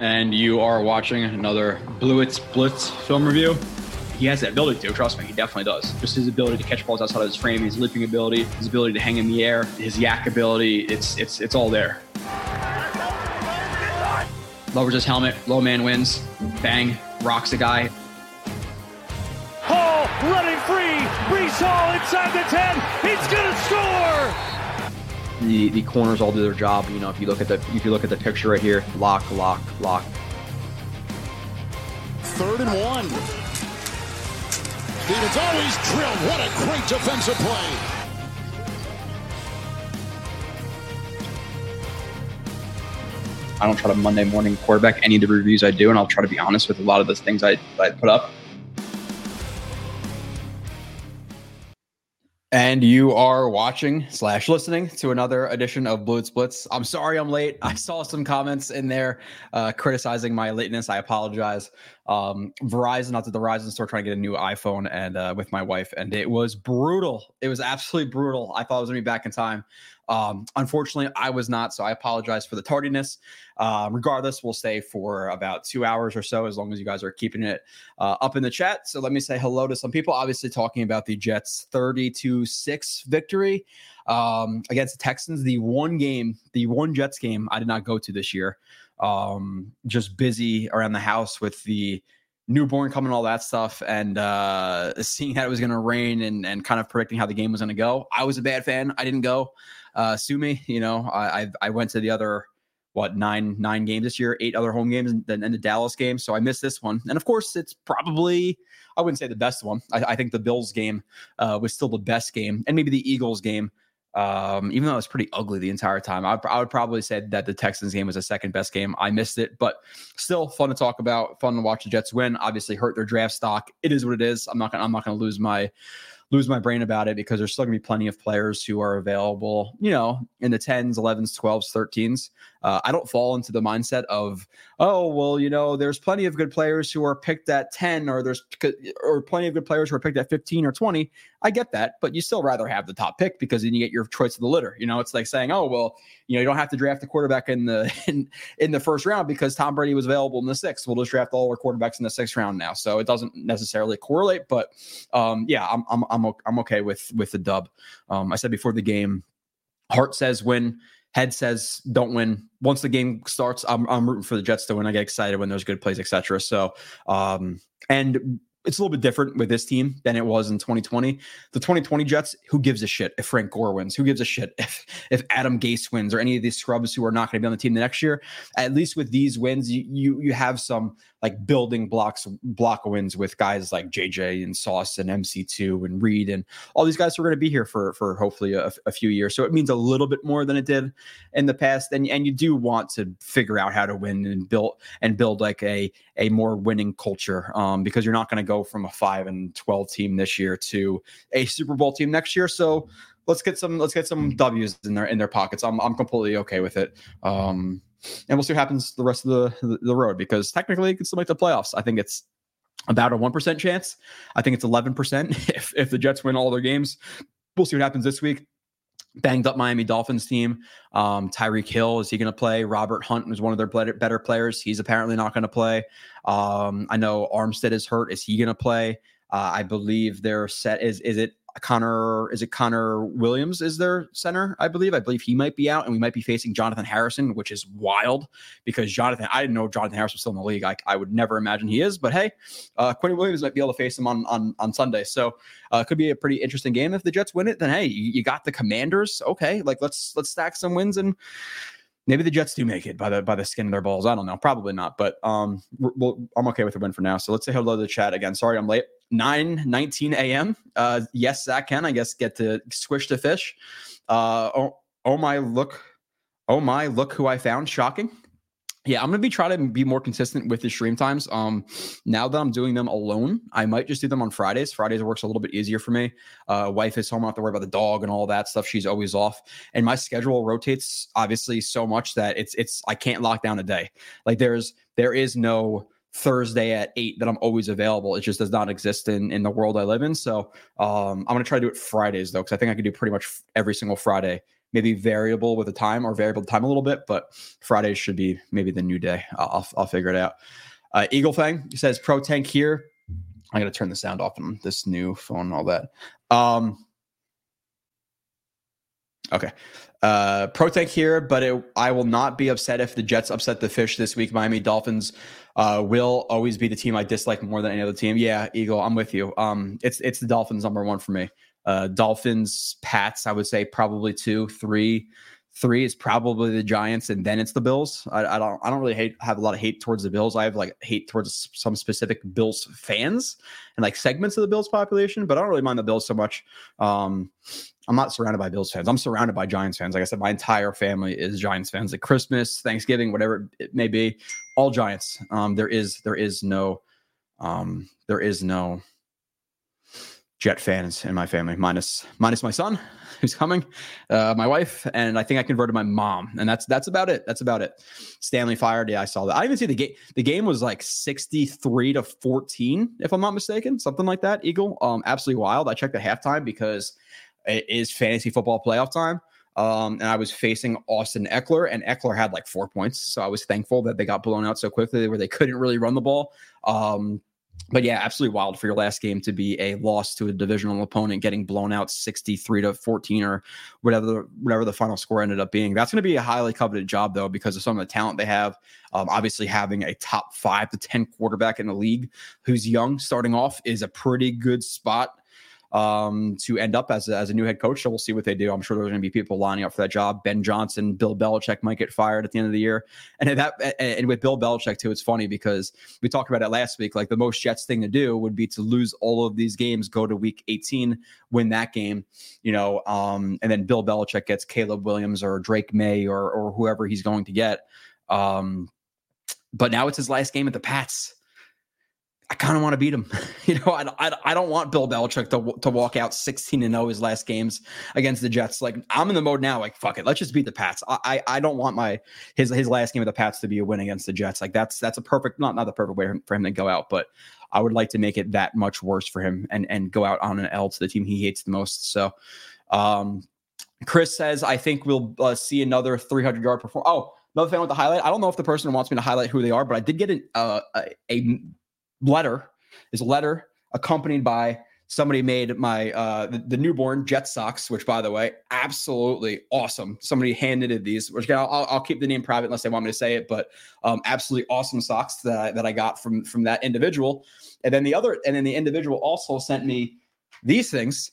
and you are watching another Blewett's Blitz film review. He has that ability to, trust me, he definitely does. Just his ability to catch balls outside of his frame, his leaping ability, his ability to hang in the air, his YAC ability, it's it's it's all there. Lowers his helmet, low man wins, bang, rocks a guy. Hall running free, Breece Hall inside the 10, he's gonna score! The the corners all do their job. You know, if you look at the if you look at the picture right here, lock, lock, lock. Third and one. Stevens always drilled. What a great defensive play. I don't try to Monday morning quarterback any of the reviews I do, and I'll try to be honest with a lot of those things I, I put up. And you are watching slash listening to another edition of Blewett's Blitz. I'm sorry I'm late. I saw some comments in there uh, criticizing my lateness. I apologize. Um, Verizon, out to the Verizon store, trying to get a new iPhone and uh, with my wife, and it was brutal. It was absolutely brutal. I thought I was gonna be back in time. Um, unfortunately, I was not, so I apologize for the tardiness. Uh, regardless, we'll stay for about two hours or so, as long as you guys are keeping it uh, up in the chat. So let me say hello to some people. Obviously, talking about the Jets' 32 6 victory um, against the Texans. The one game, the one Jets game I did not go to this year. Um, just busy around the house with the newborn coming, all that stuff, and uh, seeing that it was going to rain and, and kind of predicting how the game was going to go. I was a bad fan. I didn't go uh, sue me. You know, I, I, I went to the other what nine nine games this year, eight other home games, and then the Dallas game. So I missed this one, and of course, it's probably I wouldn't say the best one. I, I think the Bills game uh, was still the best game, and maybe the Eagles game. Um, even though it was pretty ugly the entire time, I, I would probably say that the Texans game was the second best game. I missed it, but still fun to talk about, fun to watch the Jets win. Obviously, hurt their draft stock. It is what it is. I'm not gonna I'm not gonna lose my lose my brain about it because there's still going to be plenty of players who are available, you know, in the 10s, 11s, 12s, 13s. Uh, I don't fall into the mindset of, oh, well, you know, there's plenty of good players who are picked at 10 or there's or plenty of good players who are picked at 15 or 20. I get that, but you still rather have the top pick because then you get your choice of the litter. You know, it's like saying, oh, well, you know, you don't have to draft the quarterback in the in, in the first round because Tom Brady was available in the sixth. We'll just draft all our quarterbacks in the sixth round now. So it doesn't necessarily correlate, but um, yeah, I'm I'm I'm I'm okay with with the dub. Um, I said before the game, heart says win, head says don't win. Once the game starts, I'm I'm rooting for the Jets to win. I get excited when there's good plays, etc. So um, and it's a little bit different with this team than it was in 2020. The 2020 Jets, who gives a shit if Frank Gore wins? Who gives a shit if if Adam Gase wins or any of these scrubs who are not going to be on the team the next year? At least with these wins, you you, you have some like building blocks block wins with guys like JJ and Sauce and MC2 and Reed and all these guys who are going to be here for for hopefully a, a, few years. So it means a little bit more than it did in the past. And and you do want to figure out how to win and build and build like a a more winning culture um, because you're not going to go from a five and twelve team this year to a Super Bowl team next year. So let's get some let's get some W's in their in their pockets. I'm I'm completely okay with it. Um, and we'll see what happens the rest of the the road because technically it can still make the playoffs. I think it's about a one percent chance. I think it's eleven percent if if the Jets win all their games. We'll see what happens this week. Banged up Miami Dolphins team. Um, Tyreek Hill is he going to play? Robert Hunt was one of their better players. He's apparently not going to play. Um, I know Armstead is hurt. Is he going to play? Uh, I believe they're set. Is is it Connor, is it Connor Williams is their center? I believe. I believe he might be out, and we might be facing Jonathan Harrison, which is wild because Jonathan. I didn't know Jonathan Harrison was still in the league. I, I would never imagine he is, but hey, uh, Quinnen Williams might be able to face him on on on Sunday. So uh, it could be a pretty interesting game if the Jets win it. Then hey, you, you got the Commanders. Okay, like let's let's stack some wins and maybe the Jets do make it by the by the skin of their balls. I don't know, probably not, but um, I'm okay with the win for now. So let's say hello to the chat again. Sorry, I'm late. 9 19 a.m. Uh, yes, Zach can I guess get to squish the fish. Uh, oh, oh my look, oh my look who I found. Shocking. Yeah, I'm gonna be trying to be more consistent with the stream times. Um, now that I'm doing them alone, I might just do them on Fridays. Fridays works a little bit easier for me. Uh, wife is home, I have to worry about the dog and all that stuff. She's always off, and my schedule rotates obviously so much that it's it's I can't lock down a day. Like there's there is no Thursday at eight that I'm always available. It just does not exist in in the world I live in. So um, I'm gonna try to do it Fridays though, because I think I can do pretty much every single Friday maybe variable with the time or variable time a little bit, but Friday should be maybe the new day. I'll, I'll, figure it out. Uh, Eagle Fang says pro tank here. I got to turn the sound off on this new phone and all that. Um, okay. Uh, pro tank here, but it, I will not be upset if the Jets upset the fish this week. Miami Dolphins uh, will always be the team I dislike more than any other team. Yeah, Eagle, I'm with you. Um, it's it's the Dolphins number one for me. Uh, Dolphins, Pats, I would say probably two, three. Three is probably the Giants, and then it's the Bills. I, I, don't. I don't really hate have a lot of hate towards the Bills. I have like hate towards some specific Bills fans and like segments of the Bills population, but I don't really mind the Bills so much. Um, I'm not surrounded by Bills fans. I'm surrounded by Giants fans. Like I said, my entire family is Giants fans. Like Christmas, Thanksgiving, whatever it may be, all Giants. Um, there is there is no um, there is no Jet fans in my family, minus minus my son who's coming, uh, my wife, and I think I converted my mom, and that's that's about it. That's about it. Staley fired. Yeah, I saw that. I even see the game. The game was like sixty three to fourteen, if I'm not mistaken, something like that. Eagle, um, absolutely wild. I checked the halftime because it is fantasy football playoff time. Um, and I was facing Austin Ekeler, and Ekeler had like four points. So I was thankful that they got blown out so quickly where they couldn't really run the ball. Um, but yeah, absolutely wild for your last game to be a loss to a divisional opponent, getting blown out 63 to 14 or whatever, whatever the final score ended up being. That's going to be a highly coveted job, though, because of some of the talent they have. Um, obviously, having a top five to 10 quarterback in the league who's young starting off is a pretty good spot um, to end up as a, as a new head coach. So we'll see what they do. I'm sure there's going to be people lining up for that job. Ben Johnson, Bill Belichick might get fired at the end of the year. And that and with Bill Belichick too, it's funny because we talked about it last week. Like the most Jets thing to do would be to lose all of these games, go to week 18, win that game, you know, um, and then Bill Belichick gets Caleb Williams or Drake Maye or or whoever he's going to get. Um, but now it's his last game at the Pats I kind of want to beat him. you know, I, I, I, don't want Bill Belichick to, to walk out 16 and 0 his last games against the Jets. Like I'm in the mode now, like fuck it, let's just beat the Pats. I, I, I don't want my his his last game of the Pats to be a win against the Jets. Like that's that's a perfect not not the perfect way for him to go out, but I would like to make it that much worse for him and and go out on an L to the team he hates the most. So, um, Chris says I think we'll uh, see another 300 yard perform. Oh, another fan with the highlight. I don't know if the person wants me to highlight who they are, but I did get an, uh, a, a letter is a letter accompanied by somebody made my uh the, the, newborn jet socks which by the way absolutely awesome. Somebody hand knitted these which I'll, I'll keep the name private unless they want me to say it but um absolutely awesome socks that I, that I got from from that individual. And then the other and then the individual also sent me these things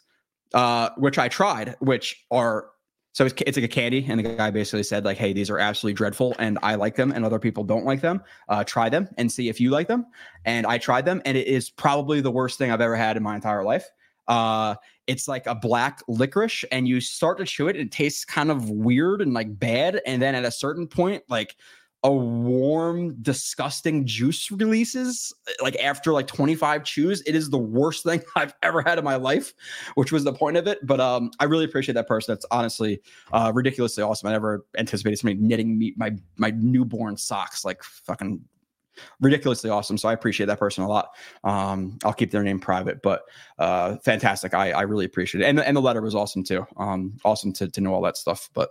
uh which i tried which are so it's, it's like a candy, and the guy basically said like, "Hey, these are absolutely dreadful, and I like them, and other people don't like them. Uh, try them and see if you like them." And I tried them, and it is probably the worst thing I've ever had in my entire life. Uh, it's like a black licorice, and you start to chew it, and it tastes kind of weird and like bad. And then at a certain point, like a warm, disgusting juice releases like after like 25 chews. It is the worst thing I've ever had in my life, which was the point of it. But um, I really appreciate that person. That's honestly uh, ridiculously awesome. I never anticipated somebody knitting me my my newborn socks like fucking ridiculously awesome. So I appreciate that person a lot. Um, I'll keep their name private, but uh, fantastic. I, I really appreciate it. And, and the letter was awesome too. Um, awesome to, to know all that stuff. But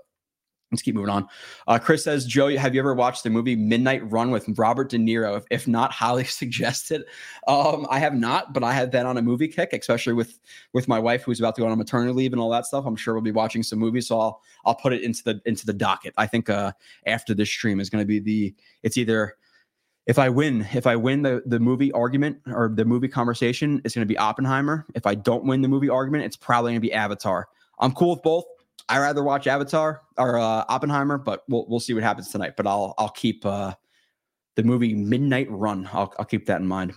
Let's keep moving on. Uh, Chris says, Joe, have you ever watched the movie Midnight Run with Robert De Niro? If, if not, highly suggested. Um, I have not, but I have been on a movie kick, especially with with my wife who's about to go on a maternity leave and all that stuff. I'm sure we'll be watching some movies, so I'll I'll put it into the into the docket. I think uh, after this stream is going to be the it's either if I win, if I win the the movie argument or the movie conversation, it's going to be Oppenheimer. If I don't win the movie argument, it's probably going to be Avatar. I'm cool with both. I rather watch Avatar or uh, Oppenheimer, but we'll we'll see what happens tonight. But I'll I'll keep uh, the movie Midnight Run. I'll I'll keep that in mind.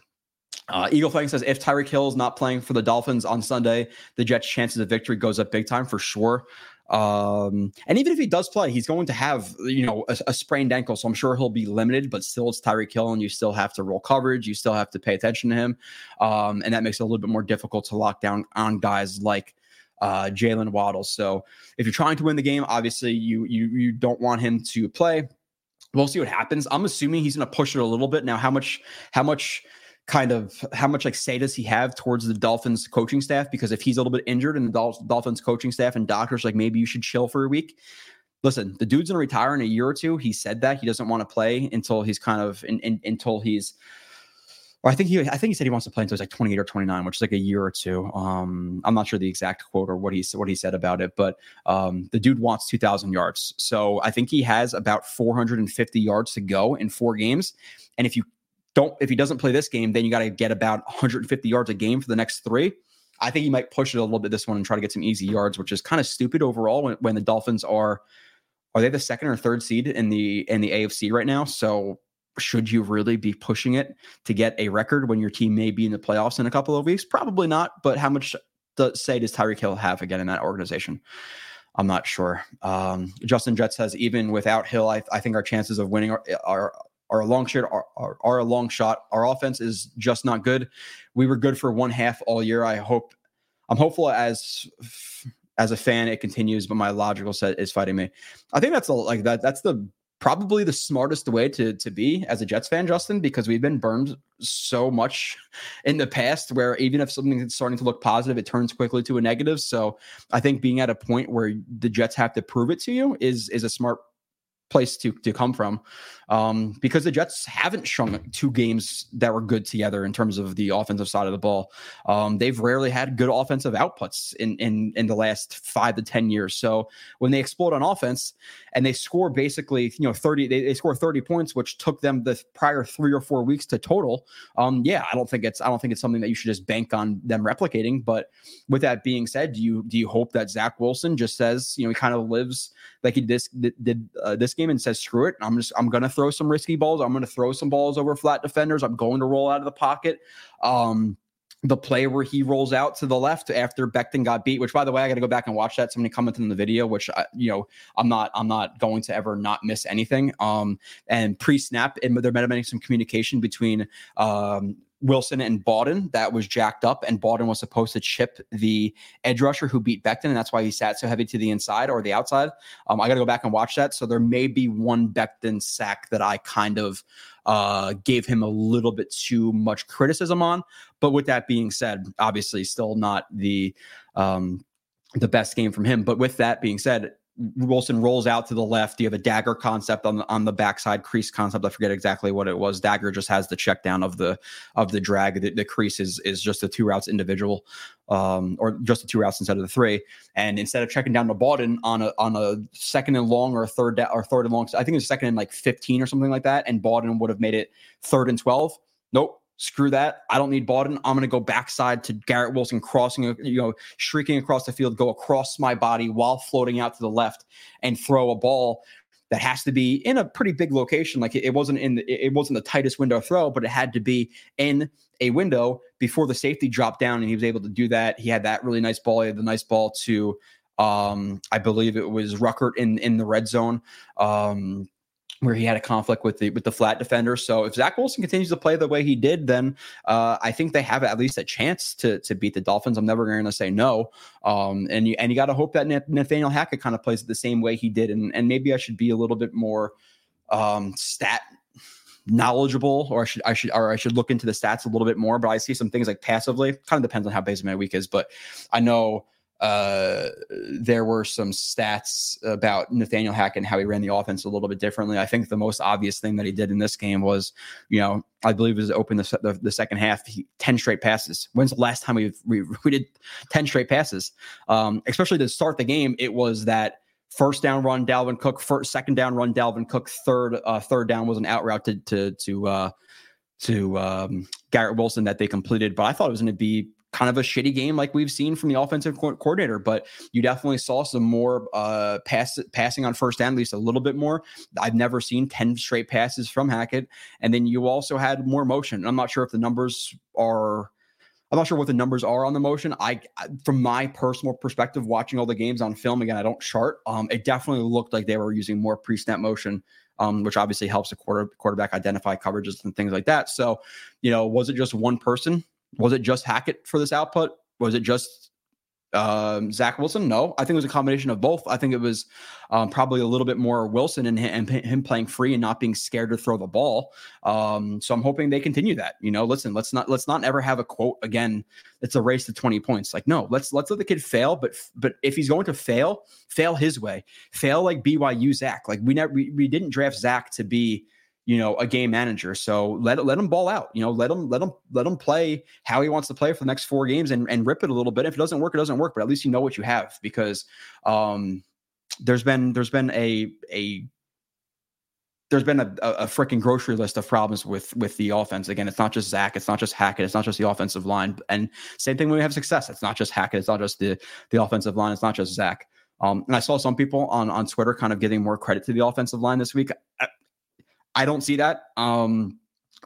Uh, Eagle Fang says if Tyreek Hill is not playing for the Dolphins on Sunday, the Jets' chances of victory goes up big time for sure. Um, and even if he does play, he's going to have you know a, a, sprained ankle, so I'm sure he'll be limited. But still, it's Tyreek Hill, and you still have to roll coverage. You still have to pay attention to him, um, and that makes it a little bit more difficult to lock down on guys like uh, Jaylen Waddle. So if you're trying to win the game, obviously you you you don't want him to play. We'll see what happens. I'm assuming he's going to push it a little bit now. How much how much kind of how much like say does he have towards the Dolphins coaching staff? Because if he's a little bit injured and the Dolphins coaching staff and doctors like maybe you should chill for a week. Listen, the dude's gonna retire in a year or two. He said that he doesn't want to play until he's kind of in, in, until he's or I think he I think he said he wants to play until he's like 28 or 29, which is like a year or two. Um, I'm not sure the exact quote or what he what he said about it, but um, the dude wants 2,000 yards. So I think he has about 450 yards to go in four games. And if you don't, if he doesn't play this game, then you got to get about 150 yards a game for the next three. I think he might push it a little bit this one and try to get some easy yards, which is kind of stupid overall when, when the Dolphins are are they the second or third seed in the in the AFC right now? So should you really be pushing it to get a record when your team may be in the playoffs in a couple of weeks? Probably not. But how much does, say does Tyreek Hill have again in that organization? I'm not sure. Um, Justin Jett says even without Hill, I, I think our chances of winning are, are are a long shot are, are, are, a long shot. Our offense is just not good. We were good for one half all year. I hope I'm hopeful as as a fan it continues, but my logical set is fighting me. I think that's a, like that. That's the probably the smartest way to to be as a Jets fan, Justin, because we've been burned so much in the past where even if something is starting to look positive, it turns quickly to a negative. So I think being at a point where the Jets have to prove it to you is is a smart place to to come from um, because the Jets haven't shown two games that were good together in terms of the offensive side of the ball. Um, they've rarely had good offensive outputs in in in the last five to ten years. So when they explode on offense and they score basically you know thirty, they, they score thirty points, which took them the prior three or four weeks to total. Um, yeah, I don't think it's I don't think it's something that you should just bank on them replicating. But with that being said, do you do you hope that Zach Wilson just says you know he kind of lives like he did, did uh, this game and says screw it, I'm just I'm gonna throw some risky balls. I'm going to throw some balls over flat defenders. I'm going to roll out of the pocket. Um, the play where he rolls out to the left after Becton got beat, which by the way, I got to go back and watch that. Somebody commented in the video, which I, you know, I'm not, I'm not going to ever not miss anything. Um, and pre-snap, and there might have been some communication between um, Wilson and Bawden that was jacked up, and Bawden was supposed to chip the edge rusher who beat Becton, and that's why he sat so heavy to the inside or the outside. Um, I got to go back and watch that. So there may be one Becton sack that I kind of uh, gave him a little bit too much criticism on. But with that being said, obviously still not the um, the best game from him. But with that being said, Wilson rolls out to the left. You have a dagger concept on the on the backside crease concept. I forget exactly what it was. Dagger just has the check down of the of the drag. The, the crease is is just the two routes individual, um, or just the two routes instead of the three. And instead of checking down the Bawden on a on a second and long or a third da- or third and long, I think it's second and like fifteen or something like that. And Bawden would have made it third and twelve. Nope screw that. I don't need Bawden. I'm going to go backside to Garrett Wilson, crossing, you know, shrieking across the field, go across my body while floating out to the left and throw a ball that has to be in a pretty big location. Like it, wasn't in, the, it wasn't the tightest window throw, but it had to be in a window before the safety dropped down, and he was able to do that. He had that really nice ball. He had the nice ball to, um, I believe it was Ruckert in in the red zone. Um, where he had a conflict with the with the flat defender. So if Zach Wilson continues to play the way he did, then uh, I think they have at least a chance to to beat the Dolphins. I'm never going to say no. Um, and you and you got to hope that Nathaniel Hackett kind of plays it the same way he did, and and maybe I should be a little bit more um, stat knowledgeable or I should I should or I should look into the stats a little bit more but I see some things like passively kind of depends on how busy my week is but I know uh, there were some stats about Nathaniel Hackett and how he ran the offense a little bit differently. I think the most obvious thing that he did in this game was, you know, I believe was open the, the, the second half, he, 10 straight passes. When's the last time we, we, we did 10 straight passes? Um, especially to start the game, it was that first down run, Dalvin Cook, first, second down run, Dalvin Cook, third, uh, third down was an out route to, to, to, uh, to um, Garrett Wilson that they completed. But I thought it was going to be kind of a shitty game like we've seen from the offensive co- coordinator. But you definitely saw some more uh, pass passing on first down, at least a little bit more. I've never seen ten straight passes from Hackett, and then you also had more motion. I'm not sure if the numbers are. I'm not sure what the numbers are on the motion. I, from my personal perspective, watching all the games on film again, I don't chart. Um, it definitely looked like they were using more pre-snap motion um, which obviously helps the quarter, quarterback identify coverages and things like that. So, you know, was it just one person? Was it just Hackett for this output? Was it just Um, Zach Wilson, no. I think it was a combination of both. I think it was um, probably a little bit more Wilson and him, and him, playing free and not being scared to throw the ball. Um, so I'm hoping they continue that. You know, listen, let's not let's not ever have a quote again. It's a race to 20 points. Like, no, let's let's let the kid fail. But but if he's going to fail, fail his way. Fail like BYU Zach. Like we never we, we didn't draft Zach to be you know, a game manager. So let let him ball out. You know, let him let him let him play how he wants to play for the next four games and, and rip it a little bit. If it doesn't work, it doesn't work. But at least you know what you have because um, there's been there's been a a there's been a, a, freaking grocery list of problems with with the offense. Again, it's not just Zach, it's not just Hackett, it's not just the offensive line. And same thing when we have success. It's not just Hackett, it's not just the the offensive line, it's not just Zach. Um, and I saw some people on on Twitter kind of giving more credit to the offensive line this week. I don't see that. Um,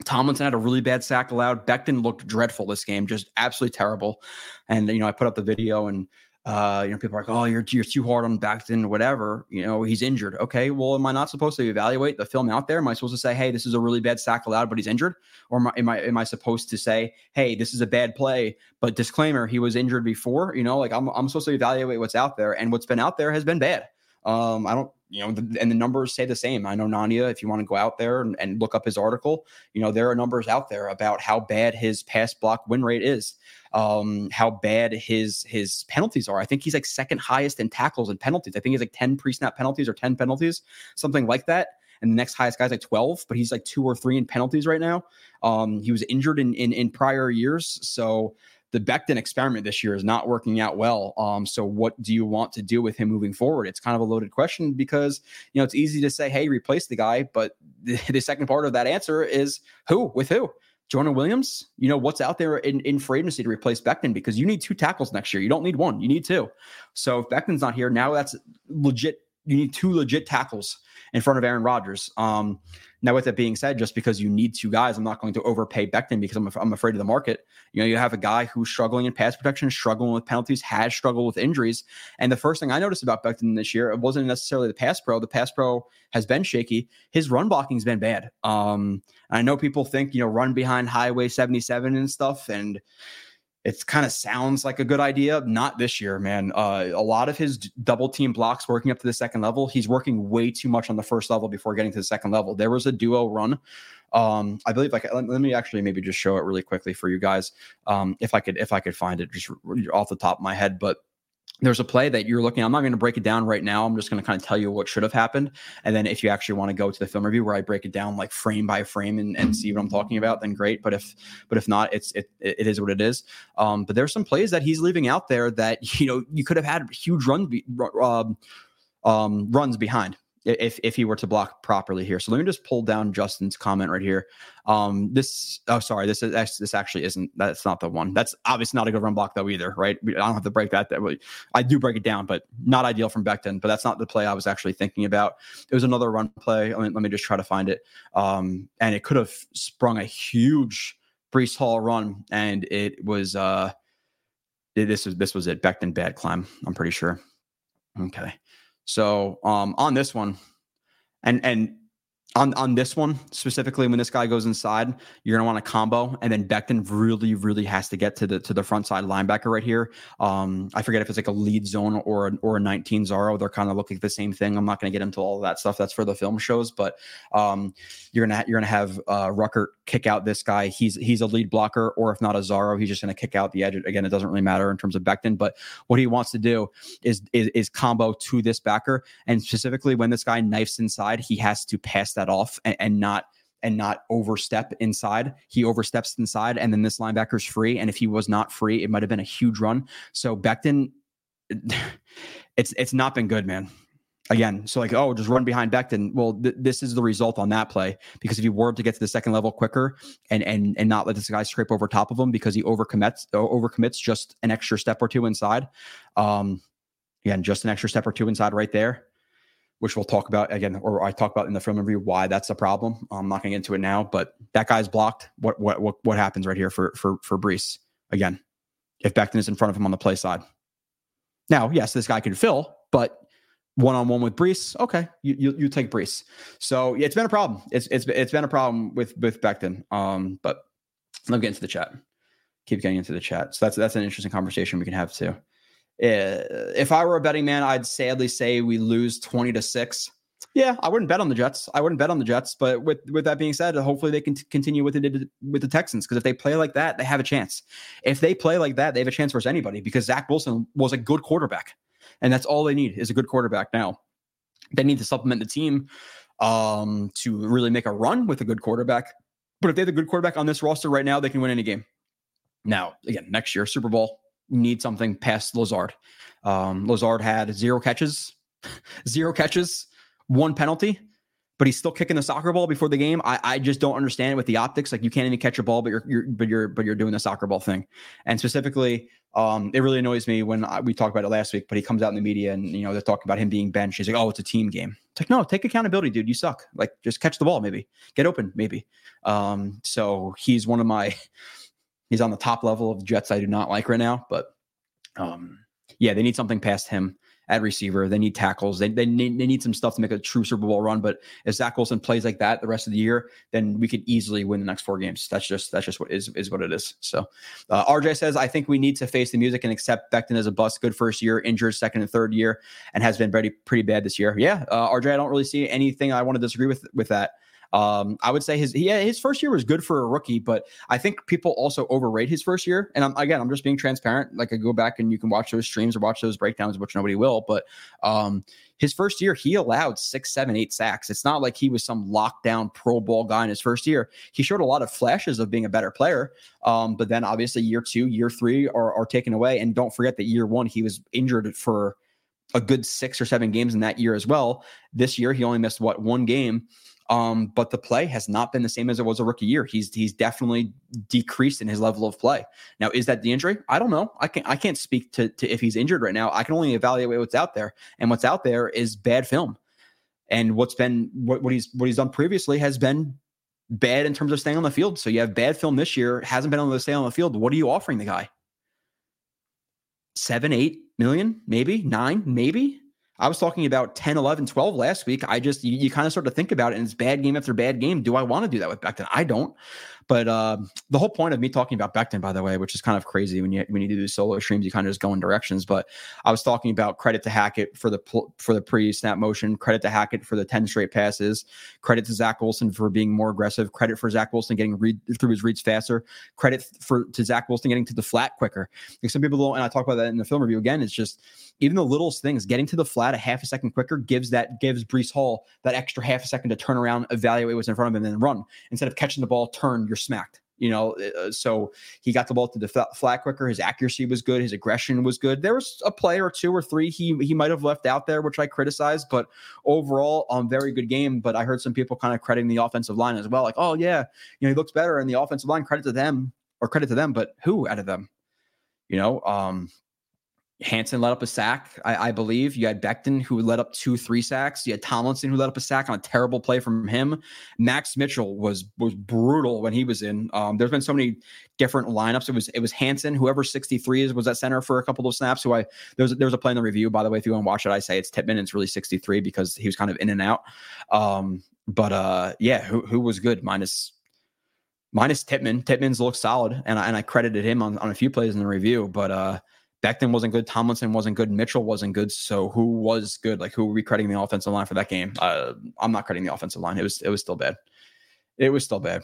Tomlinson had a really bad sack allowed. Becton looked dreadful this game, just absolutely terrible. And you know, I put up the video and uh, you know, people are like, "Oh, you're you're too hard on Becton, whatever." You know, he's injured. Okay, well, am I not supposed to evaluate the film out there? Am I supposed to say, "Hey, this is a really bad sack allowed, but he's injured," or am I am I, am I supposed to say, "Hey, this is a bad play, but disclaimer, he was injured before"? You know, like I'm I'm supposed to evaluate what's out there, and what's been out there has been bad. Um, I don't you know, the, and the numbers say the same. I know Nania, if you want to go out there and, and, look up his article, you know, there are numbers out there about how bad his pass block win rate is, um, how bad his his penalties are. I think he's like second highest in tackles and penalties. I think he's like 10 pre-snap penalties or 10 penalties, something like that. And the next highest guy's like 12, but he's like two or three in penalties right now. Um, he was injured in in, in prior years. So the Becton experiment this year is not working out well. Um, so what do you want to do with him moving forward? It's kind of a loaded question because you know it's easy to say, hey, replace the guy, but the, the second part of that answer is who with who. Jonah Williams, you know, what's out there in, in free agency to replace Becton because you need two tackles next year. You don't need one, you need two. So if Becton's not here, now that's legit. You need two legit tackles in front of Aaron Rodgers. Um, now, with that being said, just because you need two guys, I'm not going to overpay Becton because I'm, I'm afraid of the market. You know, you have a guy who's struggling in pass protection, struggling with penalties, has struggled with injuries. And the first thing I noticed about Becton this year, it wasn't necessarily the pass pro. The pass pro has been shaky. His run blocking's been bad. Um, I know people think, you know, run behind Highway 77 and stuff. And it kind of sounds like a good idea. Not this year, man. Uh, a lot of his double team blocks working up to the second level, he's working way too much on the first level before getting to the second level. There was a duo run. Um, I believe like let, let, me actually maybe just show it really quickly for you guys. Um, if I could if I could find it just off the top of my head, but there's a play that you're looking. I'm not going to break it down right now. I'm just going to kind of tell you what should have happened, and then if you actually want to go to the film review where I break it down like frame by frame and, and see what I'm talking about, then great. But if but if not, it's it it is what it is. Um, but there's some plays that he's leaving out there that you know you could have had huge runs um, um, runs behind if if he were to block properly here. So let me just pull down Justin's comment right here. Um, this oh sorry, this is this actually isn't that's not the one. That's obviously not a good run block though either, right? I don't have to break that. That I do break it down, but not ideal from Becton. But that's not the play I was actually thinking about. It was another run play. Let me, let me just try to find it. Um, and it could have sprung a huge Breece Hall run, and it was uh, this was this was it. Becton bad climb. I'm pretty sure. Okay. So um, on this one, and and on on this one specifically, when this guy goes inside, you're gonna want a combo, and then Becton really, really has to get to the to the front side linebacker right here. Um, I forget if it's like a lead zone or or a 19 Zaro. They're kind of looking like the same thing. I'm not gonna get into all of that stuff. That's for the film shows, but um, you're gonna you're gonna have uh, Ruckert kick out this guy. He's he's a lead blocker, or if not a Zaro, he's just gonna kick out the edge. Again, it doesn't really matter in terms of Becton, but what he wants to do is is, is combo to this backer, and specifically when this guy knifes inside, he has to pass that off and, and not and not overstep inside. He oversteps inside, and then this linebacker's free. And if he was not free, it might have been a huge run. So Becton, it's it's not been good, man. Again, so like, oh, just run behind Becton. Well, th- this is the result on that play because if you were to get to the second level quicker and and and not let this guy scrape over top of him because he overcommits overcommits just an extra step or two inside. Um, again, just an extra step or two inside right there which we'll talk about again, or I talk about in the film review why that's a problem. I'm not going to get into it now, but that guy's blocked. What what what what happens right here for for for Breece again? If Becton is in front of him on the play side. Now, yes, this guy can fill, but one on one with Breece. okay, you, you, you take Breece. So yeah, it's been a problem. It's it's it's been a problem with with Becton. Um, but let me get into the chat. Keep getting into the chat. So that's that's an interesting conversation we can have too. Uh, if I were a betting man, I'd sadly say we lose 20 to 6. Yeah, I wouldn't bet on the Jets. I wouldn't bet on the Jets. But with with that being said, hopefully they can t- continue with it with the Texans because if they play like that, they have a chance. If they play like that, they have a chance versus anybody because Zach Wilson was a good quarterback, and that's all they need is a good quarterback. Now, they need to supplement the team um, to really make a run with a good quarterback. But if they have a good quarterback on this roster right now, they can win any game. Now, again, next year, Super Bowl, need something past Lazard. Um, Lazard had zero catches, zero catches, one penalty, but he's still kicking the soccer ball before the game. I, I just don't understand it with the optics. Like you can't even catch a ball, but you're, you're but you're but you're doing the soccer ball thing. And specifically, um, it really annoys me when I, we talked about it last week. But he comes out in the media and you know they're talking about him being benched. He's like, "Oh, it's a team game." It's like, no, take accountability, dude. You suck. Like, just catch the ball, maybe get open, maybe. Um, so he's one of my. He's on the top level of Jets I do not like right now, but um, yeah, they need something past him at receiver. They need tackles. They, they need, they need some stuff to make a true Super Bowl run. But if Zach Wilson plays like that the rest of the year, then we could easily win the next four games. That's just that's just what is is what it is. So uh, RJ says I think we need to face the music and accept Becton as a bust. Good first year, injured second and third year, and has been pretty pretty bad this year. Yeah, uh, RJ, I don't really see anything I want to disagree with with that. Um, I would say his yeah, his first year was good for a rookie, but I think people also overrate his first year. And I'm again, I'm just being transparent. Like I go back and you can watch those streams or watch those breakdowns, which nobody will. But um, his first year, he allowed six, seven, eight sacks. It's not like he was some lockdown Pro Bowl guy in his first year. He showed a lot of flashes of being a better player. Um, but then obviously year two, year three are, are taken away. And don't forget that year one, he was injured for a good six or seven games in that year as well. This year, he only missed what one game. Um, but the play has not been the same as it was a rookie year. He's he's definitely decreased in his level of play. Now, is that the injury? I don't know. I can't I can't speak to, to if he's injured right now. I can only evaluate what's out there, and what's out there is bad film. And what's been what, what he's what he's done previously has been bad in terms of staying on the field. So you have bad film this year, hasn't been able to stay on the field. What are you offering the guy? Seven, eight million, maybe nine, maybe. I was talking about 10, 11, 12 last week. I just, you, you kind of start to think about it, and it's bad game after bad game. Do I want to do that with Becton? I don't. But uh, the whole point of me talking about Becton, by the way, which is kind of crazy when you when you do these solo streams, you kind of just go in directions. But I was talking about credit to Hackett for the for the pre snap motion, credit to Hackett for the ten straight passes, credit to Zach Wilson for being more aggressive, credit for Zach Wilson getting read through his reads faster, credit for to Zach Wilson getting to the flat quicker. Like some people don't, and I talk about that in the film review again. It's just even the littlest things, getting to the flat a half a second quicker gives that gives Breece Hall that extra half a second to turn around, evaluate what's in front of him, and then run instead of catching the ball, turn, you're smacked. You know, uh, so he got the ball to the flat quicker. His accuracy was good. His aggression was good. There was a play or two or three he he might have left out there, which I criticized. But overall, um, very good game. But I heard some people kind of crediting the offensive line as well, like, oh yeah, you know, he looks better, and the offensive line credit to them or credit to them. But who out of them? You know, um, Hanson let up a sack, I, I, believe. You had Becton who let up two, three sacks. You had Tomlinson who let up a sack on a terrible play from him. Max Mitchell was was brutal when he was in. Um, there's been so many different lineups. It was it was Hanson, whoever 63 is, was at center for a couple of snaps. Who I there's there's a play in the review, by the way. If you want to watch it, I say it's Tippmann. It's really 63 because he was kind of in and out. Um, but uh, yeah, who who was good minus minus Tippmann. Tippmann's looked solid, and I, and I credited him on, on a few plays in the review, but uh Becton wasn't good. Tomlinson wasn't good. Mitchell wasn't good. So who was good? Like who were we crediting the offensive line for that game? Uh, I'm not crediting the offensive line. It was it was still bad. It was still bad.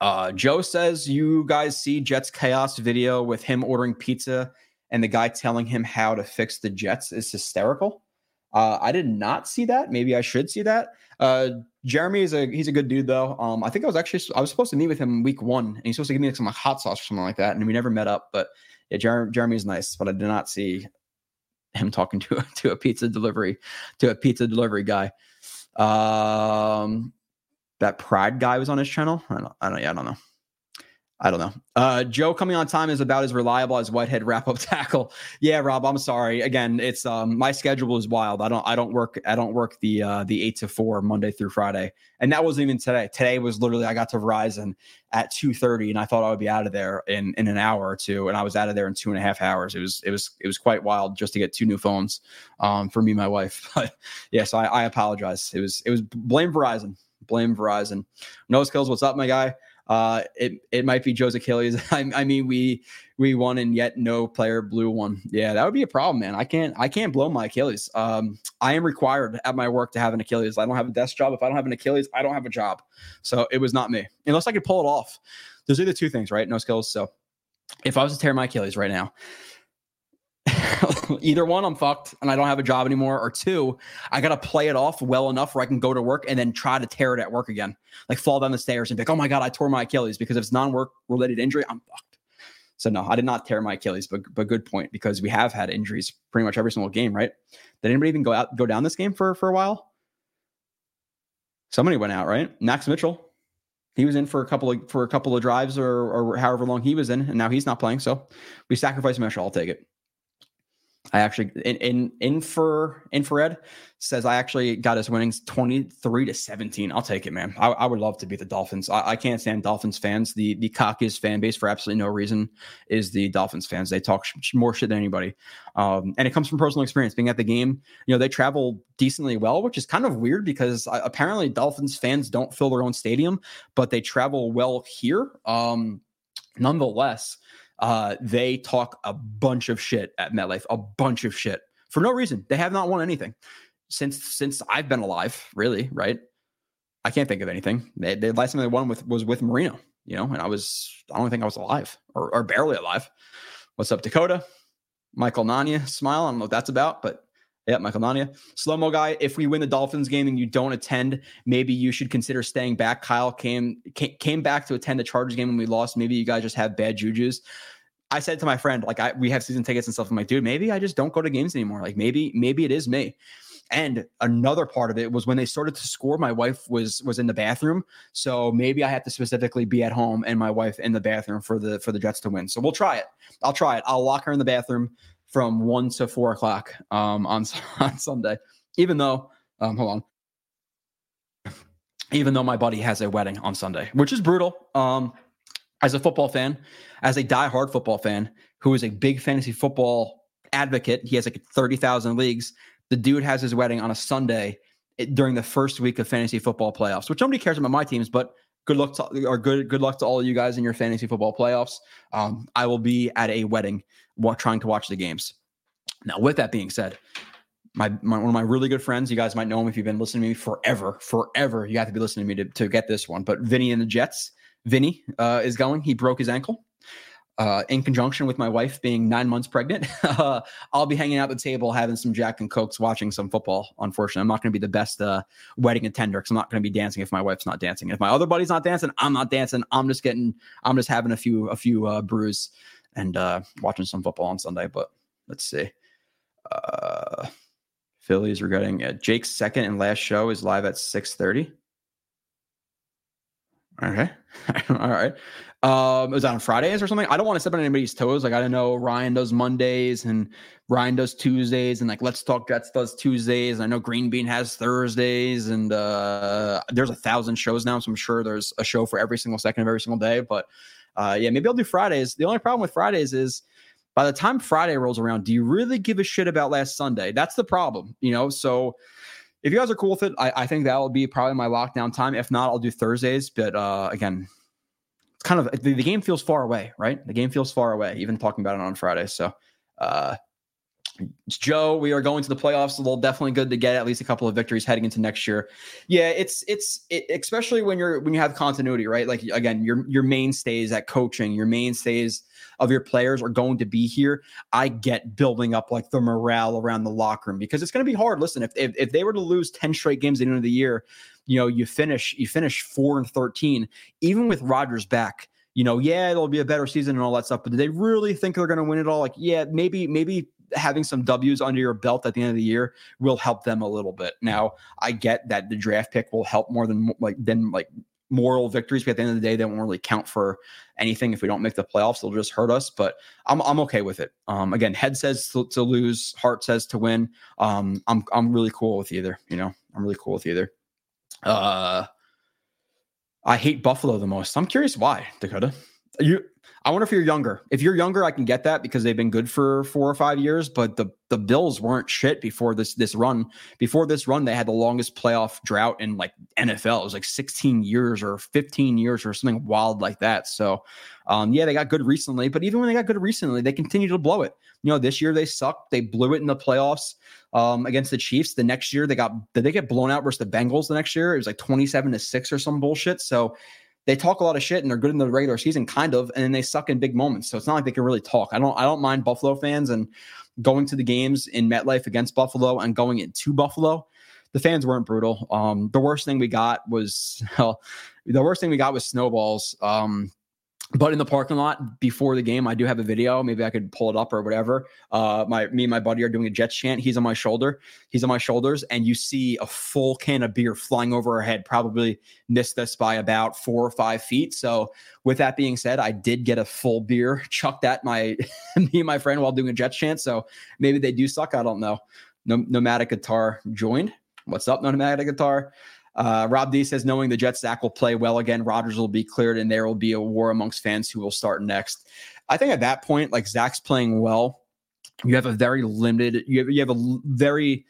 Uh, Joe says you guys see Jets chaos video with him ordering pizza and the guy telling him how to fix the Jets is hysterical. Uh, I did not see that. Maybe I should see that. Uh, Jeremy is a he's a good dude though. Um, I think I was actually I was supposed to meet with him week one, and he's supposed to give me like some like hot sauce or something like that, and we never met up. But yeah, Jer- Jeremy's nice, but I did not see him talking to a, to a pizza delivery to a pizza delivery guy. Um, that Pride guy was on his channel. I don't, I don't, yeah, I don't know. I don't know. Uh, Joe coming on time is about as reliable as Whitehead wrap up tackle. Yeah, Rob, I'm sorry. Again, it's um my schedule is wild. I don't I don't work I don't work the uh the eight to four Monday through Friday. And that wasn't even today. Today was literally I got to Verizon at 2:30 and I thought I would be out of there in in an hour or two. And I was out of there in two and a half hours. It was it was it was quite wild just to get two new phones um for me and my wife. But yeah, so I, I apologize. It was it was blame Verizon. Blame Verizon. No skills, what's up, my guy? Uh, it it might be Joe's Achilles. I, I, mean, we we won and yet no player blew one. Yeah, that would be a problem, man. I can't I can't blow my Achilles. Um, I am required at my work to have an Achilles. I don't have a desk job. If I don't have an Achilles, I don't have a job. So it was not me, unless I could pull it off. Those are the two things, right? No skills. So if I was to tear my Achilles right now, either one, I'm fucked and I don't have a job anymore, or two, I got to play it off well enough where I can go to work and then try to tear it at work again. Like fall down the stairs and be like, oh my God, I tore my Achilles because if it's non work related injury, I'm fucked. So no, I did not tear my Achilles, but but good point because we have had injuries pretty much every single game, right? Did anybody even go out go down this game for for a while? Somebody went out, right? Max Mitchell. He was in for a couple of for a couple of drives or or however long he was in, and now he's not playing. So we sacrifice Mitchell. I'll take it. I actually in in infra infrared says I actually got his winnings 23 to 17. I'll take it, man. I, I would love to beat the Dolphins. I, I, can't stand Dolphins fans. The the cockiest fan base for absolutely no reason is the Dolphins fans. They talk sh- more shit than anybody. Um, and it comes from personal experience. Being at the game, you know, they travel decently well, which is kind of weird because uh, apparently Dolphins fans don't fill their own stadium, but they travel well here. Um, nonetheless, uh, they talk a bunch of shit at MetLife, a bunch of shit for no reason. They have not won anything since since I've been alive, really, right? I can't think of anything. They, the last time they won with was with Marino, you know, and I was I don't think I was alive or, or barely alive. What's up, Dakota? Michael Nania, smile. I don't know what that's about, but yeah, Michael Nania. Slow mo guy. If we win the Dolphins game and you don't attend, maybe you should consider staying back. Kyle came came back to attend the Chargers game when we lost. Maybe you guys just have bad juju's. I said to my friend, like, I we have season tickets and stuff. I'm like, dude, maybe I just don't go to games anymore. Like, maybe, maybe it is me. And another part of it was when they started to score, my wife was was in the bathroom. So maybe I have to specifically be at home and my wife in the bathroom for the for the Jets to win. So we'll try it. I'll try it. I'll lock her in the bathroom from one to four o'clock um, on on Sunday. Even though, um, hold on. Even though my buddy has a wedding on Sunday, which is brutal. Um, as a football fan, as a die-hard football fan who is a big fantasy football advocate, he has like 30,000 leagues. The dude has his wedding on a Sunday eh, during the first week of fantasy football playoffs, which nobody cares about my teams, but good luck to or good good luck to all of you guys in your fantasy football playoffs. Um, I will be at a wedding trying to watch the games. Now, with that being said, my, my, one of my really good friends, you guys might know him if you've been listening to me forever, forever. You have to be listening to me to, to get this one. But Vinny and the Jets, Vinny uh, is going. He broke his ankle. Uh, in conjunction with my wife being nine months pregnant, uh, I'll be hanging out the table having some Jack and Cokes, watching some football. Unfortunately, I'm not going to be the best uh, wedding attender because I'm not going to be dancing if my wife's not dancing. If my other buddy's not dancing, I'm not dancing. I'm just getting, I'm just having a few, a few uh, brews and uh, watching some football on Sunday. But let's see. Uh, Phillies regretting uh, Jake's second and last show is live at 6:30. Okay. All right. Um, it was on Fridays or something. I don't want to step on anybody's toes. Like I don't know Ryan does Mondays and Ryan does Tuesdays and like Let's Talk Jets does Tuesdays. I know Green Bean has Thursdays and uh there's a thousand shows now, so I'm sure there's a show for every single second of every single day. But uh yeah, maybe I'll do Fridays. The only problem with Fridays is by the time Friday rolls around, do you really give a shit about last Sunday? That's the problem, you know. So if you guys are cool with it, I, I think that will be probably my lockdown time. If not, I'll do Thursdays. But uh, again, it's kind of the, the, game feels far away, right? The game feels far away, even talking about it on Friday. So, uh, Joe, we are going to the playoffs. A little definitely good to get at least a couple of victories heading into next year. Yeah, it's it's it, especially when you're when you have continuity, right? Like again, your your mainstays at coaching, your mainstays of your players are going to be here. I get building up like the morale around the locker room because it's going to be hard. Listen, if, if if they were to lose ten straight games at the end of the year, you know, you finish you finish four and thirteen, even with Rodgers back you know, yeah, it'll be a better season and all that stuff. But do they really think they're going to win it all? Like, yeah, maybe, maybe having some W's under your belt at the end of the year will help them a little bit. Now, I get that the draft pick will help more than like than like moral victories, but at the end of the day, they won't really count for anything if we don't make the playoffs. They'll just hurt us. But I'm I'm okay with it. Um, again, head says to, to lose, heart says to win. Um, I'm I'm really cool with either. You know, I'm really cool with either. Uh, I hate Buffalo the most. I'm curious why, Dakota. You I wonder if you're younger. If you're younger, I can get that because they've been good for four or five years. But the the Bills weren't shit before this this run. Before this run, they had the longest playoff drought in like NFL. It was like 16 years or 15 years or something wild like that. So, um, yeah, they got good recently. But even when they got good recently, they continue to blow it. You know, this year they sucked. They blew it in the playoffs um, against the Chiefs. The next year they got did they get blown out versus the Bengals? The next year it was like 27 to six or some bullshit. So they talk a lot of shit and they're good in the regular season, kind of, and then they suck in big moments. So it's not like they can really talk. I don't I don't mind Buffalo fans and going to the games in MetLife against Buffalo and going into Buffalo. The fans weren't brutal. Um, the worst thing we got was well, the worst thing we got was snowballs. Um, but in the parking lot before the game, I do have a video. Maybe I could pull it up or whatever. Uh, my me and my buddy are doing a Jets chant. He's on my shoulder. He's on my shoulders, and you see a full can of beer flying over our head. Probably missed us by about four or five feet. So, with that being said, I did get a full beer chucked at my me and my friend while doing a Jets chant. So maybe they do suck. I don't know. Nomadic guitar joined. What's up, Nomadic guitar? Uh, Rob D says, knowing the Jets, Zach will play well again. Rodgers will be cleared, and there will be a war amongst fans who will start next. I think at that point, like Zach's playing well, you have a very limited, you have, you have a very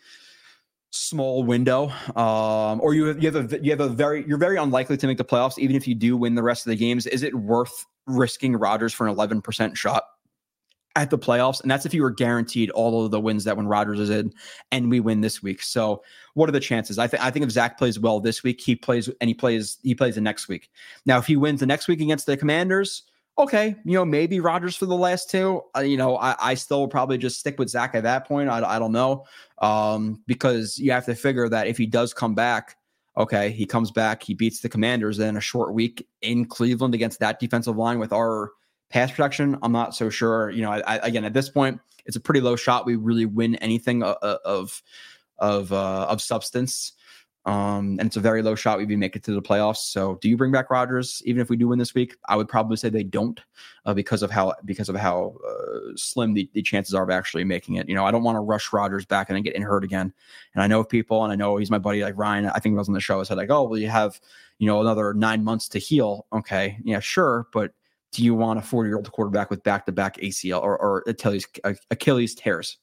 small window, um, or you have, you have a you have a very you're very unlikely to make the playoffs, even if you do win the rest of the games. Is it worth risking Rodgers for an 11 percent shot? At the playoffs, and that's if you were guaranteed all of the wins that when Rodgers is in, and we win this week. So, what are the chances? I think I think if Zach plays well this week, he plays and he plays he plays the next week. Now, if he wins the next week against the Commanders, okay, you know maybe Rodgers for the last two. Uh, you know, I, I still probably just stick with Zach at that point. I, I don't know um, because you have to figure that if he does come back. Okay, he comes back, he beats the Commanders, then a short week in Cleveland against that defensive line with our pass protection, I'm not so sure. You know, I, I, again, at this point, it's a pretty low shot we really win anything of of of, uh, of substance. Um, and it's a very low shot we even make it to the playoffs. So, do you bring back Rodgers even if we do win this week? I would probably say they don't, uh, because of how because of how uh, slim the, the chances are of actually making it. You know, I don't want to rush Rodgers back and then get hurt again. And I know people, and I know he's my buddy, like Ryan. I think he was on the show. I said like, oh, well, you have you know another nine months to heal. Okay, yeah, sure, but do you want a 40 year old quarterback with back to back ACL or, or Achilles, Achilles tears?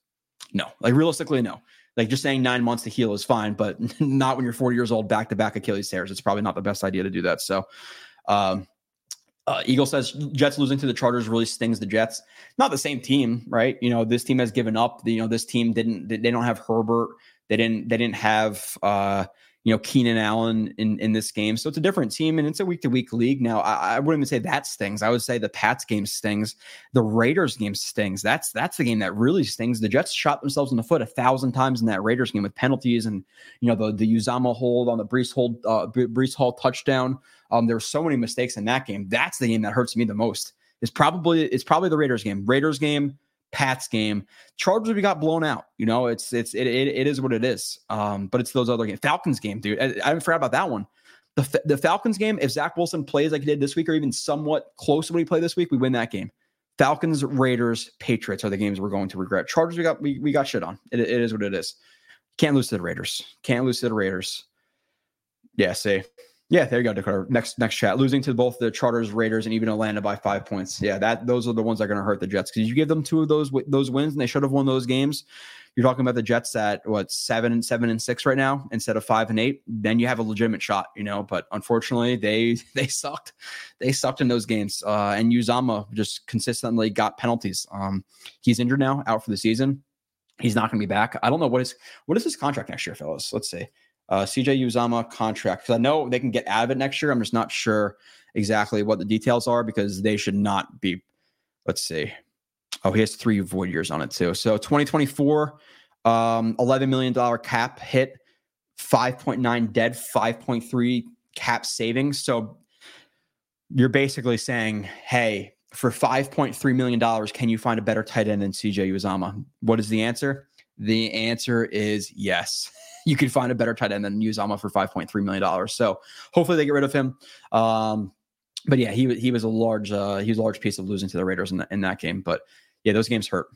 No, like realistically, no. Like just saying nine months to heal is fine, but not when you're 40 years old, back to back Achilles tears. It's probably not the best idea to do that. So, um, uh, Eagle says Jets losing to the Chargers really stings the Jets. Not the same team, right? You know, this team has given up. You know, this team didn't. They don't have Herbert. They didn't. They didn't have. uh you know Keenan Allen in in this game. So it's a different team and it's a week to week league. Now I, I, wouldn't even say that stings. I would say the Pats game stings. The Raiders game stings. That's that's the game that really stings. The Jets shot themselves in the foot a thousand times in that Raiders game with penalties and you know the the Uzomah hold on the Breece hold uh, Breece Hall touchdown. Um, there were so many mistakes in that game. That's the game that hurts me the most. It's probably it's probably the Raiders game. Raiders game Pats game. Chargers we got blown out. You know, it's it's it it, it is what it is. Um, but it's those other games. Falcons game, dude. I, I forgot about that one. The the Falcons game. If Zach Wilson plays like he did this week, or even somewhat close to what he played this week, we win that game. Falcons, Raiders, Patriots are the games we're going to regret. Chargers, we got we, we got shit on. It, it is what it is. Can't lose to the Raiders. Can't lose to the Raiders. Yeah, see. Yeah, there you go, Dakota. Next next chat. Losing to both the Charters, Raiders, and even Atlanta by five points. Yeah, that those are the ones that are going to hurt the Jets because you give them two of those those wins and they should have won those games. You're talking about the Jets at what seven and seven and six right now instead of five and eight. Then you have a legitimate shot, you know. But unfortunately, they they sucked. They sucked in those games. Uh, and Uzomah just consistently got penalties. Um, he's injured now, out for the season. He's not going to be back. I don't know what is what is his contract next year, fellas. Let's see uh, CJ Uzomah contract because I know they can get out of it next year. I'm just not sure exactly what the details are because they should not be. Let's see. Oh, he has three void years on it too. So 2024, um, 11 million dollar cap hit, 5.9 dead, 5.3 cap savings. So you're basically saying, hey, for 5.3 million dollars, can you find a better tight end than CJ Uzomah? What is the answer? The answer is yes. you could find a better tight end than Uzomah for $5.3 million. So hopefully they get rid of him. Um, but yeah, he he was a large uh, he was a large piece of losing to the Raiders in, the, in that game. But yeah, those games hurt.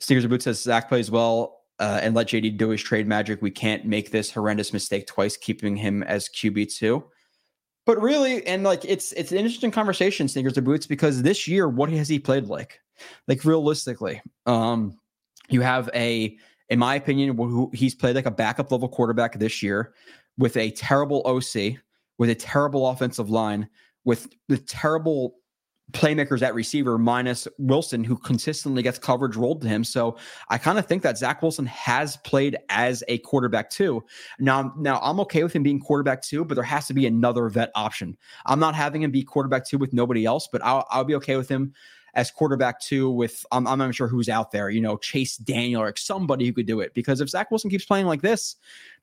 Sneakers of Boots says Zach plays well uh, and let JD do his trade magic. We can't make this horrendous mistake twice, keeping him as QB two. But really, and like it's it's an interesting conversation, sneakers to boots, because this year, what has he played like? Like realistically, um, you have a, in my opinion, who he's played like a backup level quarterback this year with a terrible OC, with a terrible offensive line, with the terrible playmakers at receiver minus Wilson, who consistently gets coverage rolled to him. So I kind of think that Zach Wilson has played as a quarterback too. Now, now I'm okay with him being quarterback too, but there has to be another vet option. I'm not having him be quarterback two with nobody else, but I'll, I'll be okay with him as quarterback two with I'm, I'm not sure who's out there, you know, Chase Daniel or somebody who could do it. Because if Zach Wilson keeps playing like this,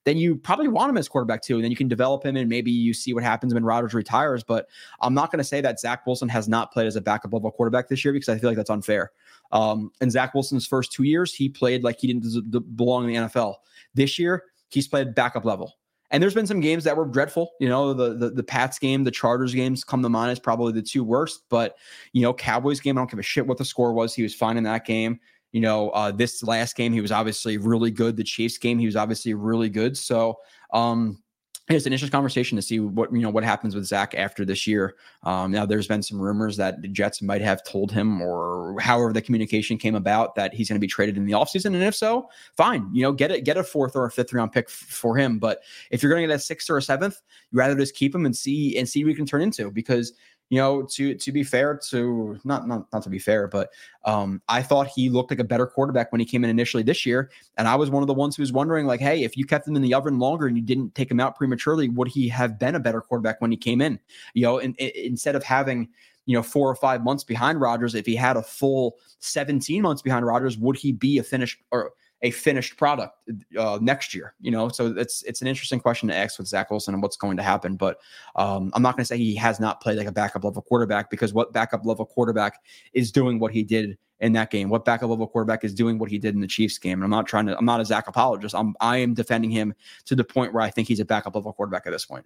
then you probably want him as quarterback too. And then you can develop him and maybe you see what happens when Rodgers retires. But I'm not going to say that Zach Wilson has not played as a backup level quarterback this year because I feel like that's unfair. Um, in Zach Wilson's first two years, he played like he didn't belong in the NFL. This year, he's played backup level. And there's been some games that were dreadful. You know, the, the the Pats game, the Chargers games come to mind as probably the two worst. But you know, Cowboys game, I don't give a shit what the score was. He was fine in that game. You know, uh, this last game he was obviously really good. The Chiefs game he was obviously really good. So um, it's an interesting conversation to see what you know what happens with Zach after this year. Um, now, there's been some rumors that the Jets might have told him, or however the communication came about, that he's going to be traded in the offseason. And if so, fine, you know, get it, get a fourth or a fifth round pick f- for him. But if you're going to get a sixth or a seventh, you rather just keep him and see and see what he can turn into because you know, to to be fair to not not not to be fair, but um, I thought he looked like a better quarterback when he came in initially this year, and I was one of the ones who was wondering, like, hey, if you kept him in the oven longer and you didn't take him out prematurely, would he have been a better quarterback when he came in? You know, and, and instead of having you know four or five months behind Rodgers, if he had a full seventeen months behind Rodgers, would he be a finished or a finished product uh, next year. You know, so it's it's an interesting question to ask with Zach Wilson and what's going to happen. But um, I'm not going to say he has not played like a backup level quarterback because what backup level quarterback is doing what he did in that game? What backup level quarterback is doing what he did in the Chiefs game? And I'm not trying to. I'm not a Zach apologist. I'm I am defending him to the point where I think he's a backup level quarterback at this point.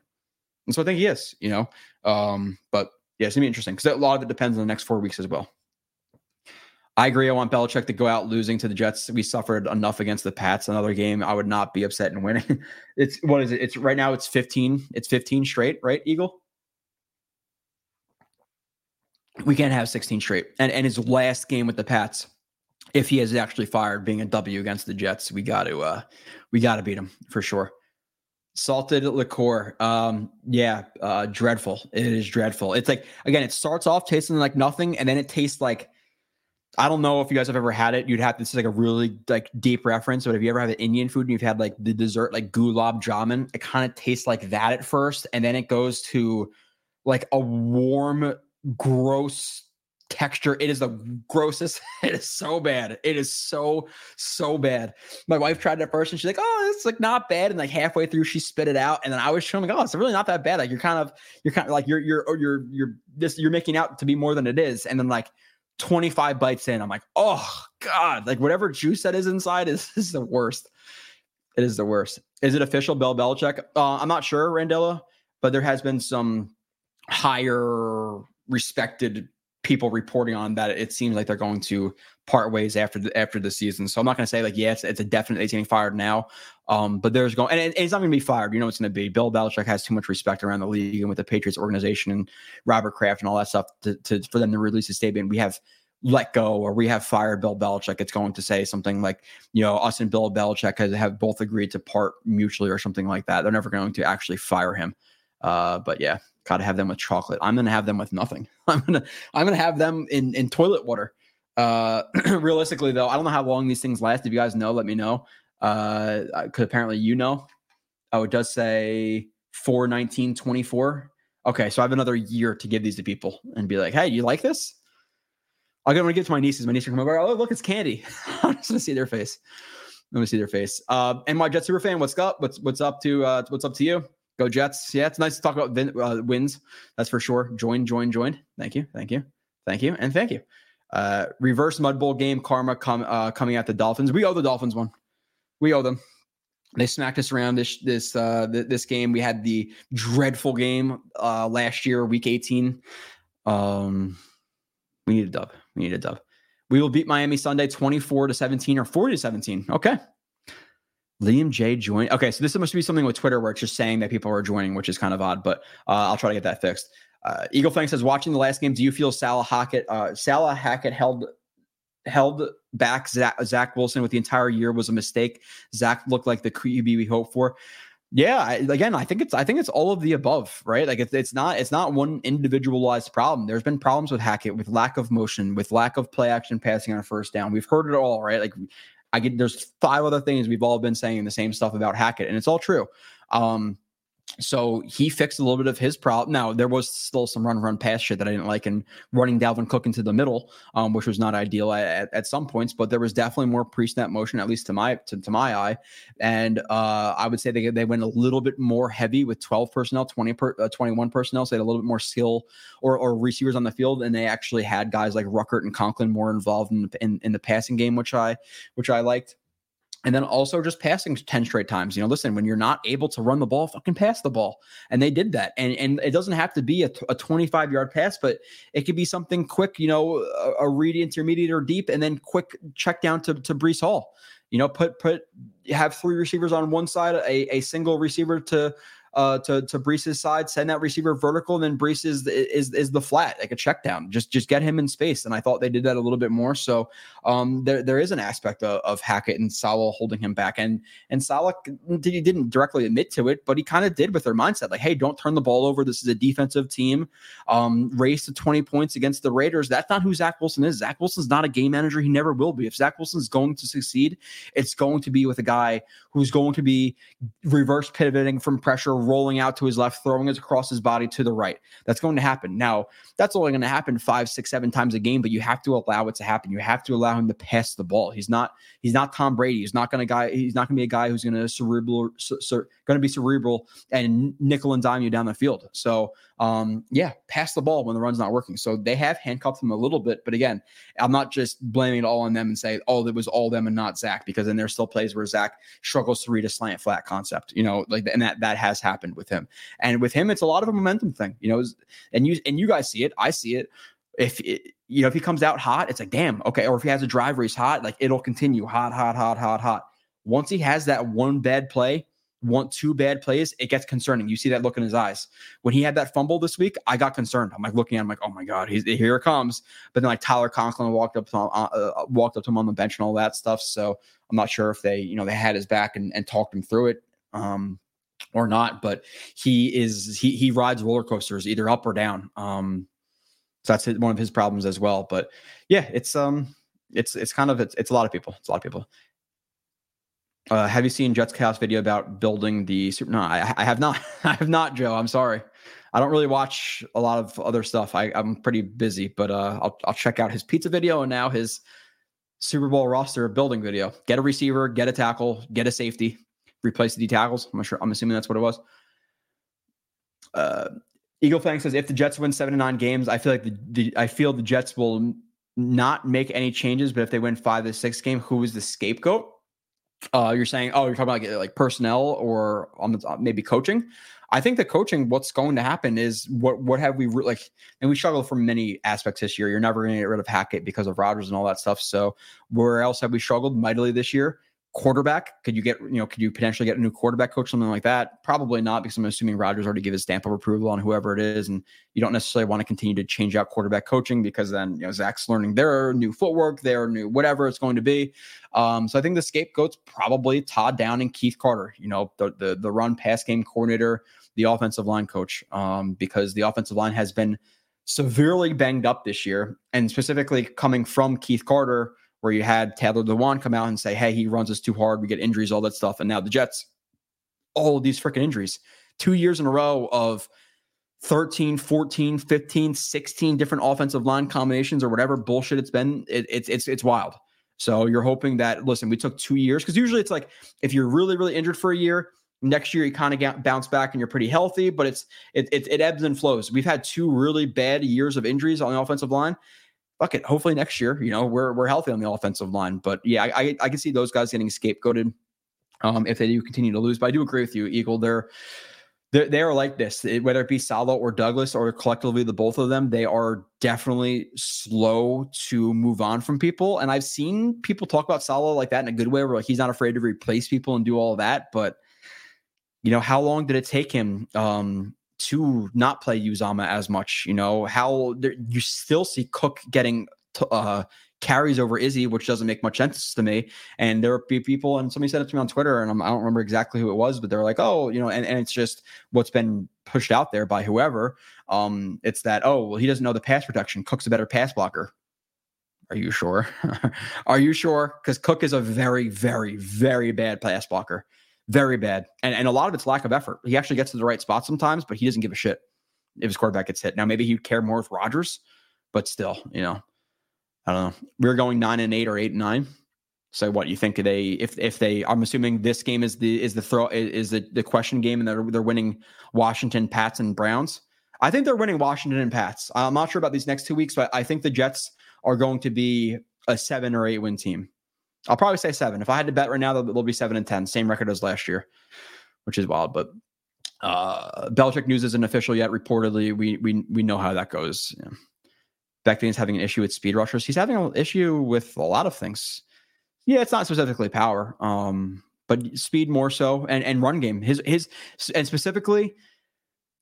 And so I think he is. You know, um, but yeah, it's gonna be interesting because a lot of it depends on the next four weeks as well. I agree. I want Belichick to go out losing to the Jets. We suffered enough against the Pats. Another game, I would not be upset in winning. It's what is it? It's right now. It's fifteen. It's fifteen straight, right? Eagle. We can't have sixteen straight. And and his last game with the Pats, if he is actually fired, being a W against the Jets, we got to uh we got to beat him for sure. Salted liqueur. Um, yeah, uh, dreadful. It is dreadful. It's like again, it starts off tasting like nothing, and then it tastes like I don't know if you guys have ever had it. You'd have this is like a really like deep reference, but if you ever have an Indian food and you've had like the dessert like gulab jamun, it kind of tastes like that at first, and then it goes to like a warm, gross texture. It is the grossest. It is so bad. It is so so bad. My wife tried it at first and she's like, "Oh, it's like not bad." And like halfway through, she spit it out, and then I was showing like, "Oh, it's really not that bad." Like you're kind of you're kind of like you're you're oh, you're you're this you're making out to be more than it is, and then like 25 bites in, I'm like, oh God, like whatever juice that is inside is, is the worst. It is the worst. Is it official Bill Belichick? Uh, I'm not sure, Randella, but there has been some higher respected people reporting on that it seems like they're going to part ways after the after the season. So I'm not going to say like yeah, it's, it's a definite he's getting fired now. Um, but there's going and it, it's not going to be fired. You know, it's going to be Bill Belichick has too much respect around the league and with the Patriots organization and Robert Kraft and all that stuff to, to for them to release a statement. We have let go or we have fired Bill Belichick. It's going to say something like, you know, us and Bill Belichick has, have both agreed to part mutually or something like that. They're never going to actually fire him. Uh, but yeah, gotta have them with chocolate. I'm gonna have them with nothing. I'm gonna I'm gonna have them in in toilet water. Uh, realistically though, I don't know how long these things last. If you guys know, let me know. Uh, because apparently you know. Oh, it does say 41924. Okay, so I have another year to give these to people and be like, hey, you like this? I'm gonna give it to my nieces. My nieces coming over. Oh, look, it's candy. I'm just gonna see their face. Let me see their face. Uh, and my Jet Super fan, what's up? What's what's up to uh, what's up to you? Go Jets. Yeah, it's nice to talk about vin- uh, wins. That's for sure. Join, join, join. Thank you, thank you, thank you, and thank you. Uh, reverse Mud Bowl game karma com- uh, coming at the Dolphins. We owe the Dolphins one. We owe them. They smacked us around this this uh, th- this game. We had the dreadful game uh, last year, Week 18. Um, we need a dub. We need a dub. We will beat Miami Sunday 24 to 17 or 40 to 17. Okay. Liam J joined. Okay, so this must be something with Twitter where it's just saying that people are joining, which is kind of odd, but uh, I'll try to get that fixed. Uh, Eagle Fang says, watching the last game, do you feel Saleh Hackett, uh, Saleh Hackett held held back Zach, Zach, Wilson with the entire year was a mistake? Zach looked like the QB we hoped for. Yeah, I, again, I think it's I think it's all of the above, right? Like it's it's not it's not one individualized problem. There's been problems with Hackett with lack of motion, with lack of play action passing on first down. We've heard it all, right? Like I get there's five other things we've all been saying the same stuff about Hackett, and it's all true. Um, so he fixed a little bit of his problem. Now there was still some run run pass shit that I didn't like, and running Dalvin Cook into the middle, um, which was not ideal at, at, some points. But there was definitely more pre snap motion, at least to my to, to my eye. And uh, I would say they they went a little bit more heavy with twelve personnel, twenty per, uh, twenty one personnel, so they had a little bit more skill or or receivers on the field, and they actually had guys like Ruckert and Conklin more involved in in, in the passing game, which I which I liked and then also just passing 10 straight times. You know, listen, when you're not able to run the ball, fucking pass the ball. And they did that. And and it doesn't have to be a, a 25 yard pass, but it could be something quick, you know, a, a read intermediate or deep, and then quick check down to, to Breece Hall. You know, put put have three receivers on one side, a, a single receiver to uh, to to Breece's side, send that receiver vertical, and then Breece is, is is the flat, like a check down. Just just get him in space. And I thought they did that a little bit more. So um, there there is an aspect of, of Hackett and Saleh holding him back, and and Saleh he didn't directly admit to it, but he kind of did with their mindset, like, hey, don't turn the ball over. This is a defensive team. Um, race to twenty points against the Raiders. That's not who Zach Wilson is. Zach Wilson's not a game manager. He never will be. If Zach Wilson's going to succeed, it's going to be with a guy who's going to be reverse pivoting from pressure rolling out to his left, throwing it across his body to the right. That's going to happen. Now, that's only going to happen five, six, seven times a game, but you have to allow it to happen. You have to allow him to pass the ball. He's not he's not Tom Brady. He's not going to guy. He's not going to be a guy who's going to cerebral, going to be cerebral and nickel and dime you down the field. So um, yeah, pass the ball when the run's not working. So they have handcuffed him a little bit, but again, I'm not just blaming it all on them and say, oh, it was all them and not Zach, because then there's still plays where Zach struggles to read a slant flat concept, you know, like and that that has happened with him. And with him, it's a lot of a momentum thing, you know, and you and you guys see it, I see it. If it, you know, if he comes out hot, it's like, damn, okay. Or if he has a drive race hot, like it'll continue hot, hot, hot, hot, hot. Once he has that one bad play, want two bad plays, it gets concerning. You see that look in his eyes. When he had that fumble this week, I got concerned. I'm like looking at him like, oh my god, he's here it comes. But then like Tyler Conklin walked up to him, uh, uh, walked up to him on the bench and all that stuff. So I'm not sure if they, you know, they had his back and, and talked him through it. Um, or not, but he is he he rides roller coasters either up or down. Um, so that's one of his problems as well. But yeah, it's um it's it's kind of it's, it's a lot of people. It's a lot of people. Uh, have you seen Jets Chaos video about building the super? No, I, I have not. I have not, Joe. I'm sorry. I don't really watch a lot of other stuff. I, am pretty busy, but uh, I'll I'll check out his pizza video and now his Super Bowl roster building video. Get a receiver, get a tackle, get a safety, replace the D tackles. I'm sure. I'm assuming that's what it was. Uh, Eagle Fang says if the Jets win seven to nine games, I feel like the, the I feel the Jets will not make any changes. But if they win five to six game, who is the scapegoat? Uh, you're saying, oh, you're talking about like, like personnel or on the, maybe coaching. I think the coaching, what's going to happen is what what have we re- like, and we struggle from many aspects this year. You're never going to get rid of Hackett because of Rodgers and all that stuff. So where else have we struggled mightily this year? Quarterback? Could you get, you know, could you potentially get a new quarterback coach, something like that? Probably not, because I'm assuming Rodgers already gave his stamp of approval on whoever it is. And you don't necessarily want to continue to change out quarterback coaching because then, you know, Zach's learning their new footwork, their new whatever it's going to be. Um, so I think the scapegoat's probably Todd Downing and Keith Carter, you know, the the, the run pass game coordinator, the offensive line coach, um, because the offensive line has been severely banged up this year. And specifically coming from Keith Carter, where you had Taylor Lewan come out and say, hey, he runs us too hard. We get injuries, all that stuff. And now the Jets, all of these freaking injuries. Two years in a row of 13, 14, 15, 16 different offensive line combinations or whatever bullshit it's been. It, it's it's it's wild. So you're hoping that listen, we took two years because usually it's like if you're really really injured for a year, next year you kind of bounce back and you're pretty healthy, but it's it, it it ebbs and flows. We've had two really bad years of injuries on the offensive line, fuck it. Hopefully next year, you know, we're we're healthy on the offensive line. But yeah, I I, I can see those guys getting scapegoated um, if they do continue to lose. But I do agree with you, Eagle. They're they're, they are like this, whether it be Saleh or Douglas or collectively the both of them, they are definitely slow to move on from people. And I've seen people talk about Saleh like that in a good way, where like he's not afraid to replace people and do all that. But you know, how long did it take him um, to not play Uzomah as much? You know, how there, you still see Cook getting uh, carries over Izzy, which doesn't make much sense to me. And there be people, and somebody said it to me on Twitter, and I'm, I do not remember exactly who it was, but they're like, oh, you know, and, and it's just what's been pushed out there by whoever. Um, it's that, oh, well, he doesn't know the pass protection. Cook's a better pass blocker. Are you sure? Are you sure? Because Cook is a very, very, very bad pass blocker. Very bad. And, and a lot of it's lack of effort. He actually gets to the right spot sometimes, but he doesn't give a shit if his quarterback gets hit. Now, maybe he'd care more with Rodgers, but still, you know, I don't know. We are going nine and eight or eight and nine. So what you think they if if they I'm assuming this game is the is the throw is the, the question game and they're they're winning Washington, Pats, and Browns. I think they're winning Washington and Pats. I'm not sure about these next two weeks, but I think the Jets are going to be a seven or eight win team. I'll probably say seven. If I had to bet right now, they'll, they'll be seven and ten, same record as last year, which is wild. But uh Belichick news isn't official yet. Reportedly, we we we know how that goes. Yeah. Is having an issue with speed rushers. He's having an issue with a lot of things. Yeah, it's not specifically power, um, but speed more so, and and run game. His his and specifically,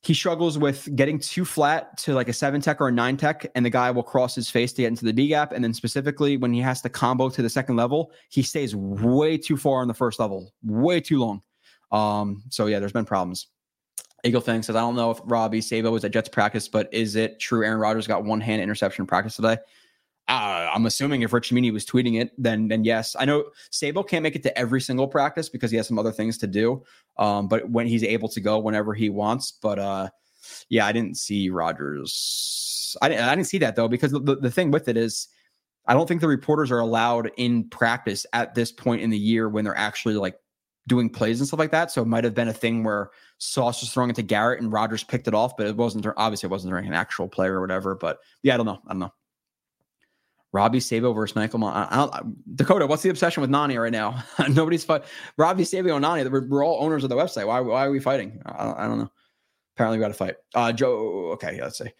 he struggles with getting too flat to like a seven tech or a nine tech, and the guy will cross his face to get into the B gap. And then specifically when he has to combo to the second level, he stays way too far on the first level, way too long. Um, so yeah, there's been problems. Eagle Thing says, I don't know if Robbie Sabo was at Jets practice, but is it true Aaron Rodgers got one hand interception practice today? Uh, I'm assuming if Rich Cimini was tweeting it, then then yes. I know Sabo can't make it to every single practice because he has some other things to do. Um, but when he's able to go whenever he wants, but uh, yeah, I didn't see Rodgers. I didn't, I didn't see that though because the, the thing with it is, I don't think the reporters are allowed in practice at this point in the year when they're actually like doing plays and stuff like that. So it might have been a thing where Sauce was throwing it to Garrett and Rodgers picked it off, but it wasn't obviously it wasn't during an actual play or whatever. But yeah, I don't know. I don't know. Robbie Sabo versus Michael. I Dakota, what's the obsession with Nania right now? Nobody's fight. Robbie Sabo and Nania. We're, we're, all owners of the website. Why, why are we fighting? I, I don't know. Apparently, we got to fight. Uh, Joe. Okay, yeah, let's see.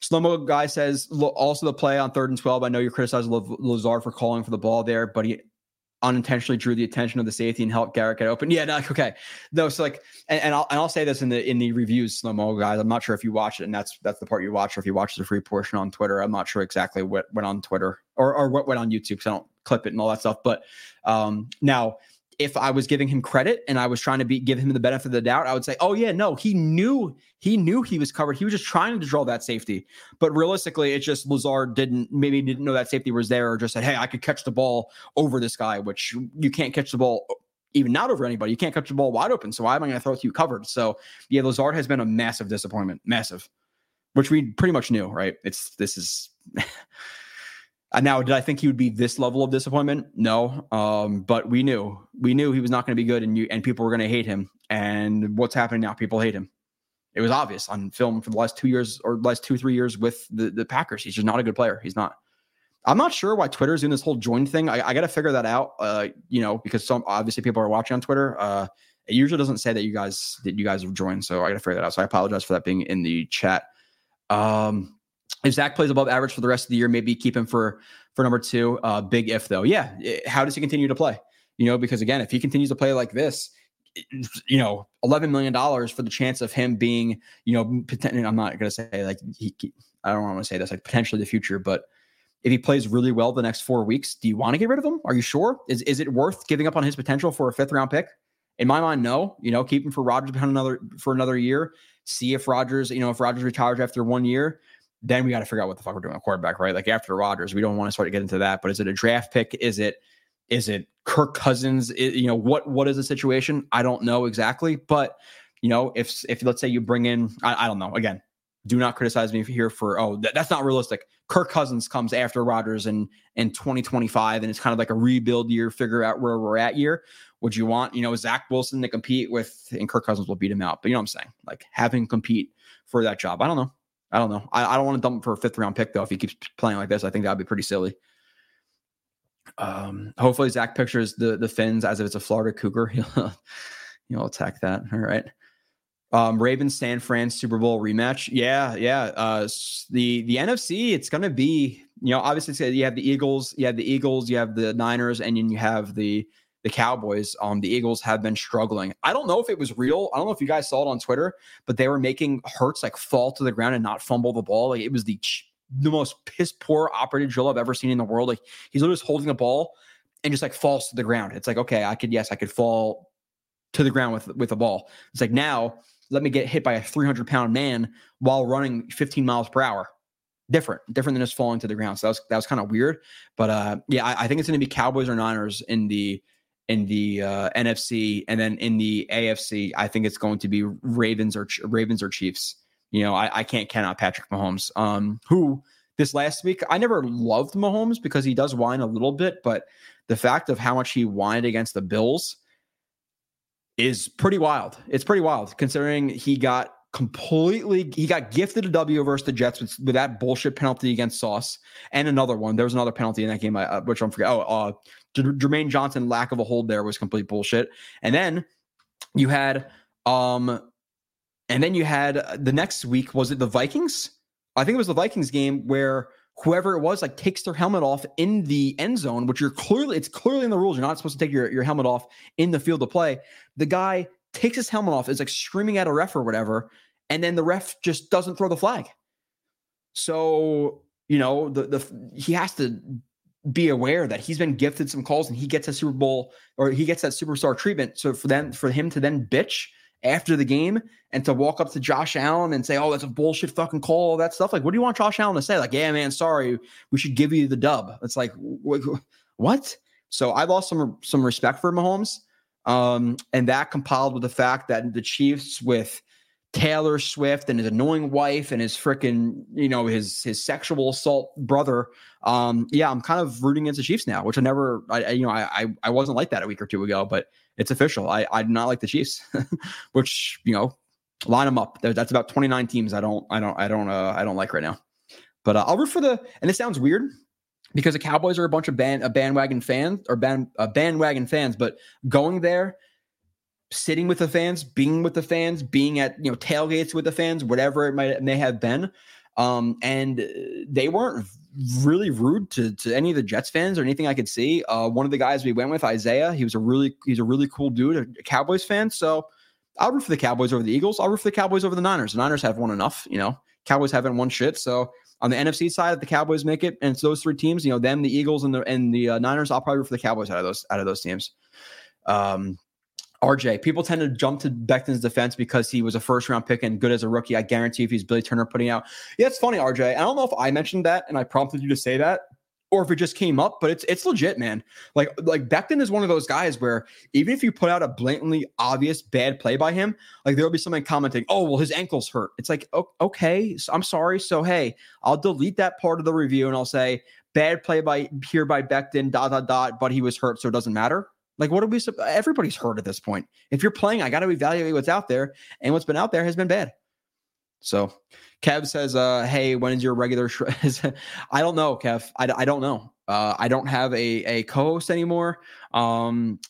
Slow guy says also the play on third and twelve. I know you're criticizing Lazard for calling for the ball there, but he unintentionally drew the attention of the safety and helped Garrett get open. Yeah, no, okay. No, so like, and, and, I'll and I'll say this in the in the reviews, slow mo guys. I'm not sure if you watch it, and that's that's the part you watch, or if you watch the free portion on Twitter. I'm not sure exactly what went on Twitter or or what went on YouTube because I don't clip it and all that stuff. But um now if I was giving him credit and I was trying to be give him the benefit of the doubt, I would say, "Oh yeah, no, he knew he knew he was covered. He was just trying to draw that safety." But realistically, it's just Lazard didn't maybe didn't know that safety was there, or just said, "Hey, I could catch the ball over this guy," which you can't catch the ball even not over anybody. You can't catch the ball wide open. So why am I going to throw it to you covered? So yeah, Lazard has been a massive disappointment, massive, which we pretty much knew, right? It's this is. Uh, now, did I think he would be this level of disappointment? No, um, but we knew we knew he was not going to be good, and you and people were going to hate him. And what's happening now? People hate him. It was obvious on film for the last two years or last two three years with the the Packers. He's just not a good player. He's not. I'm not sure why Twitter's doing this whole join thing. I, I got to figure that out. Uh, you know, because some obviously people are watching on Twitter. Uh, it usually doesn't say that you guys that you guys have joined, so I got to figure that out. So I apologize for that being in the chat. Um, if Zach plays above average for the rest of the year, maybe keep him for for number two. Uh, big if though, yeah. How does he continue to play? You know, because again, if he continues to play like this, you know, eleven million dollars for the chance of him being, you know, I'm not going to say like he, I don't want to say this like potentially the future, but if he plays really well the next four weeks, do you want to get rid of him? Are you sure? Is is it worth giving up on his potential for a fifth round pick? In my mind, no. You know, keep him for Rodgers another for another year. See if Rodgers, you know, if Rodgers retires after one year, then we got to figure out what the fuck we're doing at quarterback, right? Like after Rodgers, we don't want to start to get into that. But is it a draft pick? Is it is it Kirk Cousins? It, you know what what is the situation? I don't know exactly, but you know if if let's say you bring in, I, I don't know. Again, do not criticize me here for oh that, that's not realistic. Kirk Cousins comes after Rodgers in in 2025, and it's kind of like a rebuild year, figure out where we're at year. Would you want you know Zach Wilson to compete with, and Kirk Cousins will beat him out? But you know what I'm saying, like having compete for that job. I don't know. I don't know. I, I don't want to dump him for a fifth round pick though. If he keeps playing like this, I think that'd be pretty silly. Um, hopefully Zach pictures the the fins as if it's a Florida Cougar. He'll he'll attack that. All right. Um, Ravens San Fran Super Bowl rematch. Yeah, yeah. Uh, the the NFC, it's to be you know obviously you have the Eagles, you have the Eagles, you have the Niners, and then you have the the Cowboys. Um, the Eagles have been struggling. I don't know if it was real. I don't know if you guys saw it on Twitter, but they were making Hurts like fall to the ground and not fumble the ball. Like it was the the most piss poor operated drill I've ever seen in the world. Like he's literally just holding the ball and just like falls to the ground. It's like okay, I could yes, I could fall to the ground with with a ball. It's like now let me get hit by a 300 pound man while running 15 miles per hour. Different, different than just falling to the ground. So that was that was kind of weird. But uh, yeah, I, I think it's going to be Cowboys or Niners in the in the uh, NFC, and then in the AFC, I think it's going to be Ravens or Ravens or Chiefs. You know, I, I can't count out Patrick Mahomes, um, who this last week I never loved Mahomes because he does whine a little bit, but the fact of how much he whined against the Bills is pretty wild. It's pretty wild considering he got completely he got gifted a W versus the Jets with, with that bullshit penalty against Sauce and another one. There was another penalty in that game, uh, which I'm forget. Oh, uh, Jermaine Johnson lack of a hold there was complete bullshit. And then you had um and then you had uh, the next week was it the Vikings? I think it was the Vikings game where whoever it was like takes their helmet off in the end zone, which you're clearly it's clearly in the rules. You're not supposed to take your, your helmet off in the field of play. The guy takes his helmet off, is like screaming at a ref or whatever, and then the ref just doesn't throw the flag. So, you know, the the he has to be aware that he's been gifted some calls and he gets a Super Bowl or he gets that superstar treatment. So for them, for him to then bitch after the game and to walk up to Josh Allen and say, "Oh, that's a bullshit fucking call," all that stuff. Like, what do you want Josh Allen to say? Like, "Yeah, man, sorry, we should give you the dub." It's like, what? So I lost some some respect for Mahomes, um, and that compiled with the fact that the Chiefs with Taylor Swift and his annoying wife and his freaking, you know, his his sexual assault brother. Um, yeah, I'm kind of rooting against the Chiefs now, which I never, I, you know, I, I wasn't like that a week or two ago, but it's official. I I do not like the Chiefs, which you know, line them up. That's about 29 teams. I don't, I don't, I don't, uh, I don't like right now. But uh, I'll root for the. And this sounds weird because the Cowboys are a bunch of band, a bandwagon fans or band, uh, bandwagon fans, but going there sitting with the fans, being with the fans, being at you know tailgates with the fans, whatever it might may have been. Um, and they weren't really rude to, to any of the Jets fans or anything I could see. Uh, one of the guys we went with, Isaiah, he was a really he's a really cool dude, a Cowboys fan. So I'll root for the Cowboys over the Eagles. I'll root for the Cowboys over the Niners. The Niners have won enough, you know. Cowboys haven't won shit. So on the NFC side, the Cowboys make it, and it's those three teams, you know, them, the Eagles, and the and the uh, Niners, I'll probably root for the Cowboys out of those out of those teams. Um, RJ, people tend to jump to Becton's defense because he was a first round pick and good as a rookie. I guarantee if he's Billy Turner putting out. Yeah, it's funny, RJ. I don't know if I mentioned that and I prompted you to say that or if it just came up, but it's it's legit, man. Like like Becton is one of those guys where even if you put out a blatantly obvious bad play by him, like there'll be somebody commenting, "Oh, well, his ankle's hurt." It's like, okay, I'm sorry. So hey, I'll delete that part of the review and I'll say bad play by here by Becton, dot dot dot, but he was hurt, so it doesn't matter. Like, what are we? Everybody's hurt at this point. If you're playing, I got to evaluate what's out there, and what's been out there has been bad. So, Kev says, uh, "Hey, when is your regular?" Sh-? I don't know, Kev. I, I don't know. Uh, I don't have a a co-host anymore, um,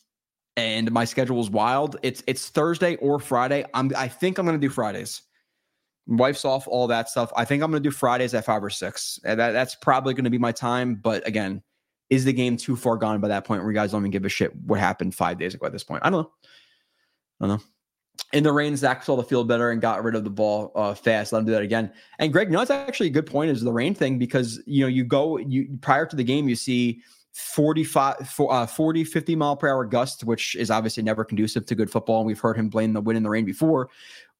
and my schedule is wild. It's it's Thursday or Friday. I'm I think I'm to do Fridays. Wife's off, all that stuff. I think I'm to do Fridays at five or six. That, that's probably to be my time. But again, is the game too far gone by that point where you guys don't even give a shit what happened five days ago at this point? I don't know. I don't know. In the rain, Zach saw the field better and got rid of the ball uh, fast. Let him do that again. And Greg, know, it's actually a good point is the rain thing because, you know, you go, you prior to the game, you see 45, uh, 40, 50 mile per hour gusts, which is obviously never conducive to good football. And we've heard him blame the wind in the rain before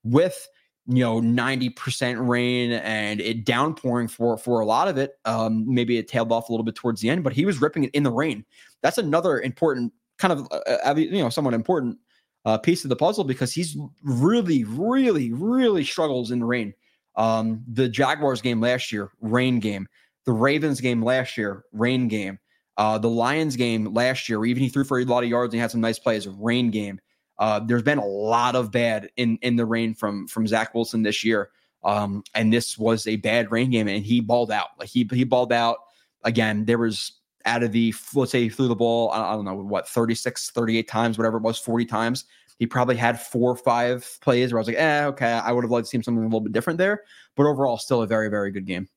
with you know 90% rain and it downpouring for for a lot of it um maybe it tailed off a little bit towards the end but he was ripping it in the rain. That's another important kind of uh, uh you know somewhat important uh, piece of the puzzle because he's really really really struggles in the rain. Um the jaguars game last year rain game. The ravens game last year rain game. Uh the lions game last year even he threw for a lot of yards and he had some nice plays rain game uh, there's been a lot of bad in in the rain from from Zach Wilson this year, um, and this was a bad rain game, and he balled out. Like he he balled out again. There was out of the, let's say he threw the ball, I don't know, what, 36, 38 times, whatever it was, 40 times. He probably had four or five plays where I was like, eh, okay, I would have liked to see something a little bit different there. But overall, still a very, very good game.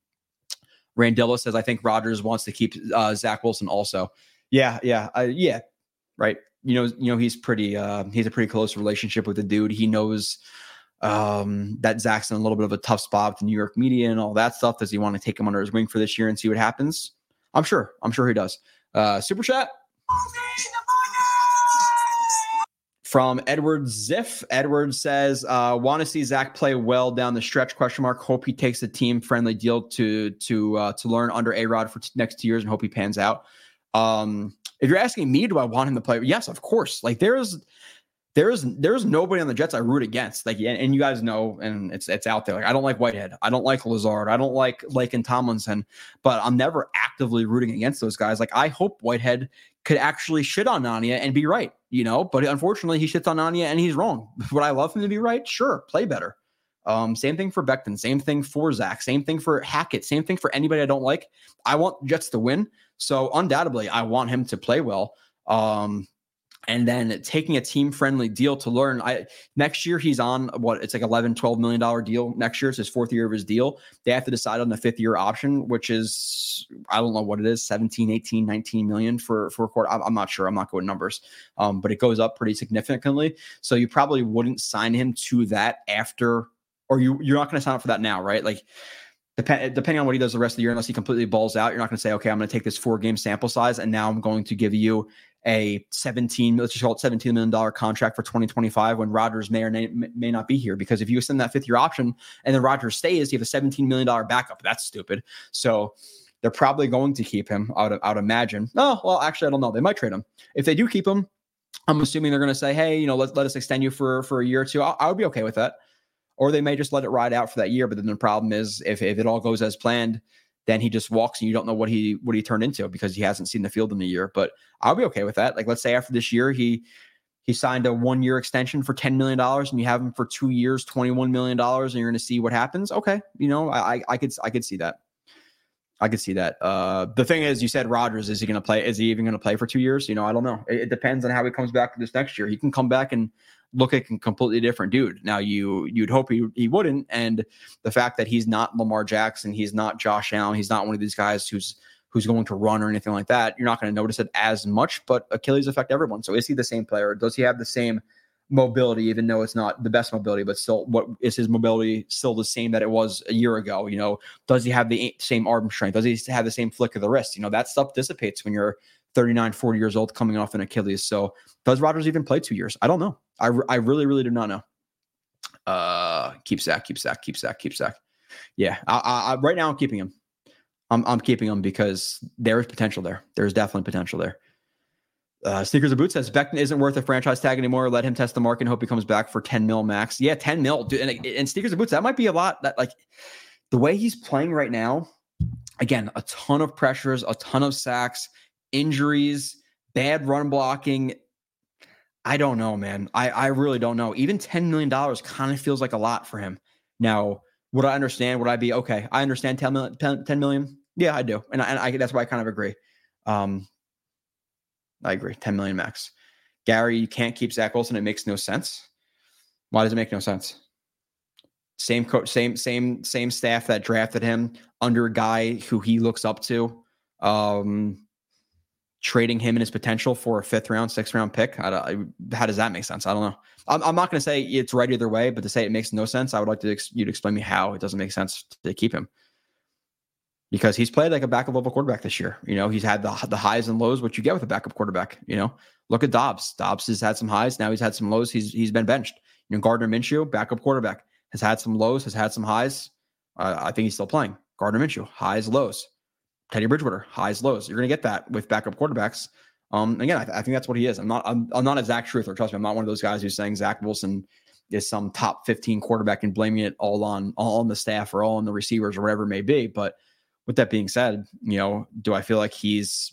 Randilla says, I think Rodgers wants to keep uh, Zach Wilson also. Yeah, yeah, uh, yeah, right. You know, you know, he's pretty, uh, he's a pretty close relationship with the dude. He knows um, that Zach's in a little bit of a tough spot with the New York media and all that stuff. Does he want to take him under his wing for this year and see what happens? I'm sure. I'm sure he does. Uh, super chat from Edward Ziff. Edward says, uh, "Want to see Zach play well down the stretch? Question mark. Hope he takes a team friendly deal to to uh, to learn under A Rod for t- next two years and hope he pans out." Um, if you're asking me, do I want him to play? Yes, of course. Like there's there's there's nobody on the Jets I root against. Like, and, and, you guys know, and it's it's out there. Like, I don't like Whitehead. I don't like Lazard. I don't like Laken Tomlinson. But I'm never actively rooting against those guys. Like, I hope Whitehead could actually shit on Anya and be right. You know, but unfortunately, he shits on Anya and he's wrong. Would I love him to be right? Sure, play better. Um, same thing for Becton. Same thing for Zach. Same thing for Hackett. Same thing for anybody I don't like. I want Jets to win. So undoubtedly, I want him to play well. Um, and then taking a team friendly deal to learn i next year he's on what it's like 11 12 million dollar deal next year it's his fourth year of his deal they have to decide on the fifth year option which is i don't know what it is 17 18 19 million for for a quarter i'm, not sure i'm not going numbers um, but it goes up pretty significantly so you probably wouldn't sign him to that after or you you're not going to sign up for that now right like Dep- depending on what he does the rest of the year, unless he completely balls out, you're not going to say, okay, I'm going to take this four game sample size and now I'm going to give you a 17, let's just call it $17 million contract for 2025 when Rodgers may or may, may not be here. Because if you extend that fifth year option and then Rodgers stays, you have a $17 million backup. That's stupid. So they're probably going to keep him, would, I would imagine. Oh, well, actually, I don't know. They might trade him. If they do keep him, I'm assuming they're going to say, hey, you know, let, let us extend you for, for a year or two. I, I would be okay with that. Or they may just let it ride out for that year. But then the problem is if, if it all goes as planned, then he just walks and you don't know what he what he turned into because he hasn't seen the field in a year. But I'll be okay with that. Like let's say after this year he he signed a one year extension for $10 million and you have him for two years, $21 million, and you're gonna see what happens. Okay. You know, I I could I could see that. I could see that. Uh, the thing is, you said Rodgers. Is he going to play? Is he even going to play for two years? You know, I don't know. It, it, depends on how he comes back this next year. He can come back and look like a completely different dude. Now you you'd hope he he wouldn't, and the fact that he's not Lamar Jackson, he's not Josh Allen, he's not one of these guys who's who's going to run or anything like that. You're not going to notice it as much, but Achilles affect everyone. So is he the same player? Does he have the same mobility, even though it's not the best mobility, but still, what is his mobility still the same that it was a year ago? You know, does he have the same arm strength? Does he have the same flick of the wrist? You know, that stuff dissipates when you're 39, 40 years old coming off an Achilles. So does Rodgers even play two years? I don't know. I, I really, really do not know. Uh, keep Zach, keep Zach, keep Zach, keep Zach. Yeah, I, I, right now I'm keeping him. I'm, I'm keeping him because there is potential there. There's definitely potential there. Uh, Sneakers of Boots says Becton isn't worth a franchise tag anymore. Let him test the market and hope he comes back for 10 mil max. Yeah, 10 mil. Dude, and, and Sneakers of Boots, that might be a lot. That like the way he's playing right now, again, a ton of pressures, a ton of sacks, injuries, bad run blocking. I don't know, man. I, I really don't know. Even $10 million kind of feels like a lot for him. Now, would I understand? Would I be okay? I understand 10 million. 10, 10 million. Yeah, I do. And, I, and I, that's why I kind of agree. Um, I agree. 10 million max. Gary, you can't keep Zach Wilson. It makes no sense. Why does it make no sense? Same coach, same, same, same staff that drafted him under a guy who he looks up to. Um, trading him and his potential for a fifth round, sixth round pick. I, how does that make sense? I don't know. I'm, I'm not going to say it's right either way, but to say it makes no sense, I would like to ex- you to explain me how it doesn't make sense to keep him because he's played like a backup level quarterback this year. You know, he's had the the highs and lows, which you get with a backup quarterback. You know, look at Dobbs. Dobbs has had some highs. Now he's had some lows. He's he's been benched. You know, Gardner Minshew, backup quarterback, has had some lows, has had some highs. Uh, I think he's still playing. Gardner Minshew, highs, lows. Teddy Bridgewater, highs, lows. You're going to get that with backup quarterbacks. Um, again, I, th- I, think that's what he is. I'm not. I'm, I'm not a Zach Truth, trust me, I'm not one of those guys who's saying Zach Wilson is some top 15 quarterback and blaming it all on all on the staff or all on the receivers or whatever it may be. But with that being said, you know, do I feel like he's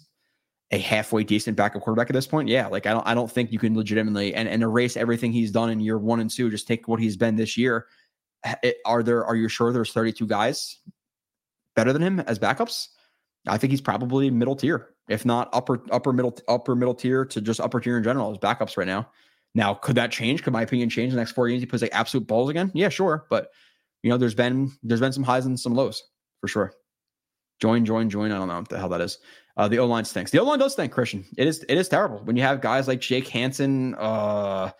a halfway decent backup quarterback at this point? Yeah. Like I don't I don't think you can legitimately and, and erase everything he's done in year one and two. Just take what he's been this year. It, are there are you sure there's 32 guys better than him as backups? I think he's probably middle tier, if not upper upper middle upper middle tier to just upper tier in general as backups right now. Now, could that change? Could my opinion change the next four games? He plays like absolute balls again. Yeah, sure. But you know, there's been there's been some highs and some lows for sure. Join, join, join. I don't know what the hell that is. Uh, the O line stinks. The O line does stink, Christian. It is it is terrible when you have guys like Jake Hanson, uh,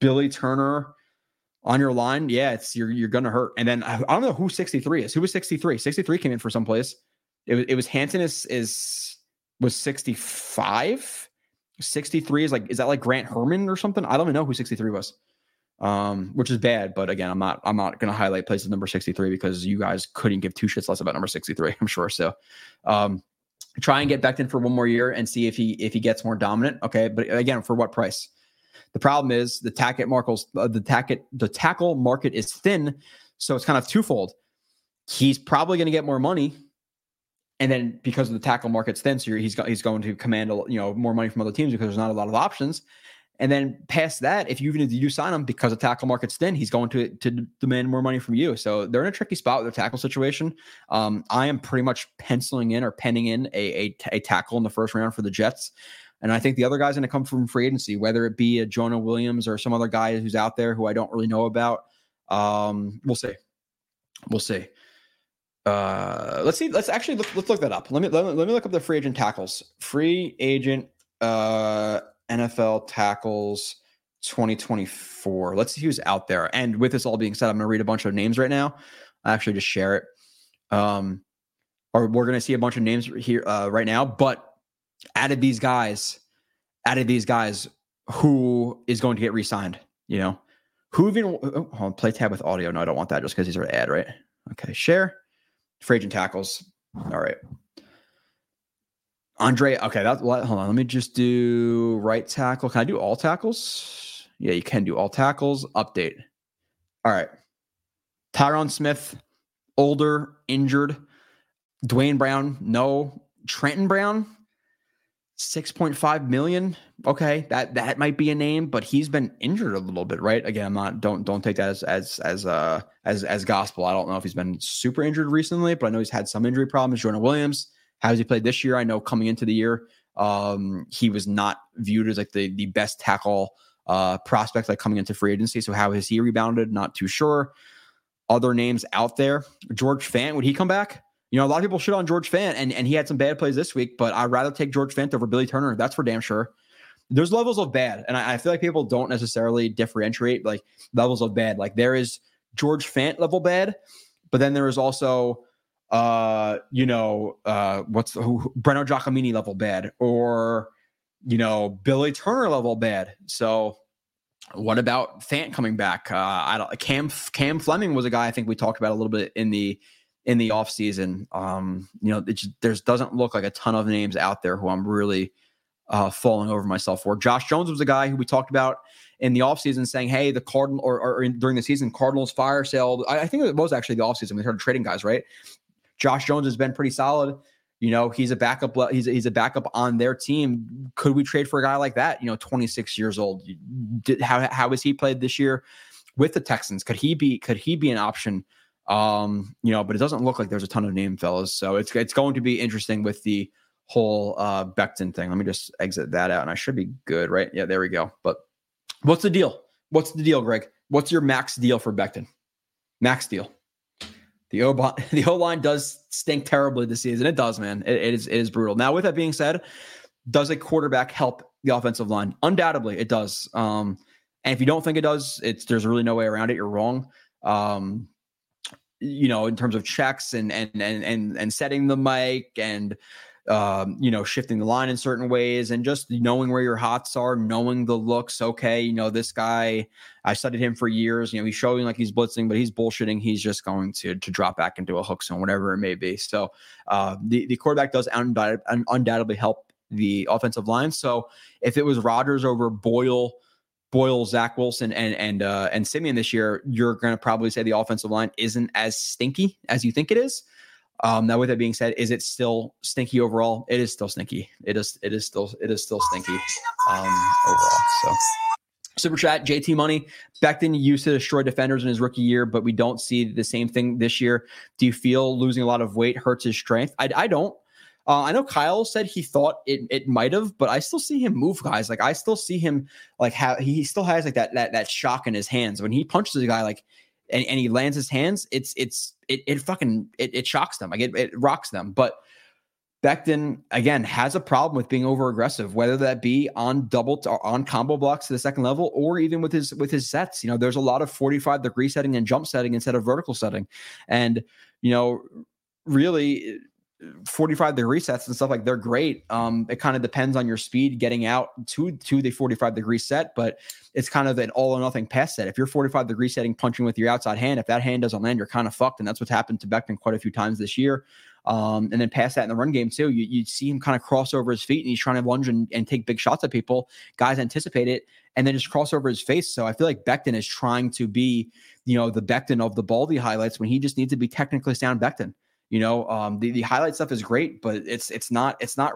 Billy Turner on your line. Yeah, it's you're you're gonna hurt. And then I, I don't know who 63 is. Who was 63? 63 came in for some place. It was it was Hanson is is was 65. 63 is like is that like Grant Hermanns or something? I don't even know who 63 was um, which is bad. But again, I'm not I'm not to highlight places number 63 because you guys couldn't give two shits less about number 63. I'm sure. So, um, try and get Becton for one more year and see if he if he gets more dominant. Okay, but again, for what price? The problem is the tackle markets uh, the tackle the tackle market is thin, so it's kind of twofold. He's probably going to get more money, and then because of the tackle market's thin, so he's got, he's going to command a, you know more money from other teams because there's not a lot of options. And then past that, if you even if you sign him because the tackle market's thin, he's going to to demand more money from you. So they're in a tricky spot with their tackle situation. Um, I am pretty much penciling in or penning in a, a, a tackle in the first round for the Jets. And I think the other guy's going to come from free agency, whether it be a Jonah Williams or some other guy who's out there who I don't really know about. Um, we'll see. We'll see. Uh, let's see. Let's actually look, let's look that up. Let me, let me let me look up the free agent tackles. Free agent. Uh, NFL tackles 2024. Let's see who's out there. And with this all being said, I'm going to read a bunch of names right now. I actually just share it. Um, or we're going to see a bunch of names here uh, right now. But out of these guys, out of these guys, who is going to get re-signed? You know, who even oh, play tab with audio? No, I don't want that just because these are ad, right? Okay, share. Free agent tackles. All right. Andre, okay, what hold on. Let me just do right tackle. Can I do all tackles? Yeah, you can do all tackles. Update. All right. Tyron Smith, older, injured. Duane Brown, no. Trenton Brown, 6.5 million. Okay, that that might be a name, but he's been injured a little bit, right? Again, I'm not don't don't take that as as as uh as as gospel. I don't know if he's been super injured recently, but I know he's had some injury problems. Jonah Williams, how has he played this year? I know coming into the year, um, he was not viewed as like the the best tackle uh, prospect like coming into free agency. So how has he rebounded? Not too sure. Other names out there, George Fant, would he come back? You know, a lot of people shit on George Fant, and, and he had some bad plays this week, but I'd rather take George Fant over Billy Turner. That's for damn sure. There's levels of bad, and I, I feel like people don't necessarily differentiate like levels of bad. Like there is George Fant level bad, but then there is also uh, you know, uh, what's the who, Breno Giacomini level bad or, you know, Billy Turner level bad. So what about Fant coming back? Uh, I don't, Cam, Cam Fleming was a guy I think we talked about a little bit in the, in the off season. Um, you know, it just, there's doesn't look like a ton of names out there who I'm really, uh, falling over myself for. Josh Jones was a guy who we talked about in the offseason saying, hey, the Cardinal or, or in, during the season, Cardinals fire sale. I, I, think it was actually the offseason. We started trading guys, right? Josh Jones has been pretty solid. You know, he's a backup. He's a, he's a backup on their team. Could we trade for a guy like that? You know, 26 years old. Did, how how has he played this year with the Texans? Could he be could he be an option? Um, you know, but it doesn't look like there's a ton of name fellas. So it's it's going to be interesting with the whole uh Becton thing. Let me just exit that out, and I should be good, right? Yeah, there we go. But what's the deal? What's the deal, Greg? What's your max deal for Becton? Max deal. The O the O line does stink terribly this season. It does, man. It, it is it is brutal. Now, with that being said, does a quarterback help the offensive line? Undoubtedly, it does. Um, and if you don't think it does, it's there's really no way around it. You're wrong. Um, you know, in terms of checks and and and and and setting the mic and um, you know, shifting the line in certain ways and just knowing where your hots are, knowing the looks. Okay, you know, this guy, I studied him for years. You know, he's showing like he's blitzing, but he's bullshitting. He's just going to to drop back into a hook zone, whatever it may be. So uh, the the quarterback does undoubtedly help the offensive line. So if it was Rodgers over Boyle. Boyle, Zach Wilson, and and uh, and Siemian this year, you're going to probably say the offensive line isn't as stinky as you think it is. Um, now, with that being said, is it still stinky overall? It is still stinky. It is. It is still. It is still stinky um, overall. So, super chat. JT Money. Becton used to destroy defenders in his rookie year, but we don't see the same thing this year. Do you feel losing a lot of weight hurts his strength? I, I don't. Uh, I know Kyle said he thought it it might have, but I still see him move guys. Like I still see him like how he still has like that that that shock in his hands when he punches a guy like and, and he lands his hands. It's it's it it fucking it, it shocks them. Like it, it rocks them. But Becton again has a problem with being over aggressive, whether that be on double t- on combo blocks to the second level or even with his with his sets. You know, there's a lot of 45 degree setting and jump setting instead of vertical setting, and you know, really 45 degree sets and stuff like they're great. Um, it kind of depends on your speed getting out to to the 45 degree set, but it's kind of an all or nothing pass set. If you're 45 degree setting punching with your outside hand, if that hand doesn't land, you're kind of fucked. And that's what's happened to Becton quite a few times this year. Um, and then past that in the run game too, you you see him kind of cross over his feet and he's trying to lunge and, and take big shots at people. Guys anticipate it and then just cross over his face. So I feel like Becton is trying to be, you know, the Becton of the Baldy highlights when he just needs to be technically sound Becton. You know, um, the, the highlight stuff is great, but it's it's not it's not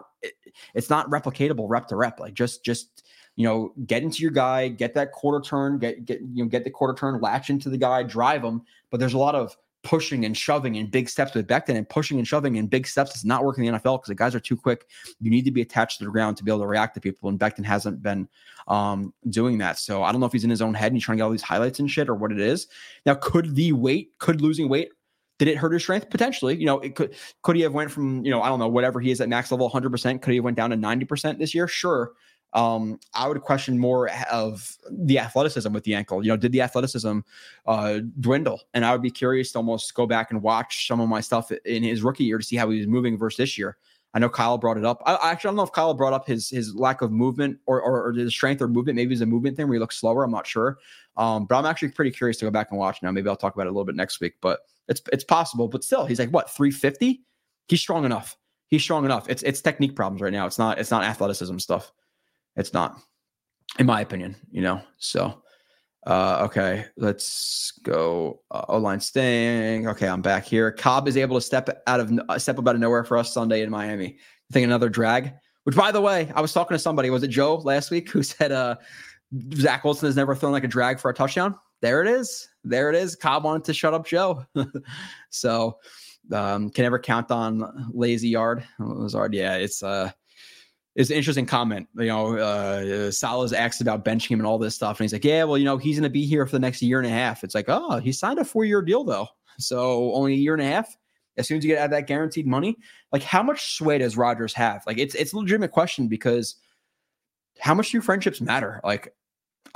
it's not replicatable rep to rep. Like just just you know, get into your guy, get that quarter turn, get get you know, get the quarter turn, latch into the guy, drive him. But there's a lot of pushing and shoving and big steps with Becton and pushing and shoving and big steps is not working in the NFL because the guys are too quick. You need to be attached to the ground to be able to react to people. And Becton hasn't been um, doing that. So I don't know if he's in his own head and he's trying to get all these highlights and shit or what it is. Now, could the weight, could losing weight did it hurt his strength? Potentially. You know, it could could he have went from, you know, I don't know, whatever he is at max level 100%, could he have went down to 90% this year? Sure. Um, I would question more of the athleticism with the ankle. You know, did the athleticism uh, dwindle? And I would be curious to almost go back and watch some of my stuff in his rookie year to see how he was moving versus this year. I know Kyle brought it up. I, I actually don't know if Kyle brought up his his lack of movement or, or, or the strength or movement. Maybe it's a movement thing where he looks slower. I'm not sure. Um, but I'm actually pretty curious to go back and watch now. Maybe I'll talk about it a little bit next week. But it's it's possible, but still, he's like what 350. He's strong enough. He's strong enough. It's it's technique problems right now. It's not it's not athleticism stuff. It's not, in my opinion. You know. So, uh, okay, let's go. Uh, o line staying. Okay, I'm back here. Cobb is able to step out of uh, step out of nowhere for us Sunday in Miami. I think another drag. Which, by the way, I was talking to somebody. Was it Joe last week who said uh, Zach Wilson has never thrown like a drag for a touchdown? there it is. There it is. Cobb wanted to shut up Joe. so um, can never count on lazy yard. Lazard, yeah, it's uh it's an interesting comment. You know, uh Saleh's asked about benching him and all this stuff. And he's like, Yeah, well, you know, he's gonna be here for the next year and a half. It's like, oh, he signed a four-year deal though. So only a year and a half. As soon as you get out of that guaranteed money, like how much sway does Rodgers have? Like it's it's a legitimate question because how much do friendships matter? Like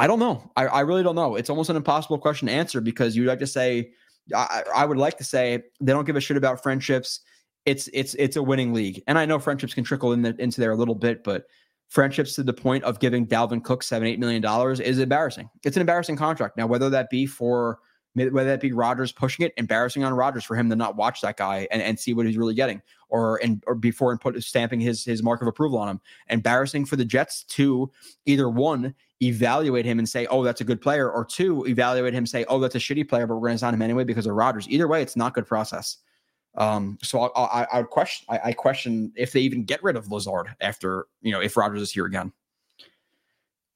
I don't know. I, I really don't know. It's almost an impossible question to answer because you'd like to say, I, I would like to say they don't give a shit about friendships. It's it's it's a winning league, and I know friendships can trickle in the, into there a little bit, but friendships to the point of giving Dalvin Cook seven eight million dollars is embarrassing. It's an embarrassing contract. Now, whether that be for whether that be Rodgers pushing it, embarrassing on Rodgers for him to not watch that guy and, and see what he's really getting, or and or before and put stamping his his mark of approval on him. Embarrassing for the Jets to either one evaluate him and say, oh, that's a good player, or two, evaluate him say, oh, that's a shitty player, but we're going to sign him anyway because of Rodgers. Either way, it's not good process. Um, so I, I, I would question, I, I, question if they even get rid of Lazard after, you know, if Rodgers is here again.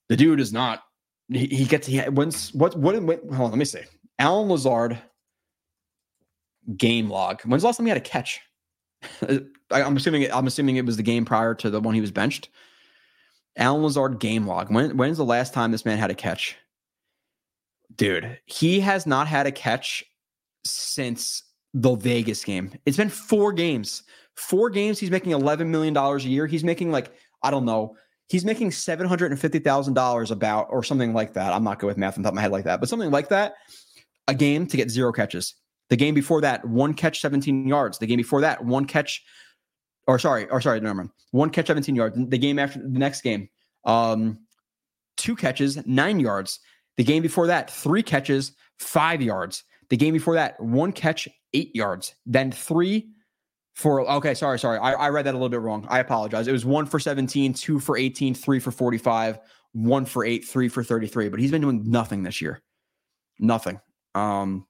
The dude is not. He, he gets he when's what what hold on, let me see. Allen Lazard game log. When's the last time he had a catch? I'm assuming I'm assuming it was the game prior to the one he was benched. Allen Lazard game log. When when's the last time this man had a catch? Dude, he has not had a catch since the Vegas game. It's been four games. Four games. He's making $11 million a year. He's making like, I don't know, he's making $750,000 about, or something like that. I'm not good with math on top of my head like that, but something like that a game to get zero catches. The game before that, one catch, 17 yards. The game before that, one catch, or sorry, or sorry, no, one catch, 17 yards. The game after the next game, um, two catches, nine yards. The game before that, three catches, five yards. The game before that, one catch, eight yards. Then three for, okay, sorry, sorry. I, I read that a little bit wrong. I apologize. It was one for 17, two for 18, three for 45, one for eight, three for 33. But he's been doing nothing this year. Nothing. Um,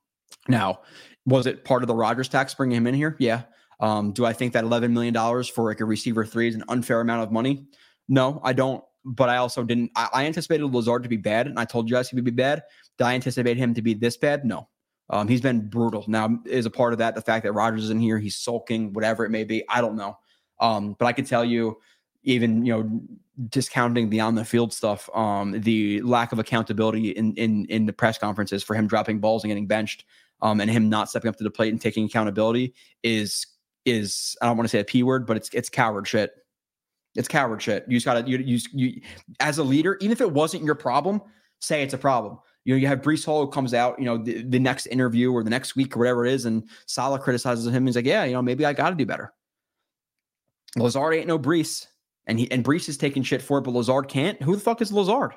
now, was it part of the Rodgers tax bringing him in here? Yeah. Um, do I think that $11 million for like a receiver three is an unfair amount of money? No, I don't. But I also didn't. I, I anticipated Lazard to be bad, and I told you guys he would be bad. Did I anticipate him to be this bad? No. Um, he's been brutal. Now, is a part of that the fact that Rodgers is in here? He's sulking, whatever it may be. I don't know. Um, but I could tell you, even you know, discounting the on the field stuff, um, the lack of accountability in in in the press conferences for him dropping balls and getting benched, um, and him not stepping up to the plate and taking accountability is is I don't want to say a p word, but it's it's coward shit. It's coward shit. You just gotta you you you as a leader, even if it wasn't your problem, say it's a problem. You know, you have Breece Hall who comes out, you know, the, the next interview or the next week or whatever it is, and Saleh criticizes him. He's like, yeah, you know, maybe I got to do better. Lazard ain't no Breece, and he and Breece is taking shit for it, but Lazard can't. Who the fuck is Lazard?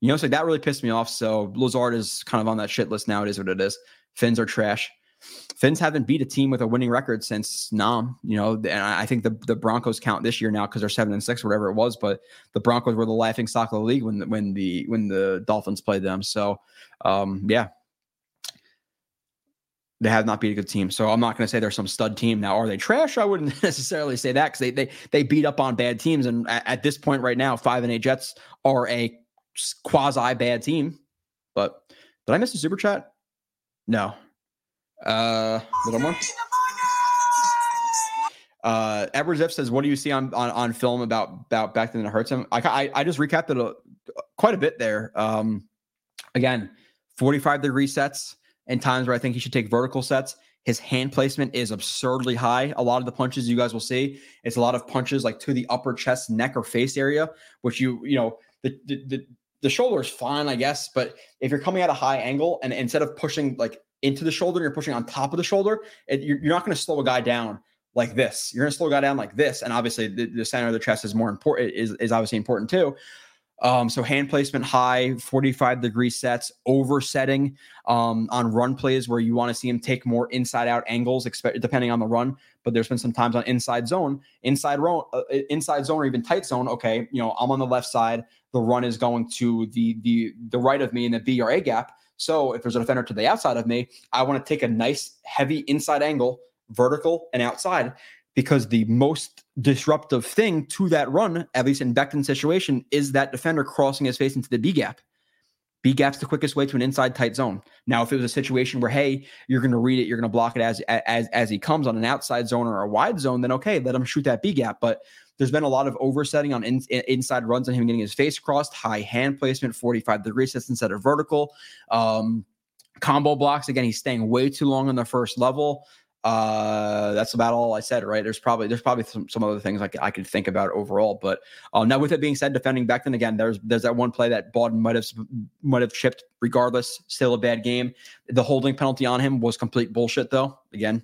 You know, so that really pissed me off. So Lazard is kind of on that shit list now. It is what it is. Fins are trash. Fins haven't beat a team with a winning record since Nam. You know, and I think the the Broncos count this year now because they're seven and six, whatever it was. But the Broncos were the laughing stock of the league when when the when the Dolphins played them. So, um, yeah, they have not beat a good team. So I'm not going to say they're some stud team. Now, are they trash? I wouldn't necessarily say that because they, they they beat up on bad teams. And at, at, this point right now, five and eight Jets are a quasi bad team. But did I miss a super chat? No. Uh, a little more. Uh, Edward Zip says, "What do you see on on, on film about about Becton that hurts him?" I, I, I just recapped it a, quite a bit there. Um, again, 45 degree sets and times where I think he should take vertical sets. His hand placement is absurdly high. A lot of the punches you guys will see, it's a lot of punches like to the upper chest, neck, or face area, which you you know the the the, the shoulder is fine, I guess, but if you're coming at a high angle and instead of pushing like into the shoulder, and you're pushing on top of the shoulder, it, you're, you're not going to slow a guy down like this. You're going to slow a guy down like this, and obviously the, the center of the chest is more important. Is is obviously important too. Um, so hand placement high, 45 degree sets, oversetting um, on run plays where you want to see him take more inside out angles, expect, depending on the run. But there's been some times on inside zone, inside zone, uh, inside zone, or even tight zone. Okay, you know I'm on the left side. The run is going to the the the right of me in the B or A gap. So if there's a defender to the outside of me, I want to take a nice heavy inside angle, vertical and outside, because the most disruptive thing to that run, at least in Becton's situation, is that defender crossing his face into the B gap. B gap's the quickest way to an inside tight zone. Now, if it was a situation where, hey, you're going to read it, you're going to block it as as as he comes on an outside zone or a wide zone, then okay, let him shoot that B gap. But there's been a lot of oversetting on in, inside runs and him getting his face crossed, high hand placement, 45 degree sets instead of vertical. Um, combo blocks again, he's staying way too long on the first level. Uh, that's about all I said, right? There's probably there's probably some, some other things I could, I could think about overall, but uh, now with it being said, defending Becton again, there's there's that one play that Bawden might have might have chipped. Regardless, still a bad game. The holding penalty on him was complete bullshit, though. Again,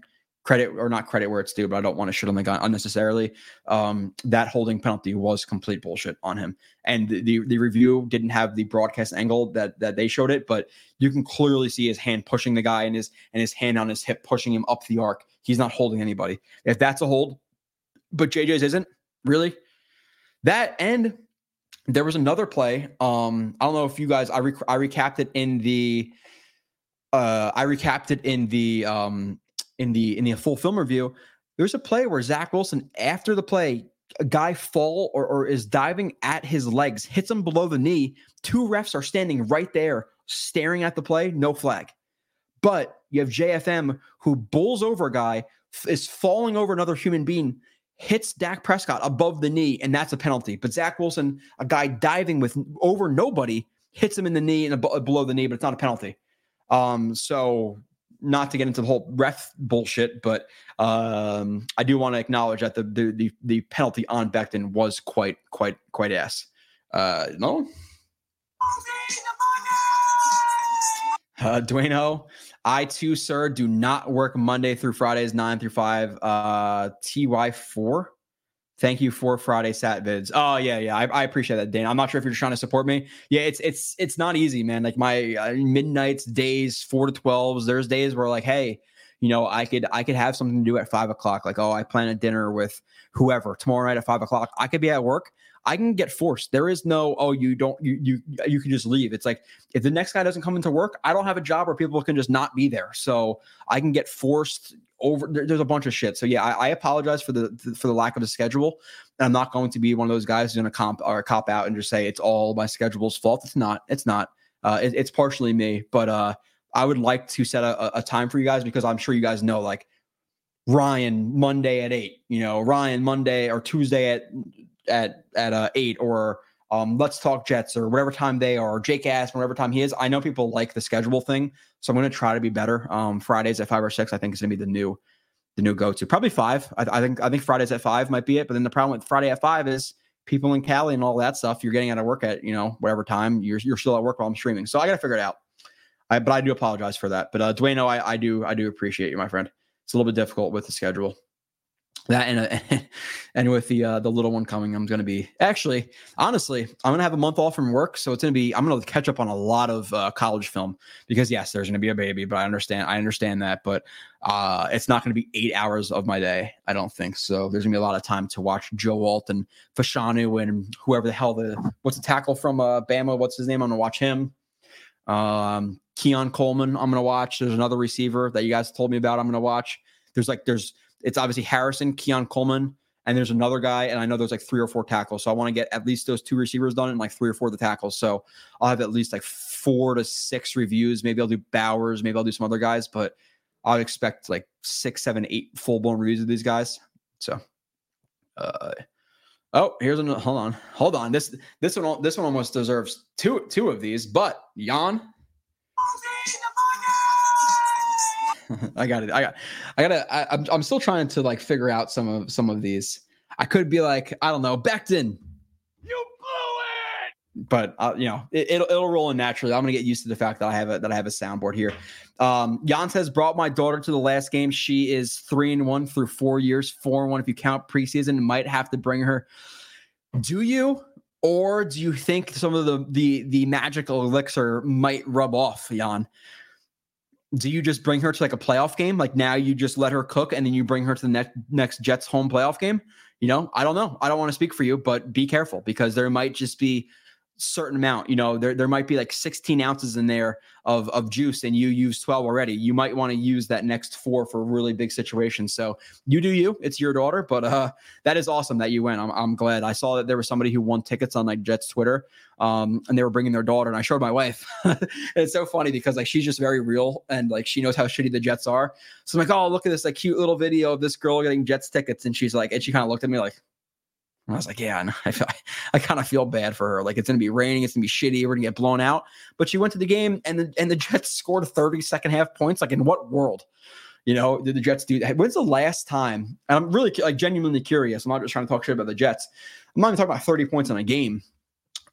credit or not credit where it's due, but I don't want to shit on the guy unnecessarily. Um, that holding penalty was complete bullshit on him, and the, the, the review didn't have the broadcast angle that that they showed it, but you can clearly see his hand pushing the guy and his and his hand on his hip pushing him up the arc. He's not holding anybody. If that's a hold, but JJ's isn't really that and. There was another play. Um, I don't know if you guys. I rec- I recapped it in the. Uh, I recapped it in the um in the in the full film review, there's a play where Zach Wilson, after the play, a guy fall or, or is diving at his legs, hits him below the knee. Two refs are standing right there, staring at the play, no flag. But you have JFM who bulls over a guy, is falling over another human being, hits Dak Prescott above the knee, and that's a penalty. But Zach Wilson, a guy diving with over nobody, hits him in the knee and below the knee, but it's not a penalty. Um, so not to get into the whole ref bullshit, but um, I do want to acknowledge that the, the, the the penalty on Becton was quite quite quite ass. Uh, no. Uh, Dueno, I too, sir, do not work Monday through Fridays, nine through five. Uh, TY four. Thank you for Friday sat vids. Oh yeah, yeah, I, I, appreciate that, Dane. I'm not sure if you're just trying to support me. Yeah, it's it's it's not easy, man. Like my uh, midnights, days, four to twelves. There's days where like, hey, you know, I could I could have something to do at five o'clock. Like, oh, I plan a dinner with whoever tomorrow night at five o'clock. I could be at work. I can get forced. There is no, oh, you don't, you you you can just leave. It's like if the next guy doesn't come into work, I don't have a job where people can just not be there. So I can get forced over. There, there's a bunch of shit. So yeah, I, I, apologize for the for the lack of a schedule. And I'm not going to be one of those guys who's going to comp or cop out and just say it's all my schedule's fault. It's not. It's not. Uh, it, it's partially me, but uh, I would like to set a, a time for you guys because I'm sure you guys know like Ryan Monday at eight, you know, Ryan Monday or Tuesday at at at uh, eight, or um, let's talk Jets or whatever time they are, or Jake Ass, whatever time he is. I know people like the schedule thing, so I'm going to try to be better. Um, Fridays at five or six, I think is going to be the new the new go to. Probably five. I, I, think I think Fridays at five might be it. But then the problem with Friday at five is people in Cali and all that stuff. You're getting out of work at you know whatever time. You're you're still at work while I'm streaming, so I got to figure it out. I, but I do apologize for that. But uh, Dwayne, I, I do I do appreciate you, my friend it's a little bit difficult with the schedule. That and uh, and with the uh, the little one coming, I'm going to be actually honestly, I'm going to have a month off from work, so it's going to be I'm going to catch up on a lot of uh, college film because yes, there's going to be a baby, but I understand I understand that, but uh, it's not going to be eight hours of my day. I don't think so. There's going to be a lot of time to watch Joe Alt and Fashanu and whoever the hell the what's the tackle from uh, Bama? What's his name? I'm going to watch him. Um, Keon Coleman, I'm going to watch. There's another receiver that you guys told me about. I'm going to watch. There's like, there's, it's obviously Harrison, Keon Coleman, and there's another guy. And I know there's like three or four tackles. So I want to get at least those two receivers done and like three or four of the tackles. So I'll have at least like four to six reviews. Maybe I'll do Bowers. Maybe I'll do some other guys, but I'll expect like six, seven, eight full blown reviews of these guys. So, uh, Oh, here's another. Hold on, hold on. This this one this one almost deserves two two of these. But Jan, I got it. I got. I gotta. I, am I'm, I'm still trying to like figure out some of some of these. I could be like I don't know Becton. You blew it. But uh, you know it, will it'll roll in naturally. I'm gonna get used to the fact that I have a that I have a soundboard here. Um, Jan says brought my daughter to the last game. She is three and one through four years, four and one if you count preseason. Might have to bring her. Do you? Or do you think some of the the the magical elixir might rub off, Jan? Do you just bring her to like a playoff game? Like now you just let her cook and then you bring her to the next next Jets home playoff game? You know, I don't know. I don't want to speak for you, but be careful because there might just be certain amount. You know, there there might be like 16 ounces in there of of juice, and you use 12 already. You might want to use that next four for really big situations. So you do you. It's your daughter, but uh, that is awesome that you went. I'm I'm glad. I saw that there was somebody who won tickets on like Jets Twitter, um, and they were bringing their daughter, and I showed my wife. it's so funny because like she's just very real and like she knows how shitty the Jets are. So I'm like, oh, look at this like cute little video of this girl getting Jets tickets, and she's like, and she kind of looked at me like and I was like, yeah, I, I, I kind of feel bad for her. Like it's going to be raining, it's going to be shitty, we're to get blown out. But she went to the game, and the and the Jets scored 30 second half points. Like in what world? You know, did the Jets do that? When's the last time? And I'm really like genuinely curious. I'm not just trying to talk shit about the Jets. I'm not even talking about 30 points in a game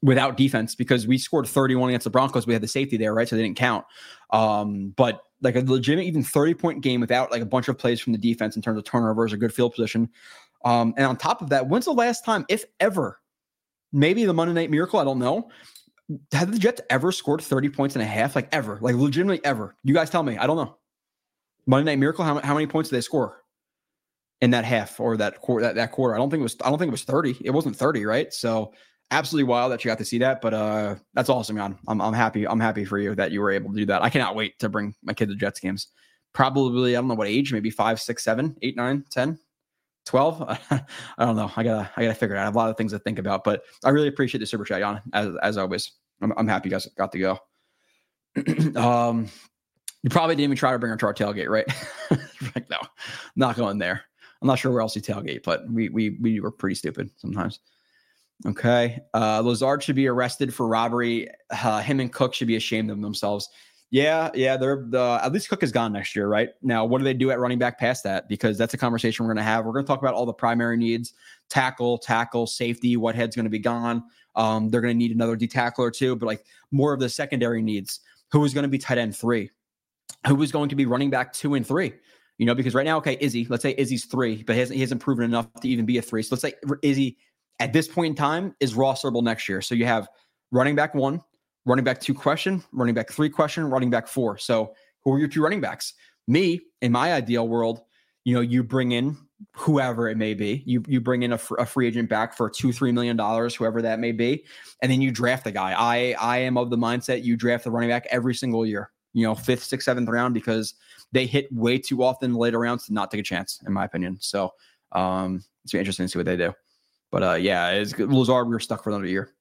without defense because we scored 31 against the Broncos. We had the safety there, right? So they didn't count. Um, but like a legitimate, even 30 point game without like a bunch of plays from the defense in terms of turnovers or good field position. Um, and on top of that, when's the last time, if ever, maybe the Monday Night Miracle? I don't know. Have the Jets ever scored 30 points and a half? Like ever? Like legitimately ever? You guys tell me. I don't know. Monday Night Miracle, how, how many points did they score in that half or that quarter? That, that quarter? I don't think it was. I don't think it was 30. It wasn't 30, right? So absolutely wild that you got to see that. But uh, that's awesome, man. I'm I'm happy. I'm happy for you that you were able to do that. I cannot wait to bring my kid to Jets games. Probably I don't know what age, maybe five, six, seven, eight, nine, ten. 12 i don't know. I gotta i gotta figure it out. I have a lot of things to think about but i really appreciate the super chat Jan, as, as always. I'm, I'm happy you guys got to go. Um you probably didn't even try to bring her to our tailgate right? Like no not going there. I'm not sure where else you tailgate but we we we were pretty stupid sometimes. Okay uh lazard should be arrested for robbery. Uh, him and cook should be ashamed of themselves yeah, yeah, they're the at least Cook is gone next year, right? Now, what do they do at running back past that? Because that's a conversation we're going to have. We're going to talk about all the primary needs: tackle, tackle, safety. Whitehead's going to be gone? Um, they're going to need another D tackle or two, but like more of the secondary needs. Who is going to be tight end three? Who is going to be running back two and three? You know, because right now, okay, Izzy, let's say Izzy's three, but he hasn't, he hasn't proven enough to even be a three. So let's say Izzy at this point in time is Ross Urbel next year. So you have running back one, running back two question, running back three question, running back four. So who are your two running backs? Me, in my ideal world, you know, you bring in whoever it may be. You you bring in a, a free agent back for two three million dollars, whoever that may be, and then you draft the guy. I I am of the mindset you draft the running back every single year. You know, fifth, sixth, seventh round because they hit way too often later rounds to not take a chance, in my opinion. So um, it's be interesting to see what they do. But uh, yeah, it's Lazard. We are stuck for another year.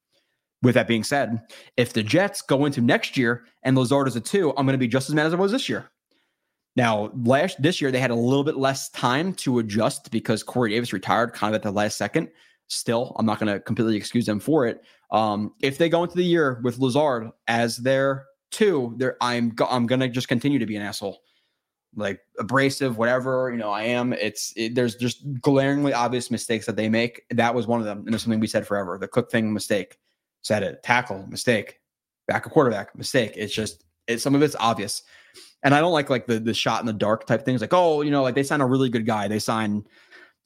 With that being said, if the Jets go into next year and Lazard is a two, I'm going to be just as mad as I was this year. Now, last this year they had a little bit less time to adjust because Corey Davis retired kind of at the last second. Still, I'm not going to completely excuse them for it. Um, if they go into the year with Lazard as their two, there I'm go- I'm going to just continue to be an asshole, like abrasive, whatever you know. I am. It's it, there's just glaringly obvious mistakes that they make. That was one of them, and it's something we said forever. The Cook thing, mistake. Said it. Tackle, mistake. Back a quarterback, mistake. It's just it's some of it's obvious. And I don't like like the the shot in the dark type things. Like, oh, you know, like they sign a really good guy. They sign,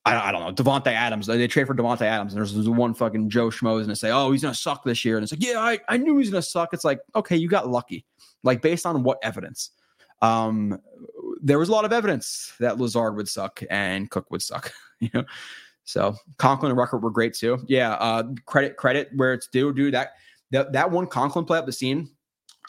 I, I don't know, Davante Adams. They, trade for Davante Adams, and there's, there's one fucking Joe Schmoes and they say, oh, he's gonna suck this year. And it's like, yeah, I, I knew he's gonna suck. It's like, okay, you got lucky. Like based on what evidence? Um, there was a lot of evidence that Lazard would suck and Cook would suck. You know, so Conklin and Ruckert were great too. Yeah, uh, credit credit where it's due, dude. That that that one Conklin play up the seam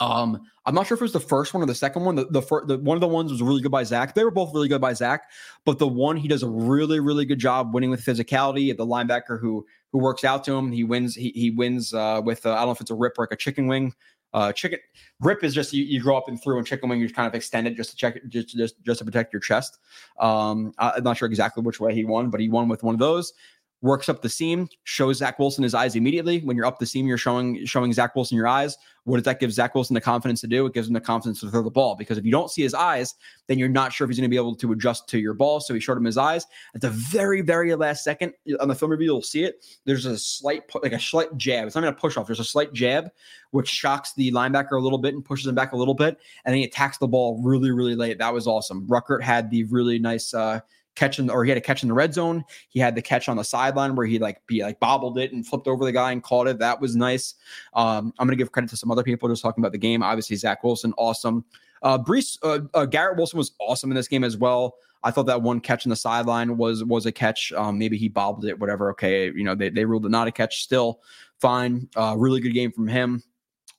um, I'm not sure if it was the first one or the second one. The, the, fir- the one of the ones was really good by Zach. They were both really good by Zach, but the one he does a really really good job winning with physicality. At the linebacker who who works out to him, he wins. He he wins uh, with uh, I don't know if it's a rip or like a chicken wing. Uh, chicken rip is just you, you grow up and through, and chicken wing you kind of extend it just to check just just just to protect your chest. Um, I'm not sure exactly which way he won, but he won with one of those works up the seam, shows Zach Wilson his eyes immediately. When you're up the seam, you're showing showing Zach Wilson your eyes. What does that give Zach Wilson the confidence to do? It gives him the confidence to throw the ball because if you don't see his eyes, then you're not sure if he's going to be able to adjust to your ball. So he showed him his eyes at the very, very last second on the film review. You'll see it. There's a slight, like a slight jab. It's not even a push off. There's a slight jab which shocks the linebacker a little bit and pushes him back a little bit, and then he attacks the ball really, really late. That was awesome. Ruckert had the really nice. uh catching or he had a catch in the red zone. He had the catch on the sideline where he like be like bobbled it and flipped over the guy and caught it. That was nice. Um, I'm gonna give credit to some other people just talking about the game. Obviously, Zach Wilson, awesome. Uh, Breece, uh, uh, Garrett Wilson was awesome in this game as well. I thought that one catch in the sideline was was a catch. Um, maybe he bobbled it, whatever. Okay, you know they they ruled it not a catch. Still fine. Uh, really good game from him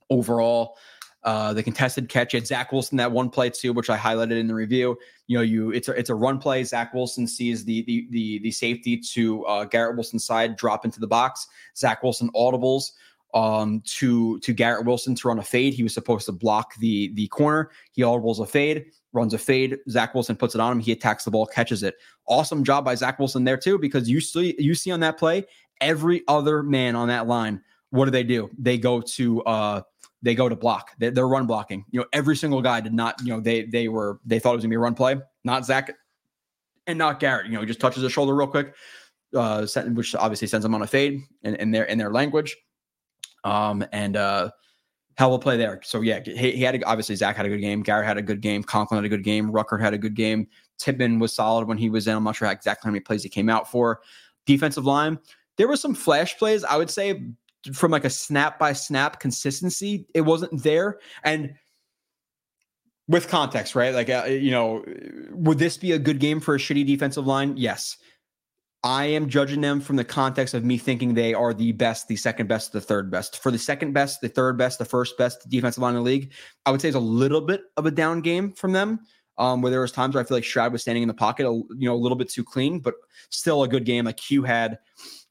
overall. Uh, the contested catch at Zach Wilson that one play too, which I highlighted in the review. You know, you it's a it's a run play. Zach Wilson sees the the the, the safety to uh, Garrett Wilson's side drop into the box. Zach Wilson audibles um, to to Garrett Wilson to run a fade. He was supposed to block the the corner. He audibles a fade, runs a fade. Zach Wilson puts it on him. He attacks the ball, catches it. Awesome job by Zach Wilson there too, because you see you see on that play every other man on that line. What do they do? They go to uh, they go to block. They, are run blocking. You know, every single guy did not. You know, they they were they thought it was gonna be a run play. Not Zach and not Garrett. You know, he just touches his shoulder real quick, uh, which obviously sends him on a fade in, in their in their language. Um, and uh, of a play there. So yeah, he, he had a, obviously Zach had a good game. Garrett had a good game. Conklin had a good game. Ruckert had a good game. Tippmann was solid when he was in. I'm not sure exactly how many plays he came out for. Defensive line, there were some flash plays. I would say from like a snap by snap consistency, it wasn't there. And with context, right? Like, uh, you know, would this be a good game for a shitty defensive line? Yes. I am judging them from the context of me thinking they are the best, the second best, the third best. For the second best, the third best, the first best defensive line in the league, I would say it's a little bit of a down game from them. Um, where there was times where I feel like Stroud was standing in the pocket, a, you know, a little bit too clean, but still a good game. Like Q had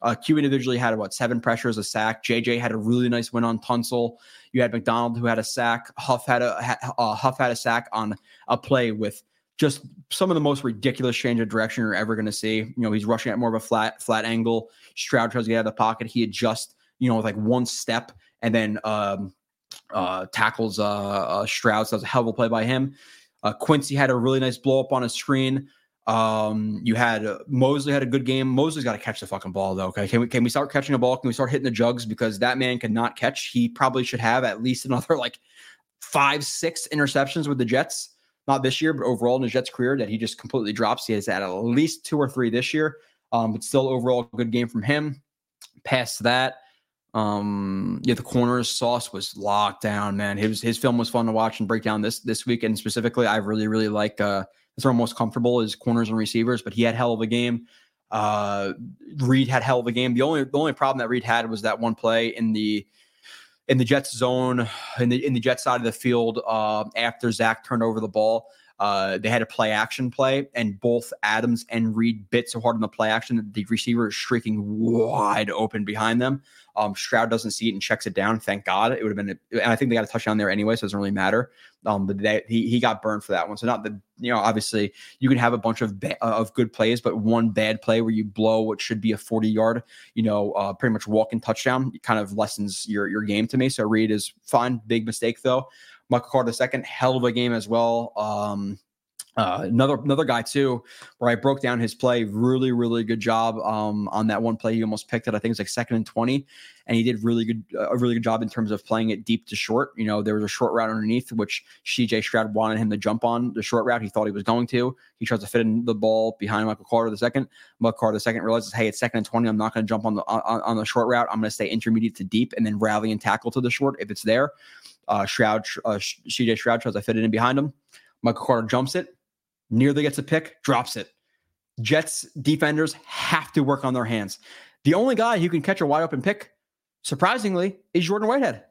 uh, Q individually had what seven pressures, a sack. JJ had a really nice win on Tunsil. You had McDonald who had a sack. Huff had a uh, Huff had a sack on a play with just some of the most ridiculous change of direction you're ever going to see. You know, he's rushing at more of a flat flat angle. Stroud tries to get out of the pocket. He adjusts, you know, with like one step and then um, uh, tackles uh, uh, Stroud. So that was a hell of a play by him. Uh, Quincy had a really nice blow up on a screen. Um, you had uh, Mosley had a good game. Mosley's got to catch the fucking ball though. Okay, can we can we start catching a ball? Can we start hitting the jugs because that man cannot catch. He probably should have at least another like five, six interceptions with the Jets. Not this year, but overall in the Jets' career that he just completely drops. He has had at least two or three this year. Um, but still overall good game from him. Past that, um, yeah, the corners sauce was locked down, man. His his film was fun to watch and break down this this weekend specifically. I really really like uh that's where I'm most comfortable is corners and receivers. But he had hell of a game. Uh, Reed had hell of a game. The only the only problem that Reed had was that one play in the in the Jets zone in the in the Jets side of the field uh, after Zach turned over the ball. Uh, they had a play action play, and both Adams and Reed bit so hard on the play action that the receiver is shrieking wide open behind them. Um, Stroud doesn't see it and checks it down. Thank God. It would have been, a, and I think they got a touchdown there anyway, so it doesn't really matter. Um, but they, he he got burned for that one. So not the you know obviously you can have a bunch of ba- of good plays, but one bad play where you blow what should be a forty yard you know uh, pretty much walk walking touchdown kind of lessens your your game to me. So Reed is fine. Big mistake though. Michael Carter second, hell of a game as well. Um, uh, another another guy too, where I broke down his play. Really, really good job um, on that one play. He almost picked it. I think it was like second and twenty, and he did really good a really good job in terms of playing it deep to short. You know, there was a short route underneath which CJ Stroud wanted him to jump on the short route. He thought he was going to. He tries to fit in the ball behind Michael Carter the second. Michael Carter the second realizes, hey, it's second and twenty. I'm not going to jump on the on, on the short route. I'm going to stay intermediate to deep and then rally and tackle to the short if it's there. Uh, Shroud, uh, CJ Stroud tries to fit it in behind him. Michael Carter jumps it nearly gets a pick, drops it. Jets defenders have to work on their hands. The only guy who can catch a wide open pick, surprisingly, is Jordan Whitehead.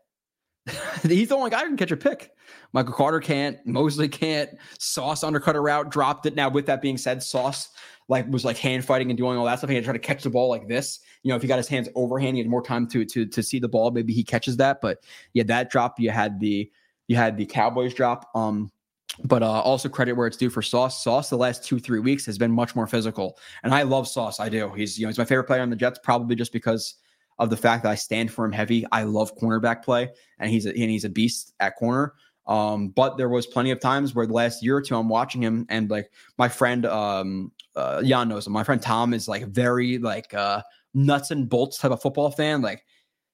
He's the only guy who can catch a pick. Michael Carter can't. Mosley can't. Sauce undercut a route, dropped it. Now, with that being said, Sauce like was like hand fighting and doing all that stuff. He had to try to catch the ball like this. You know, if he got his hands overhand, he had more time to to to see the ball. Maybe he catches that. But yeah, that drop. You had the you had the Cowboys drop. Um, but uh, also credit where it's due for Sauce. Sauce the last two three weeks has been much more physical, and I love Sauce. I do. He's you know he's my favorite player on the Jets, probably just because of the fact that I stand for him heavy. I love cornerback play, and he's a, and he's a beast at corner. Um, but there was plenty of times where the last year or two I'm watching him, and like my friend um, uh, Jan knows him. My friend Tom is like very like uh, nuts and bolts type of football fan. Like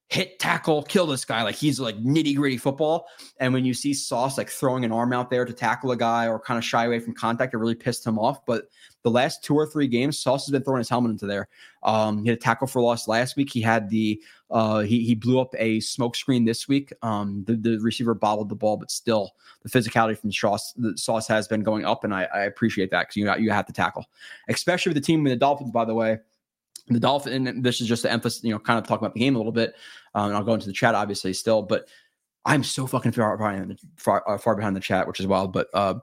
hit, tackle, kill this guy. Like he's like nitty gritty football. And when you see Sauce like throwing an arm out there to tackle a guy or kind of shy away from contact, it really pissed him off. But the last two or three games, Sauce has been throwing his helmet into there. Um, he had a tackle for loss last week. He had the uh, he he blew up a smoke screen this week. Um, the, the receiver bobbled the ball, but still the physicality from Sauce the Sauce has been going up, and I, I appreciate that because you you have to tackle, especially with the team with the Dolphins. By the way, the Dolphin, and this is just to emphasize, you know, kind of talk about the game a little bit. Um, and I'll go into the chat obviously still, but I'm so fucking far behind, far, uh, far behind the chat, which is wild. But uh,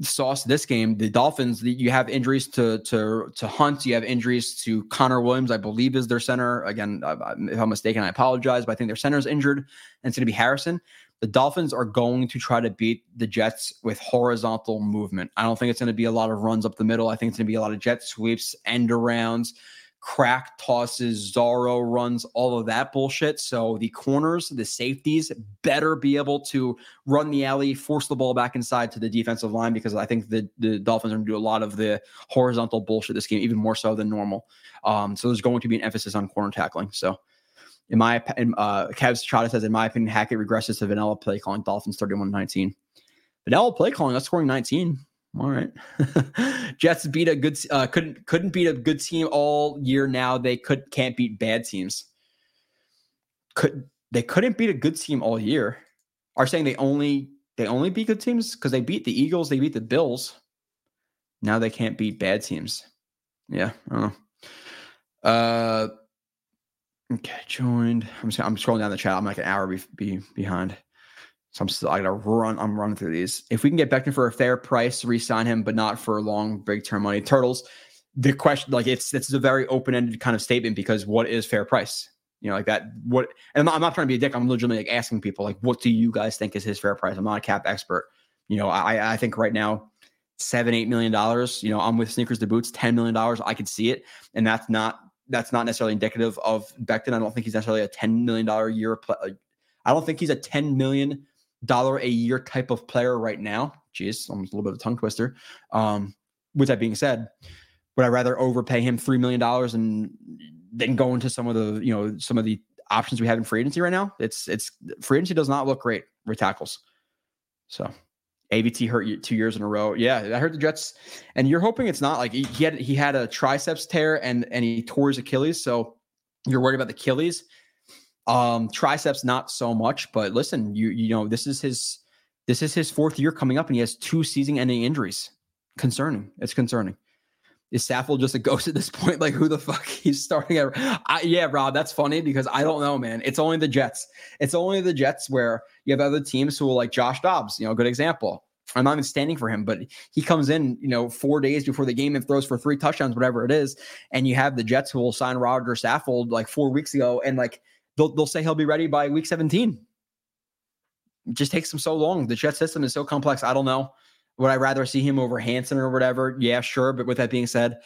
sauce this game, the Dolphins, you have injuries to to to Hunt, you have injuries to Connor Williams, I believe is their center. Again, if I'm mistaken, I apologize, but I think their center is injured, and it's going to be Harrison. The Dolphins are going to try to beat the Jets with horizontal movement. I don't think it's going to be a lot of runs up the middle. I think it's going to be a lot of jet sweeps, end arounds, crack tosses, Zorro runs, all of that bullshit. So the corners, the safeties better be able to run the alley, force the ball back inside to the defensive line because I think the, the Dolphins are going to do a lot of the horizontal bullshit this game, even more so than normal. Um, so there's going to be an emphasis on corner tackling. So in my in, uh, Cavs Chata says, in my opinion, Hackett regresses to vanilla play calling Dolphins 31 19. Vanilla play calling, that's scoring 19. All right. Jets beat a good uh, couldn't couldn't beat a good team all year now. They could can't beat bad teams. Could they couldn't beat a good team all year. Are saying they only they only beat good teams because they beat the Eagles, they beat the Bills. Now they can't beat bad teams. Yeah, I don't know. Uh Okay, joined. I'm just, I'm scrolling down the chat. I'm like an hour be, be behind. So I'm still I gotta run. I'm running through these. If we can get Becton for a fair price, re-sign him, but not for long, big term money. Turtles. The question, like it's it's a very open ended kind of statement because what is fair price? You know, like that. What? And I'm not, I'm not trying to be a dick. I'm legitimately like asking people, like, what do you guys think is his fair price? I'm not a cap expert. You know, I I think right now seven eight million dollars. You know, I'm with sneakers to boots. Ten million dollars. I could see it, and that's not that's not necessarily indicative of Becton. I don't think he's necessarily a $10 million a year. I don't think he's a $10 million a year type of player right now. Jeez, almost a little bit of a tongue twister. Um, with that being said, would I rather overpay him $3 million and then go into some of the, you know, some of the options we have in free agency right now? It's, it's free agency does not look great with tackles. So AVT hurt you two years in a row. Yeah, I heard the Jets, and you're hoping it's not like he had he had a triceps tear and and he tore his Achilles. So you're worried about the Achilles. Um, triceps not so much, but listen, you you know this is his this is his fourth year coming up, and he has two season-ending injuries. Concerning. It's concerning. Is Saffold just a ghost at this point? Like who the fuck he's starting at? I, yeah, Rob, that's funny because I don't know, man. It's only the Jets. It's only the Jets where you have other teams who will like Josh Dobbs. You know, good example I'm not even standing for him, but he comes in, you know, four days before the game and throws for three touchdowns, whatever it is. And you have the Jets who will sign Rodger Saffold like four weeks ago, and like they'll they'll say he'll be ready by week 17. It just takes them so long. The Jet system is so complex. I don't know. Would I rather see him over Hanson or whatever? Yeah, sure. But with that being said,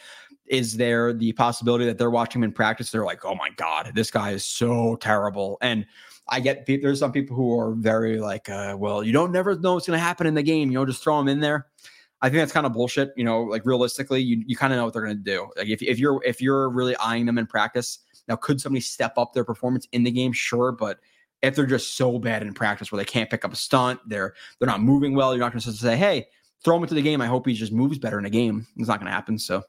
is there the possibility that they're watching him in practice? They're like, oh my God, this guy is so terrible. And I get there's some people who are very like, uh, well, you don't never know what's going to happen in the game. You know, just throw him in there. I think that's kind of bullshit. You know, like realistically, you, you kind of know what they're going to do. Like if, if you're if you're really eyeing them in practice, now could somebody step up their performance in the game? Sure, but if they're just so bad in practice where they can't pick up a stunt, they're they're not moving well, you're not going to say, hey, throw him into the game. I hope he just moves better in a game. It's not going to happen. So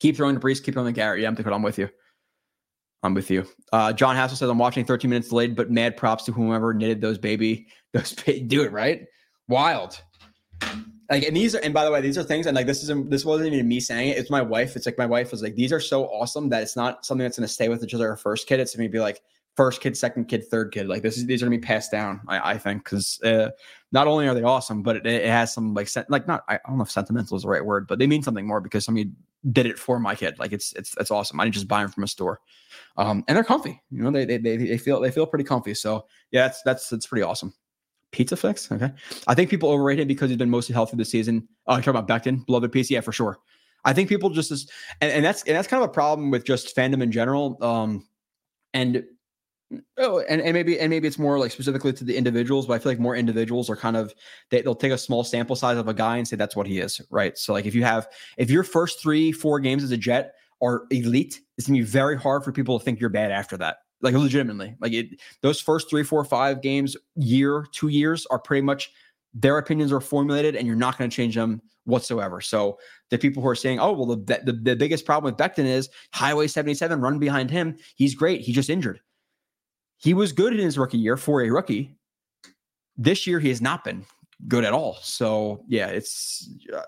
keep throwing the Breece, keep throwing the Garrett. Yeah, I'm thinking I'm with you. I'm with you. Uh, John Hassel says I'm watching 13 minutes delayed, but mad props to whomever knitted those baby those do it right. Wild. Like and these are and by the way, these are things and like this isn't this wasn't even me saying it. It's my wife. It's like my wife was like, these are so awesome that it's not something that's gonna stay with each other. Our first kid. It's gonna be like first kid, second kid, third kid. Like this is these are gonna be passed down. I, I think because uh, not only are they awesome, but it, it has some like like not I don't know if sentimental is the right word, but they mean something more because somebody did it for my kid. Like it's it's it's awesome. I didn't just buy them from a store, um, and they're comfy. You know, they they they, they feel they feel pretty comfy. So yeah, that's that's that's pretty awesome. Pizza fix, okay. I think people overrate him because he's been mostly healthy this season. Oh, you're talking about Becton, beloved piece, yeah, for sure. I think people just and, and that's and that's kind of a problem with just fandom in general. Um, and Oh, and, and maybe and maybe it's more like specifically to the individuals, but I feel like more individuals are kind of they, they'll take a small sample size of a guy and say that's what he is, right? So like if you have if your first three four games as a Jet are elite, it's gonna be very hard for people to think you're bad after that. Like legitimately, like it those first three, four, five games, year, two years are pretty much their opinions are formulated, and you're not to change them whatsoever. So the people who are saying, "Oh, well, the, the the biggest problem with Becton is Highway 77 run behind him. He's great. He just injured." He was good in his rookie year for a rookie. This year, he has not been good at all. So yeah, it's uh,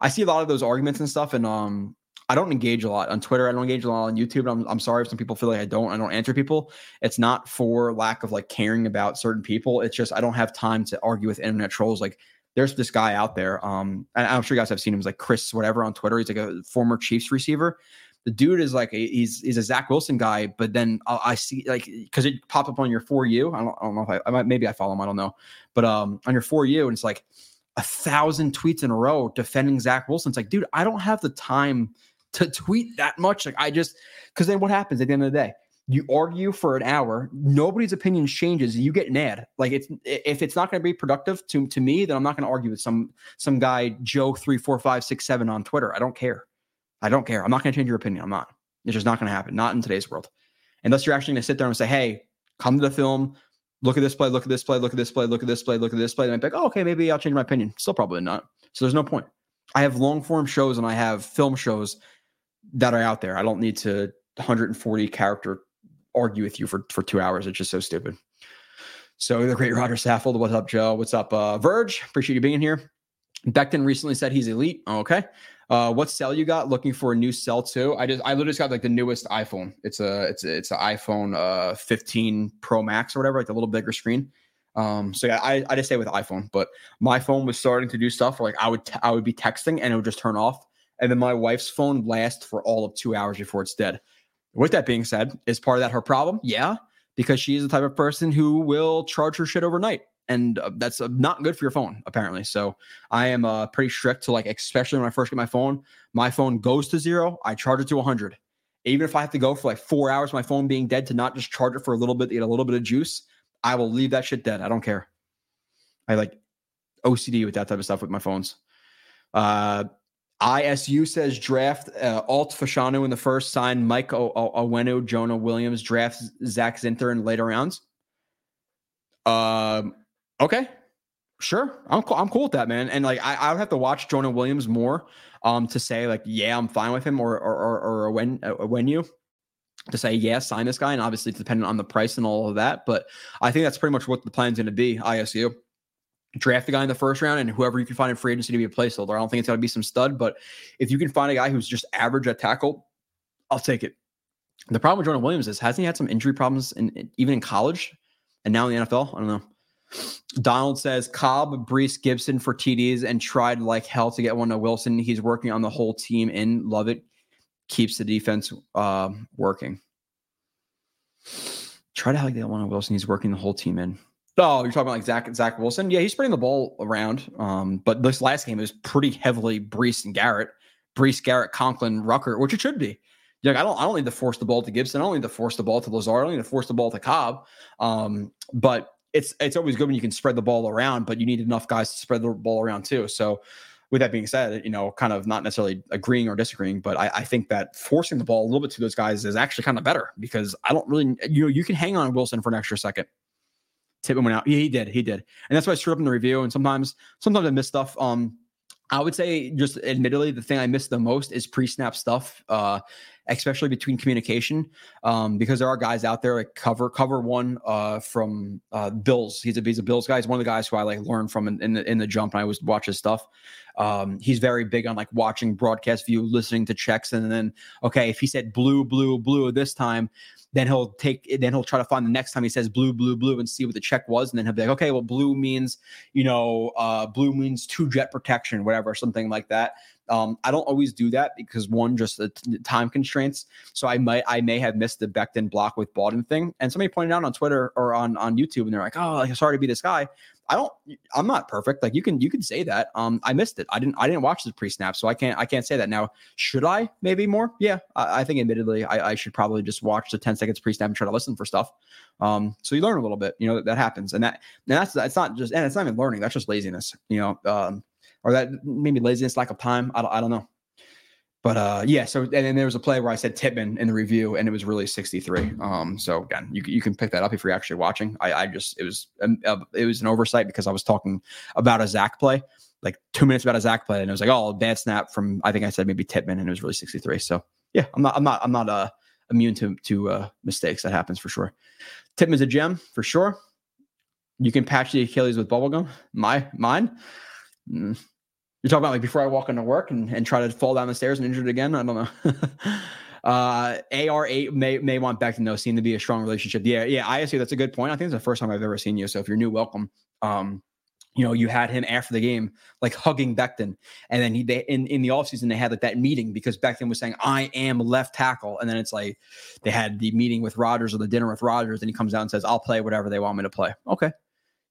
I see a lot of those arguments and stuff, and um, I don't engage a lot on Twitter. I don't engage a lot on YouTube. I'm I'm sorry if some people feel like I don't. I don't answer people. It's not for lack of like caring about certain people. It's just I don't have time to argue with internet trolls. Like there's this guy out there. Um, I'm sure you guys have seen him. He's like Chris, whatever, on Twitter. He's like a former Chiefs receiver the dude is like a, he's he's a Zach Wilson guy, but then I, I see like because it popped up on your for you. I don't, I don't know if I, I might maybe I follow him. I don't know, but um on your for you, and it's like a thousand tweets in a row defending Zach Wilson. It's like, dude, I don't have the time to tweet that much. Like I just because then what happens at the end of the day? You argue for an hour, nobody's opinion changes. You get mad. Like it's if it's not going to be productive to to me, then I'm not going to argue with some some guy Joe three four five six seven on Twitter. I don't care. I don't care. I'm not going to change your opinion. I'm not. It's just not going to happen. Not in today's world. Unless you're actually going to sit there and say, hey, come to the film, look at this play, look at this play, look at this play, look at this play, look at this play. And I'm like, oh, okay, maybe I'll change my opinion. Still probably not. So there's no point. I have long form shows and I have film shows that are out there. I don't need to 140 character argue with you for, for two hours. It's just so stupid. So the great Rodger Saffold, what's up, Joe? What's up, uh, Verge? Appreciate you being here. Becton recently said he's elite. Okay. Uh, what cell you got? Looking for a new cell too? I just I literally just got like the newest iPhone. It's a it's a, it's an iPhone uh 15 Pro Max or whatever, like a little bigger screen. Um, so yeah, I, I just stay with iPhone, but my phone was starting to do stuff where like I would t- I would be texting and it would just turn off, and then my wife's phone lasts for all of two hours before it's dead. With that being said, is part of that her problem? Yeah, because she's the type of person who will charge her shit overnight and uh, that's uh, not good for your phone apparently. So I am uh, pretty strict to like, especially when I first get my phone, my phone goes to zero, I charge it to 100. Even if I have to go for like four hours, my phone being dead to not just charge it for a little bit, get a little bit of juice, I will leave that shit dead. I don't care. I like OCD with that type of stuff with my phones. Uh, ISU says draft uh, Alt Fashanu in the first, sign Mike o- o- Onwenu, Jonah Williams, draft Zak Zinter in later rounds. Um, Okay. Sure. I'm cool. I'm cool with that, man. And like I, I would have to watch Jonah Williams more um to say like, yeah, I'm fine with him or or or, or when uh, when you to say yeah, sign this guy. And obviously it's dependent on the price and all of that. But I think that's pretty much what the plan's gonna be, ISU. Draft the guy in the first round and whoever you can find in free agency to be a placeholder. I don't think it's gonna be some stud, but if you can find a guy who's just average at tackle, I'll take it. The problem with Jonah Williams is hasn't he had some injury problems in even in college and now in the NFL? I don't know. Donald says Cobb, Breece, Gipson for TDs and tried like hell to get one to Wilson. He's working on the whole team in. Love it. Keeps the defense uh, working. Try to get one to Wilson. He's working the whole team in. Oh, you're talking about like Zach Zach Wilson? Yeah, he's spreading the ball around. Um, but this last game is pretty heavily Breece and Garrett. Breece, Garrett, Conklin, Ruckert, which it should be. Like, I don't I don't need to force the ball to Gipson. I don't need to force the ball to Lazard. I don't need to force the ball to Cobb. Um, but it's it's always good when you can spread the ball around, but you need enough guys to spread the ball around too. So with that being said, you know, kind of not necessarily agreeing or disagreeing, but I, I, think that forcing the ball a little bit to those guys is actually kind of better because I don't really, you know, you can hang on Wilson for an extra second. Tippmann went out. Yeah, he did. He did. And that's why I screwed up in the review. And sometimes, sometimes I miss stuff. Um, I would say, just admittedly, the thing I miss the most is pre-snap stuff, uh, especially between communication, um, because there are guys out there like cover cover one uh, from uh, Bills. He's a he's a Bills guy. He's one of the guys who I like learned from in, in the in the jump, and I always watch his stuff. Um, he's very big on like watching broadcast view, listening to checks, and then okay, if he said blue, blue, blue this time, then he'll take then he'll try to find the next time he says blue blue blue and see what the check was and then he'll be like okay well blue means you know uh, blue means two jet protection whatever something like that um, I don't always do that because one, just the time constraints. So I might, I may have missed the Becton block with Bawden thing. And somebody pointed out on Twitter or on on YouTube, and they're like, "Oh, like, sorry to be this guy." I don't. I'm not perfect. Like you can you can say that. Um, I missed it. I didn't I didn't watch the pre snap, so I can't I can't say that now. Should I maybe more? Yeah, I, I think admittedly I, I, should probably just watch the 10 seconds pre snap and try to listen for stuff. Um, so you learn a little bit. You know that, that happens, and that and that's that's not just and it's not even learning. That's just laziness. You know, um, or that maybe laziness, lack of time. I don't I don't know. But uh, yeah, so and then there was a play where I said Tippmann in the review, and it was really 63. Um, so again, you you can pick that up if you're actually watching. I, I just it was uh, it was an oversight because I was talking about a Zach play, like two minutes about a Zach play, and it was like oh bad snap from I think I said maybe Tippmann, and it was really 63. So yeah, I'm not I'm not I'm not uh immune to to uh, mistakes. That happens for sure. Tippmann's a gem for sure. You can patch the Achilles with bubblegum. My mine. Mm, you're talking about like before I walk into work and, and try to fall down the stairs and injure it again. I don't know. uh, AR8 may may want back to. Seem to be a strong relationship. Yeah, yeah. I see. That's a good point. I think it's the first time I've ever seen you. So if you're new, welcome. Um, you know, you had him after the game, like hugging Becton. And then he they in, in the offseason, they had like that meeting because Becton was saying, I am left tackle. And then it's like they had the meeting with Rodgers or the dinner with Rodgers, and he comes out and says, I'll play whatever they want me to play. Okay.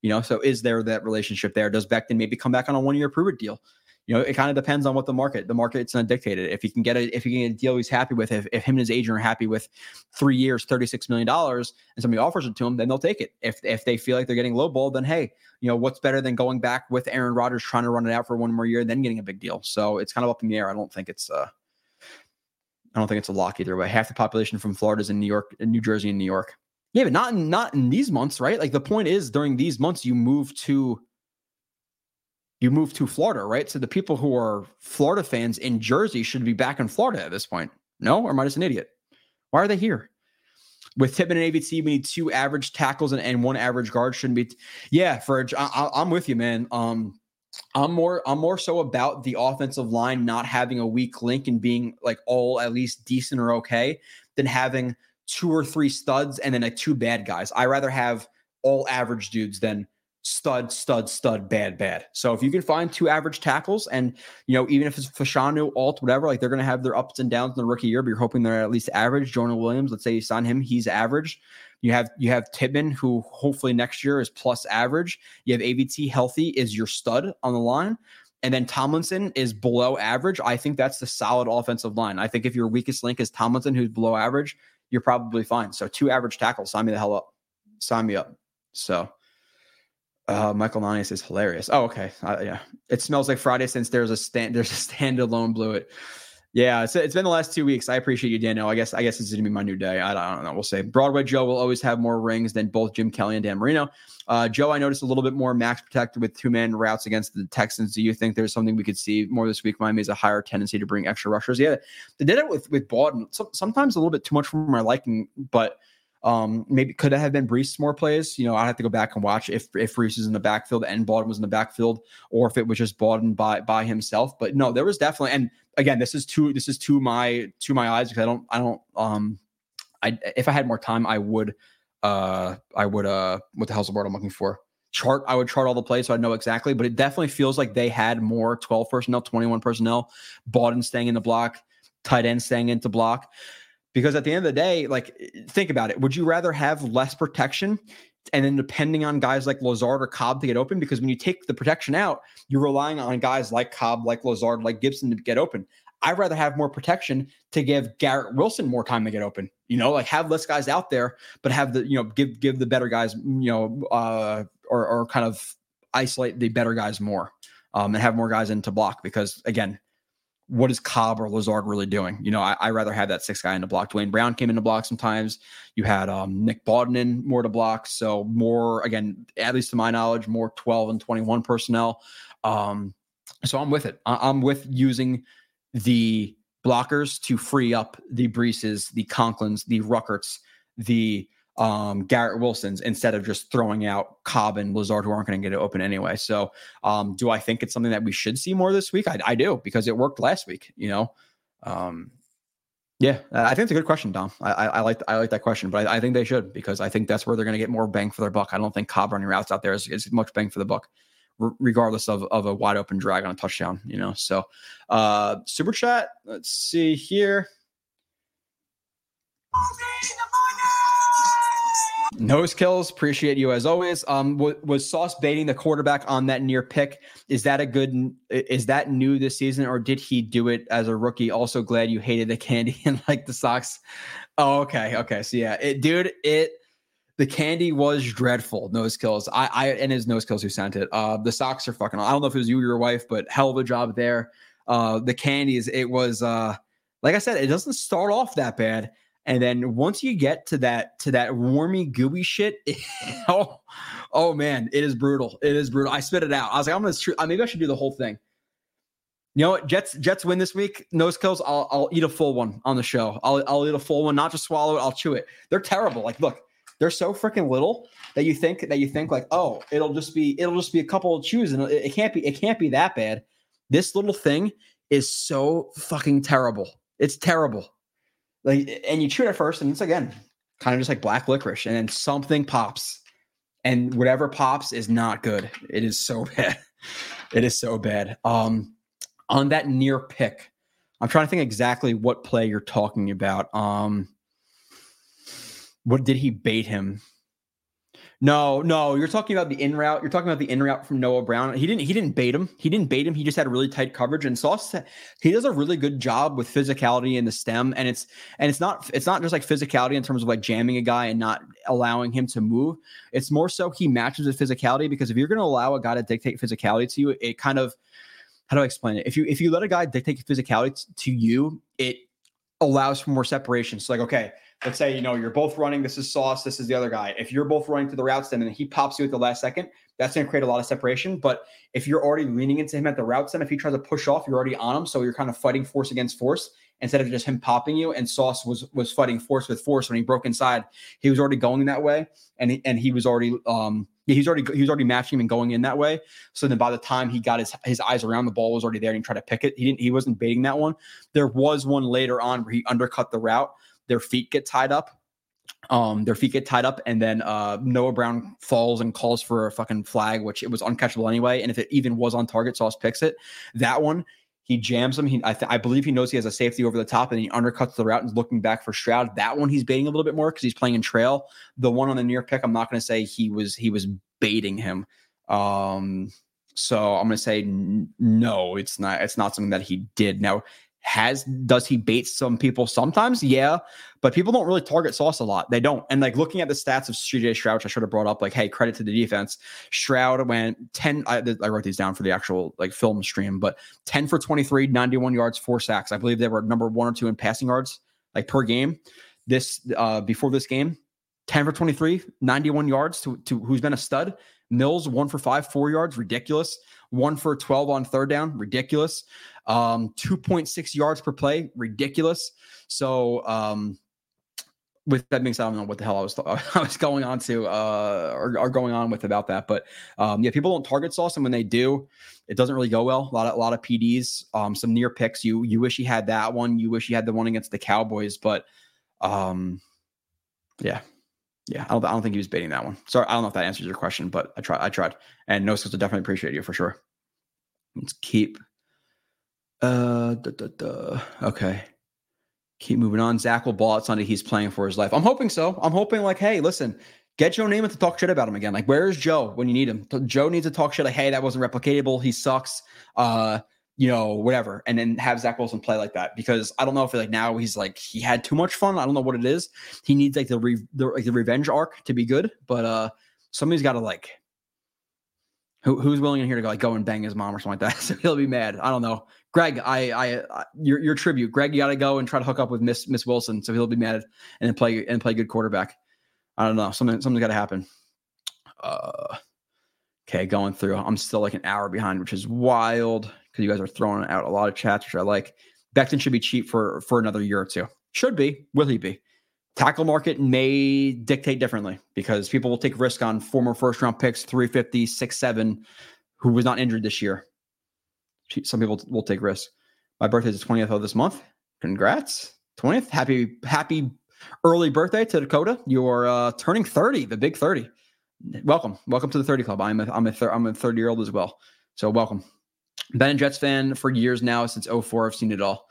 You know, so is there that relationship there? Does Becton maybe come back on a one year prove it deal? You know, it kind of depends on what the market, the market's going to dictate it. If he can get a, if he can get a deal he's happy with, if, if him and his agent are happy with three years, $36 million and somebody offers it to him, then they'll take it. If, if they feel like they're getting lowballed, then hey, you know, what's better than going back with Aaron Rodgers trying to run it out for one more year, and then getting a big deal. So it's kind of up in the air. I don't think it's, uh, I don't think it's a lock either way. Half the population from Florida is in New York, New Jersey, and New York. Yeah, but not in not in these months, right? Like the point is during these months you move to you move to Florida, right? So the people who are Florida fans in Jersey should be back in Florida at this point. No, or am I just an idiot? Why are they here? With Tippmann and AVT, we need two average tackles and, and one average guard. Shouldn't be. T- yeah, for I, I'm with you, man. Um, I'm more I'm more so about the offensive line not having a weak link and being like all at least decent or okay than having two or three studs and then like two bad guys. I rather have all average dudes than stud, stud, stud, bad, bad. So if you can find two average tackles, and you know, even if it's Fashanu, Alt, whatever, like they're going to have their ups and downs in the rookie year, but you're hoping they're at least average. Jonah Williams, let's say you sign him, he's average. You have you have Tippmann, who hopefully next year is plus average. You have AVT healthy is your stud on the line. And then Tomlinson is below average. I think that's the solid offensive line. I think if your weakest link is Tomlinson, who's below average, you're probably fine. So two average tackles, sign me the hell up. Sign me up. So uh, Michael Nania's is hilarious. Oh, okay. Uh, yeah. It smells like Friday since there's a stand there's a standalone Blewett. Yeah, it's, it's been the last two weeks. I appreciate you, Daniel. I guess I guess it's gonna be my new day. I don't, I don't, know. We'll say Broadway Joe will always have more rings than both Jim Kelly and Dan Marino. Uh, Joe, I noticed a little bit more max protected with two man routes against the Texans. Do you think there's something we could see more this week? Miami has a higher tendency to bring extra rushers. Yeah, they did it with with Bawden. So, sometimes a little bit too much for my liking, but um, maybe could it have been Breece more plays. You know, I have to go back and watch if if Breece is in the backfield and Bawden was in the backfield, or if it was just Bawden by by himself. But no, there was definitely. And again, this is to this is to my to my eyes because I don't I don't um I if I had more time I would uh I would uh what the hell's the word I'm looking for chart. I would chart all the plays so I know exactly, but it definitely feels like they had more 12 personnel, 21 personnel, Bawden staying in the block, tight end staying into block. Because at the end of the day, like think about it. Would you rather have less protection and then depending on guys like Lazard or Cobb to get open? Because when you take the protection out, you're relying on guys like Cobb, like Lazard, like Gipson to get open. I'd rather have more protection to give Garrett Wilson more time to get open. You know, like have less guys out there, but have the you know give give the better guys you know uh, or or kind of isolate the better guys more um, and have more guys in to block because again. What is Cobb or Lazard really doing? You know, I, I rather have that six guy in the block. Duane Brown came in to block sometimes. You had um, Nick in more to block. So more, again, at least to my knowledge, more 12 and 21 personnel. Um, so I'm with it. I, I'm with using the blockers to free up the Breeces, the Conklins, the Ruckerts, the um, Garrett Wilsons instead of just throwing out Cobb and Lazard who aren't going to get it open anyway. So, um, do I think it's something that we should see more this week? I, I do because it worked last week. You know, um, yeah, I think it's a good question, Dom. I, I, I like I like that question, but I, I, think they should because I think that's where they're going to get more bang for their buck. I don't think Cobb running routes out there is, is much bang for the buck regardless of, of a wide open drag on a touchdown, you know. So uh super chat, let's see here. Nose kills, appreciate you as always. Um, w- was Sauce baiting the quarterback on that near pick? Is that a good? Is that new this season, or did he do it as a rookie? Also, glad you hated the candy and like the socks. Oh, okay, okay. So yeah, it, dude, it the candy was dreadful. Nose kills. I, I and his nose kills who sent it. Uh, the socks are fucking. I don't know if it was you or your wife, but hell of a job there. Uh, the candies. It was. Uh, like I said, it doesn't start off that bad, and then once you get to that to that warmy gooey shit, it, oh, oh man, it is brutal. It is brutal. I spit it out. I was like, I'm gonna. Uh, maybe I should do the whole thing. You know what? Jets Jets win this week. Nose kills. I'll I'll eat a full one on the show. I'll I'll eat a full one, not just swallow it. I'll chew it. They're terrible. Like, look, they're so freaking little that you think that you think like, oh, it'll just be it'll just be a couple of chews and it, it can't be it can't be that bad. This little thing is so fucking terrible. It's terrible. Like, and you chew it at first, and it's again kind of just like black licorice, and then something pops, and whatever pops is not good. It is so bad. It is so bad. Um, on that near pick, I'm trying to think exactly what play you're talking about. Um, what did he bait him? No, no, you're talking about the in route. You're talking about the in route from Noah Brown. He didn't. He didn't bait him. He didn't bait him. He just had really tight coverage. And Sauce, he does a really good job with physicality in the stem. And it's and it's not it's not just like physicality in terms of like jamming a guy and not allowing him to move. It's more so he matches with physicality because if you're going to allow a guy to dictate physicality to you, it kind of how do I explain it? If you if you let a guy dictate physicality to you, it allows for more separation. So like okay let's say you know you're both running. This is sauce. This is the other guy. If you're both running to the route stem and then he pops you at the last second that's going to create a lot of separation. But if you're already leaning into him at the route stem if he tries to push off you're already on him. So you're kind of fighting force against force instead of just him popping you. And sauce was was fighting force with force when he broke inside. He was already going that way and he, and he was already um yeah, he's already he was already matching him and going in that way. So then by the time he got his his eyes around the ball was already there and he tried to pick it. He didn't he wasn't baiting that one. There was one later on where he undercut the route their feet get tied up. Um, their feet get tied up, and then uh, Noah Brown falls and calls for a fucking flag, which it was uncatchable anyway. And if it even was on target, Sauce picks it. That one, he jams him. He, I, th- I, believe he knows he has a safety over the top, and he undercuts the route and is looking back for Stroud. That one, he's baiting a little bit more because he's playing in trail. The one on the near pick, I'm not going to say he was he was baiting him. Um, so I'm going to say n- no, it's not. It's not something that he did. Now has does he bait some people sometimes? Yeah, but people don't really target Sauce a lot. They don't. And like looking at the stats of CJ Stroud, I should have brought up like, hey, credit to the defense. Stroud went 10. I, I, wrote these down for the actual like film stream, but 10 for 23, 91 yards, four sacks. I believe they were number one or two in passing yards like per game. This uh before this game, 10 for 23, 91 yards to, to who's been a stud. Mills, one for five, four yards, ridiculous. One for 12 on third down, ridiculous. Um, 2.6 yards per play, ridiculous. So, um, with that being said, I don't know what the hell I was I was going on to uh or, or going on with about that, but um yeah, people don't target sauce, and when they do, it doesn't really go well. A lot of a lot of PDs, um, some near picks. You you wish you had that one. You wish you had the one against the Cowboys, but um, yeah, Yeah, I don't, I don't think he was baiting that one. Sorry, I don't know if that answers your question, but I tried. I tried, and no will definitely appreciate you for sure. Let's keep. Uh, duh, duh, duh. okay. Keep moving on. Zach will ball out Sunday. He's playing for his life. I'm hoping so. I'm hoping like, hey, listen, get Joe Namath to talk shit about him again. Like, where's Joe when you need him? Joe needs to talk shit like, hey, that wasn't replicatable. He sucks. Uh, you know, whatever, and then have Zach Wilson play like that because I don't know if like now he's like he had too much fun. I don't know what it is. He needs like the re, the, like the revenge arc to be good, but uh, somebody's got to like who, who's willing in here to go like go and bang his mom or something like that. so he'll be mad. I don't know. Greg, I, I, your, your tribute. Greg, you got to go and try to hook up with Miss Miss Wilson, so he'll be mad and play and play good quarterback. I don't know. Something something's got to happen. Uh, okay, going through. I'm still like an hour behind, which is wild because you guys are throwing out a lot of chats, which I like. Becton should be cheap for for another year or two. Should be. Will he be? Tackle market may dictate differently because people will take risk on former first round picks, 350, 6, 7, who was not injured this year. Some people will take risks. My birthday is the 20th of this month. Congrats. 20th. Happy, happy early birthday to Dakota. You're uh, turning 30, the big 30. Welcome. Welcome to the 30 club. I'm a, I'm a, thir- I'm a 30 year old as well. So welcome. Been a Jets fan for years now, since 04. I've seen it all.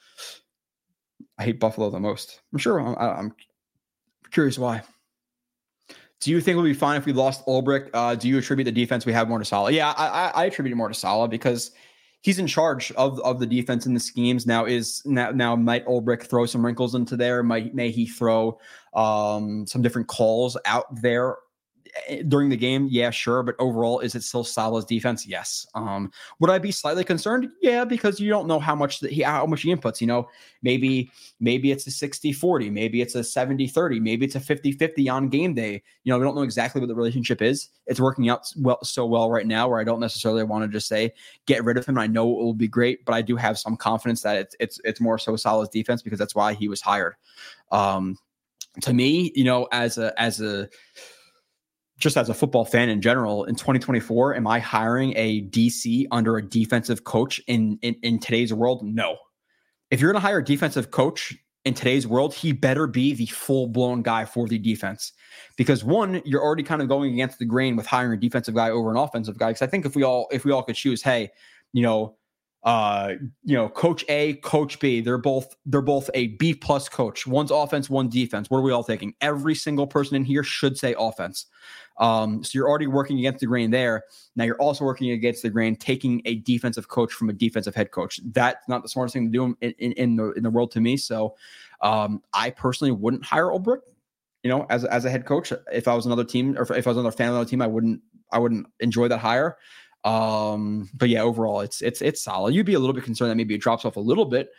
I hate Buffalo the most. I'm sure I'm, I'm curious why. Do you think we'll be fine if we lost Ulbrich? Uh, do you attribute the defense we have more to Saleh? Yeah, I, I attribute it more to Saleh because he's in charge of, of the defense and the schemes. Now is now now might Ulbrich throw some wrinkles into there? Might may he throw um, some different calls out there during the game, yeah, sure. But overall, is it still Saleh's defense? Yes. Um, would I be slightly concerned? Yeah, because you don't know how much that he how much he inputs. You know, maybe maybe it's a 60-40, maybe it's a 70-30, maybe it's a 50-50 on game day. You know, we don't know exactly what the relationship is. It's working out well so well right now where I don't necessarily want to just say get rid of him. I know it will be great, but I do have some confidence that it's it's it's more so Saleh's defense because that's why he was hired. Um, to me, you know, as a as a just as a football fan in general, in 2024, am I hiring a DC under a defensive coach in in, in today's world? No. If you're going to hire a defensive coach in today's world, he better be the full blown guy for the defense. Because one, you're already kind of going against the grain with hiring a defensive guy over an offensive guy. Because I think if we all if we all could choose, hey, you know, uh, you know, coach A, coach B, they're both they're both a B plus coach. One's offense, one defense. What are we all thinking? Every single person in here should say offense. Um, so you're already working against the grain there. Now you're also working against the grain, taking a defensive coach from a defensive head coach. That's not the smartest thing to do in, in, in the in the world to me. So um, I personally wouldn't hire Ulbrich, you know, as as a head coach. If I was another team or if I was another fan of another team, I wouldn't I wouldn't enjoy that hire. Um, but yeah, overall, it's it's it's solid. You'd be a little bit concerned that maybe it drops off a little bit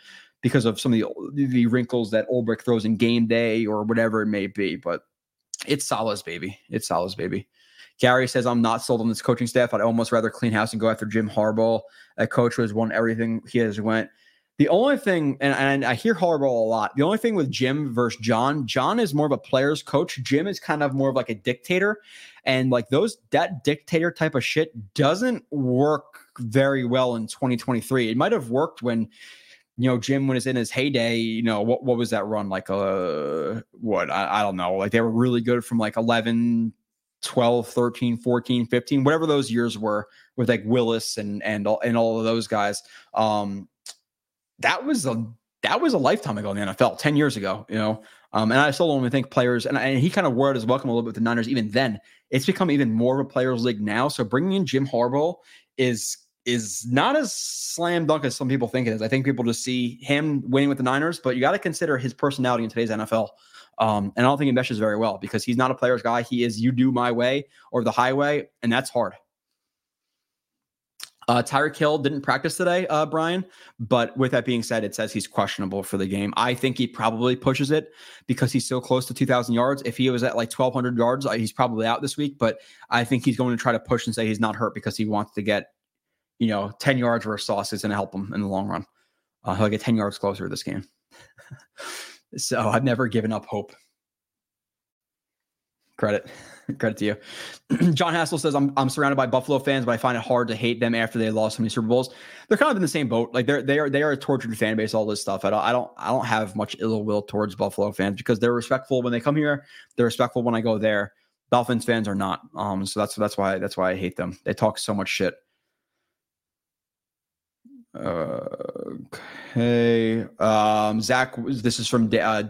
because of some of the the wrinkles that Ulbrich throws in game day or whatever it may be. But it's Saleh's baby. It's Saleh's baby. Gary says, I'm not sold on this coaching staff. I'd almost rather clean house and go after Jim Harbaugh. A coach who has won everything he has went. The only thing, and, and I hear Harbaugh a lot. The only thing with Jim versus John, John is more of a player's coach. Jim is kind of more of like a dictator, and like those that dictator type of shit doesn't work very well in 2023. It might have worked when you know, Jim when it's in his heyday, you know, what what was that run like? Uh, what I, I don't know. Like they were really good from like 11, 12, 13, 14, 15, whatever those years were with like Willis and and all and all of those guys. Um, that was a that was a lifetime ago in the NFL, 10 years ago, you know. Um, and I still only think players, and, and he kind of worded his welcome a little bit with the Niners even then. It's become even more of a players' league now. So bringing in Jim Harbaugh is is not as slam dunk as some people think it is. I think people just see him winning with the Niners, but you got to consider his personality in today's NFL. Um, and I don't think he meshes very well because he's not a player's guy. He is you do my way or the highway, and that's hard. Uh, Tyreek Hill didn't practice today, uh, Brian. But with that being said, it says he's questionable for the game. I think he probably pushes it because he's so close to 2,000 yards. If he was at like 1,200 yards, uh, he's probably out this week. But I think he's going to try to push and say he's not hurt because he wants to get, you know, 10 yards where sauce is going to help him in the long run. Uh, he'll get 10 yards closer this game. so I've never given up hope. Credit. Credit to you. John Hassel says, I'm, I'm surrounded by Buffalo fans, but I find it hard to hate them after they lost so many Super Bowls. They're kind of in the same boat. Like they're they are they are a tortured fan base, all this stuff. I don't I don't I don't have much ill will towards Buffalo fans because they're respectful when they come here. They're respectful when I go there. Dolphins fans are not. Um, so that's that's why that's why I hate them. They talk so much shit. Okay. Um, Zach, this is from uh,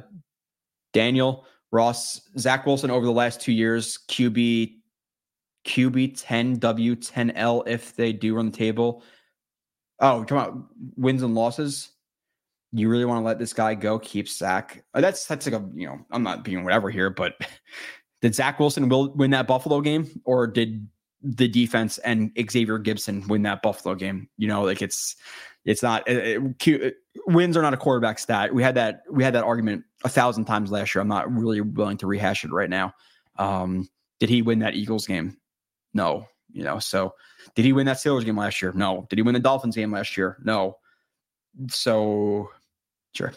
Daniel Ross. Zach Wilson over the last two years, QB, QB 10W, 10L if they do run the table. Oh, talking about wins and losses. You really want to let this guy go? Keep Zach. Uh, that's that's like a you know I'm not being whatever here, but did Zach Wilson will win that Buffalo game, or did the defense and Xavier Gipson win that Buffalo game. You know, like it's it's not it, it, wins are not a quarterback stat. We had that we had that argument a thousand times last year. I'm not really willing to rehash it right now. Um, did he win that Eagles game? No. You know, so did he win that Steelers game last year? No. Did he win the Dolphins game last year? No. So sure.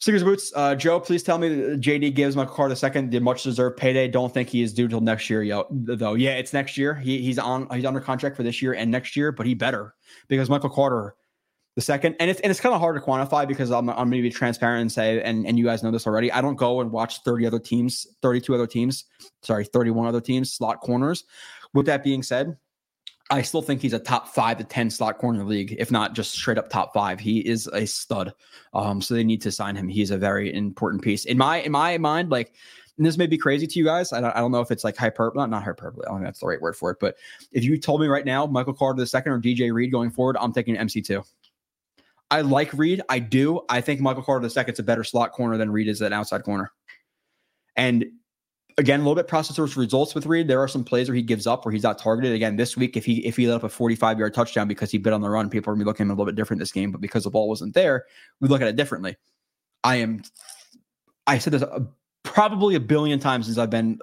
Stickers boots. Uh, Joe, please tell me JD gives Michael Carter the second the much deserved payday. Don't think he is due till next year, yo, though. Yeah, it's next year. He, he's on he's under contract for this year and next year, but he better because Michael Carter the second, and it's and it's kind of hard to quantify because I'm I'm to be transparent and say, and and you guys know this already. I don't go and watch 30 other teams, 32 other teams, sorry, 31 other teams slot corners. With that being said, I still think he's a top five to 10 slot corner league, if not just straight up top five. He is a stud. Um, so they need to sign him. He's a very important piece. In my in my mind, like this may be crazy to you guys. I don't, I don't know if it's like hyperbole, not, not hyperbole. I don't think that's the right word for it. But if you told me right now, Michael Carter the second or DJ Reed going forward, I'm taking MC2. I like Reed. I do. I think Michael Carter the second is a better slot corner than Reed is an outside corner. And again, a little bit process versus results with Reed. There are some plays where he gives up, where he's not targeted. Again, this week, if he if he let up a 45 yard touchdown because he bit on the run, people are gonna be looking a little bit different this game. But because the ball wasn't there, we look at it differently. I am. I said this a, probably a billion times since I've been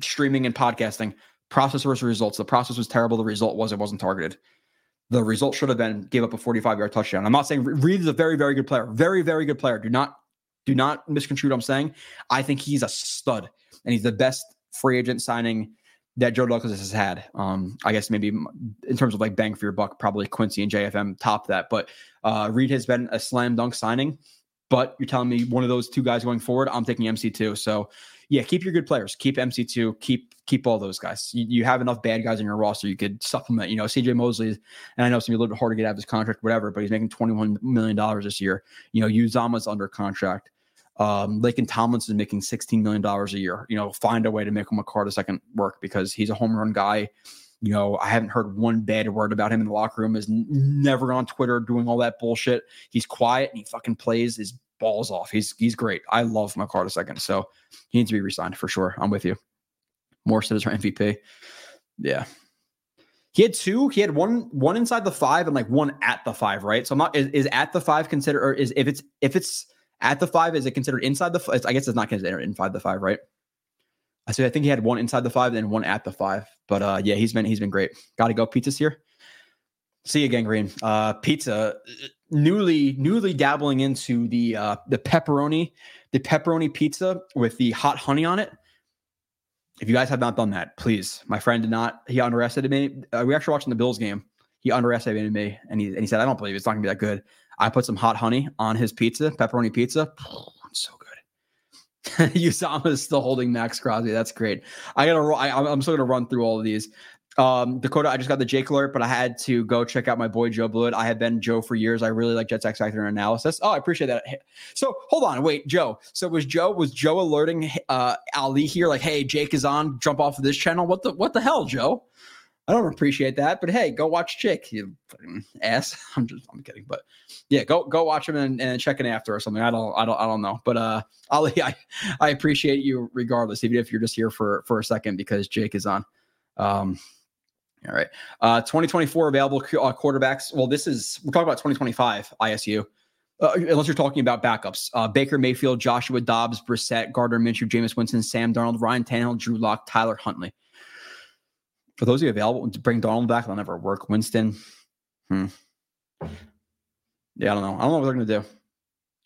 streaming and podcasting. Process versus results. The process was terrible. The result was it wasn't targeted. The result should have been gave up a 45 yard touchdown. I'm not saying Reed is a very very good player, very very good player. Do not do not misconstrue what I'm saying. I think he's a stud and he's the best free agent signing that Joe Douglas has had. Um, I guess maybe in terms of like bang for your buck, probably Quincy and JFM top that. But uh, Reed has been a slam dunk signing. But you're telling me one of those two guys going forward, I'm taking MC2. So yeah, keep your good players. Keep MC2. Keep keep all those guys. You, you have enough bad guys in your roster. You could supplement. You know, CJ Mosley, and I know it's gonna be a little bit hard to get out of his contract, whatever. But he's making 21 million dollars this year. You know, Uzomah's under contract. Um, Laken Tomlinson is making $16 million a year. You know, find a way to make him a a second work because he's a home run guy. You know, I haven't heard one bad word about him in the locker room. Is never on Twitter doing all that bullshit. He's quiet and he fucking plays his balls off. He's he's great. I love McCart a second. So he needs to be resigned for sure. I'm with you. Morse is our MVP. Yeah. He had two. He had one one inside the five and like one at the five, right? So I'm not is, is at the five considered or is if it's if it's at the five, is it considered inside the? I guess it's not considered inside the five, right? I say I think he had one inside the five and one at the five. But uh, yeah, he's been he's been great. Got to go. Pizza's here. See you again, Green. Uh, pizza, newly newly dabbling into the uh, the pepperoni, the pepperoni pizza with the hot honey on it. If you guys have not done that, please. My friend did not. He underestimated me. Uh, we actually watching the Bills game. He underestimated me, and he and he said, "I don't believe it's not gonna be that good." I put some hot honey on his pizza, pepperoni pizza. it's so good. Uzomah is still holding Maxx Crosby. That's great. I gotta. I, I'm still gonna run through all of these. Um, Dakota, I just got the Jake alert, but I had to go check out my boy Joe Blewett. I have been Joe for years. I really like Jets X Factor analysis. Oh, I appreciate that. So hold on, wait, Joe. So was Joe was Joe alerting uh, Ali here like, hey, Jake is on. Jump off of this channel. What the what the hell, Joe? I don't appreciate that, but hey, go watch Chick, you ass. I'm just, I'm kidding, but yeah, go go watch him and, and check in after or something. I don't, I don't, I don't know, but uh, Ali, I, I appreciate you regardless, even if you're just here for for a second because Jake is on. Um, all right, uh, 2024 available uh, quarterbacks. Well, this is we're talking about 2025 ISU. Uh, unless you're talking about backups, uh, Baker Mayfield, Joshua Dobbs, Brissett, Gardner Minshew, Jameis Winston, Sam Darnold, Ryan Tannehill, Drew Lock, Tyler Huntley for those of you available to bring Donald back, they'll never work. Winston, hmm. Yeah, I don't know. I don't know what they're going to do.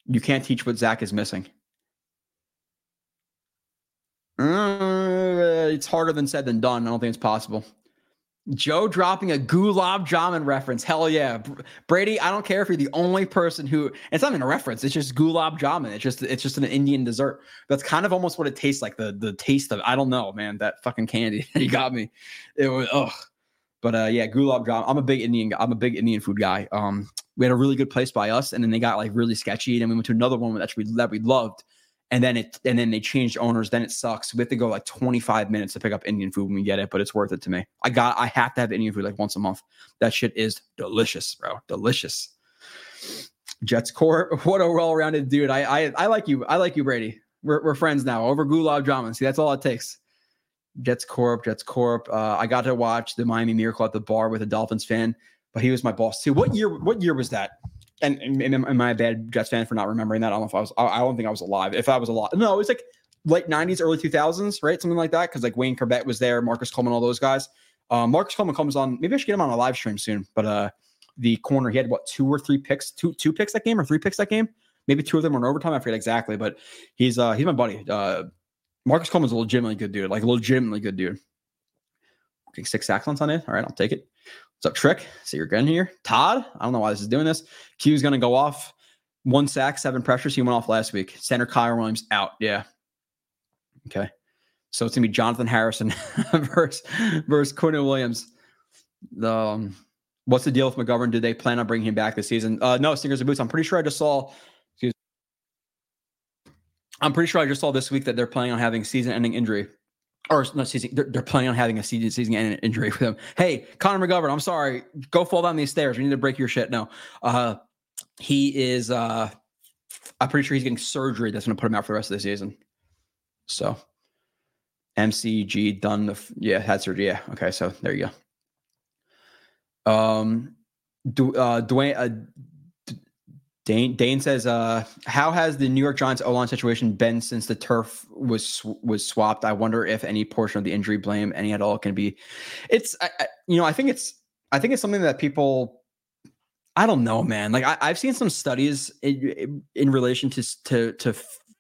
You can't teach what Zach is missing. Uh, it's harder than said than done. I don't think it's possible. Joe dropping a gulab jamun reference. Hell yeah. Brady, I don't care if you're the only person who it's not even a reference. It's just gulab jamun. It's just it's just an Indian dessert. That's kind of almost what it tastes like. The the taste of I don't know, man. That fucking candy. you got me. It was ugh. But uh yeah, gulab jamun. I'm a big Indian I'm a big Indian food guy. Um we had a really good place by us and then they got like really sketchy and then we went to another one that we that we loved and then it and then they changed owners. Then it sucks. We have to go like 25 minutes to pick up indian food when we get it but it's worth it to me. I got i have to have indian food like once a month. That shit is delicious bro. Delicious. Jets core what a well-rounded dude. I i, I like you i like you brady. We're, we're friends now over gulab jamun. See that's all it takes. Jets corp jets corp. Uh, i got to watch the miami miracle at the bar with a dolphins fan but he was my boss too. What year what year was that and, and, and am I a bad Jets fan for not remembering that? I don't know if I was. I don't think I was alive. If I was alive, no, it was like late '90s, early 2000s, right? Something like that. Because like Wayne Chrebet was there, Marcus Coleman, all those guys. Uh, Marcus Coleman comes on. Maybe I should get him on a live stream soon. But uh, the corner, he had what two or three picks, two two picks that game or three picks that game. Maybe two of them were in overtime. I forget exactly, but he's uh he's my buddy. Uh, Marcus Coleman's a legitimately good dude, like a legitimately good dude. Okay, six sacks on Sunday. All right, I'll take it. What's up, Trick? See you're here. Todd, I don't know why this is doing this. Q's going to go off. One sack, seven pressures. He went off last week. Center Kyle Williams out. Yeah. Okay. So it's going to be Jonathan Harrison versus, versus Quinnen Williams. The, um, what's the deal with McGovern? Do they plan on bringing him back this season? Uh, no, Stingers and Boots. I'm pretty sure I just saw. Excuse I'm pretty sure I just saw this week that they're planning on having season-ending injury or not season, they're, they're, planning on having a season season injury for them. Hey, Connor McGovern, I'm sorry, go fall down these stairs. We need to break your shit. No, uh, he is. Uh, I'm pretty sure he's getting surgery that's going to put him out for the rest of the season. So, MCG done. The yeah had surgery. Yeah, okay. So there you go. Um, do uh, Dwayne uh, Dane Dane says, uh, "How has the New York Giants O line situation been since the turf was was swapped? I wonder if any portion of the injury blame, any at all, can be. It's, I, I, you know, I think it's, I think it's something that people, I don't know, man. Like I, have seen some studies in, in relation to to to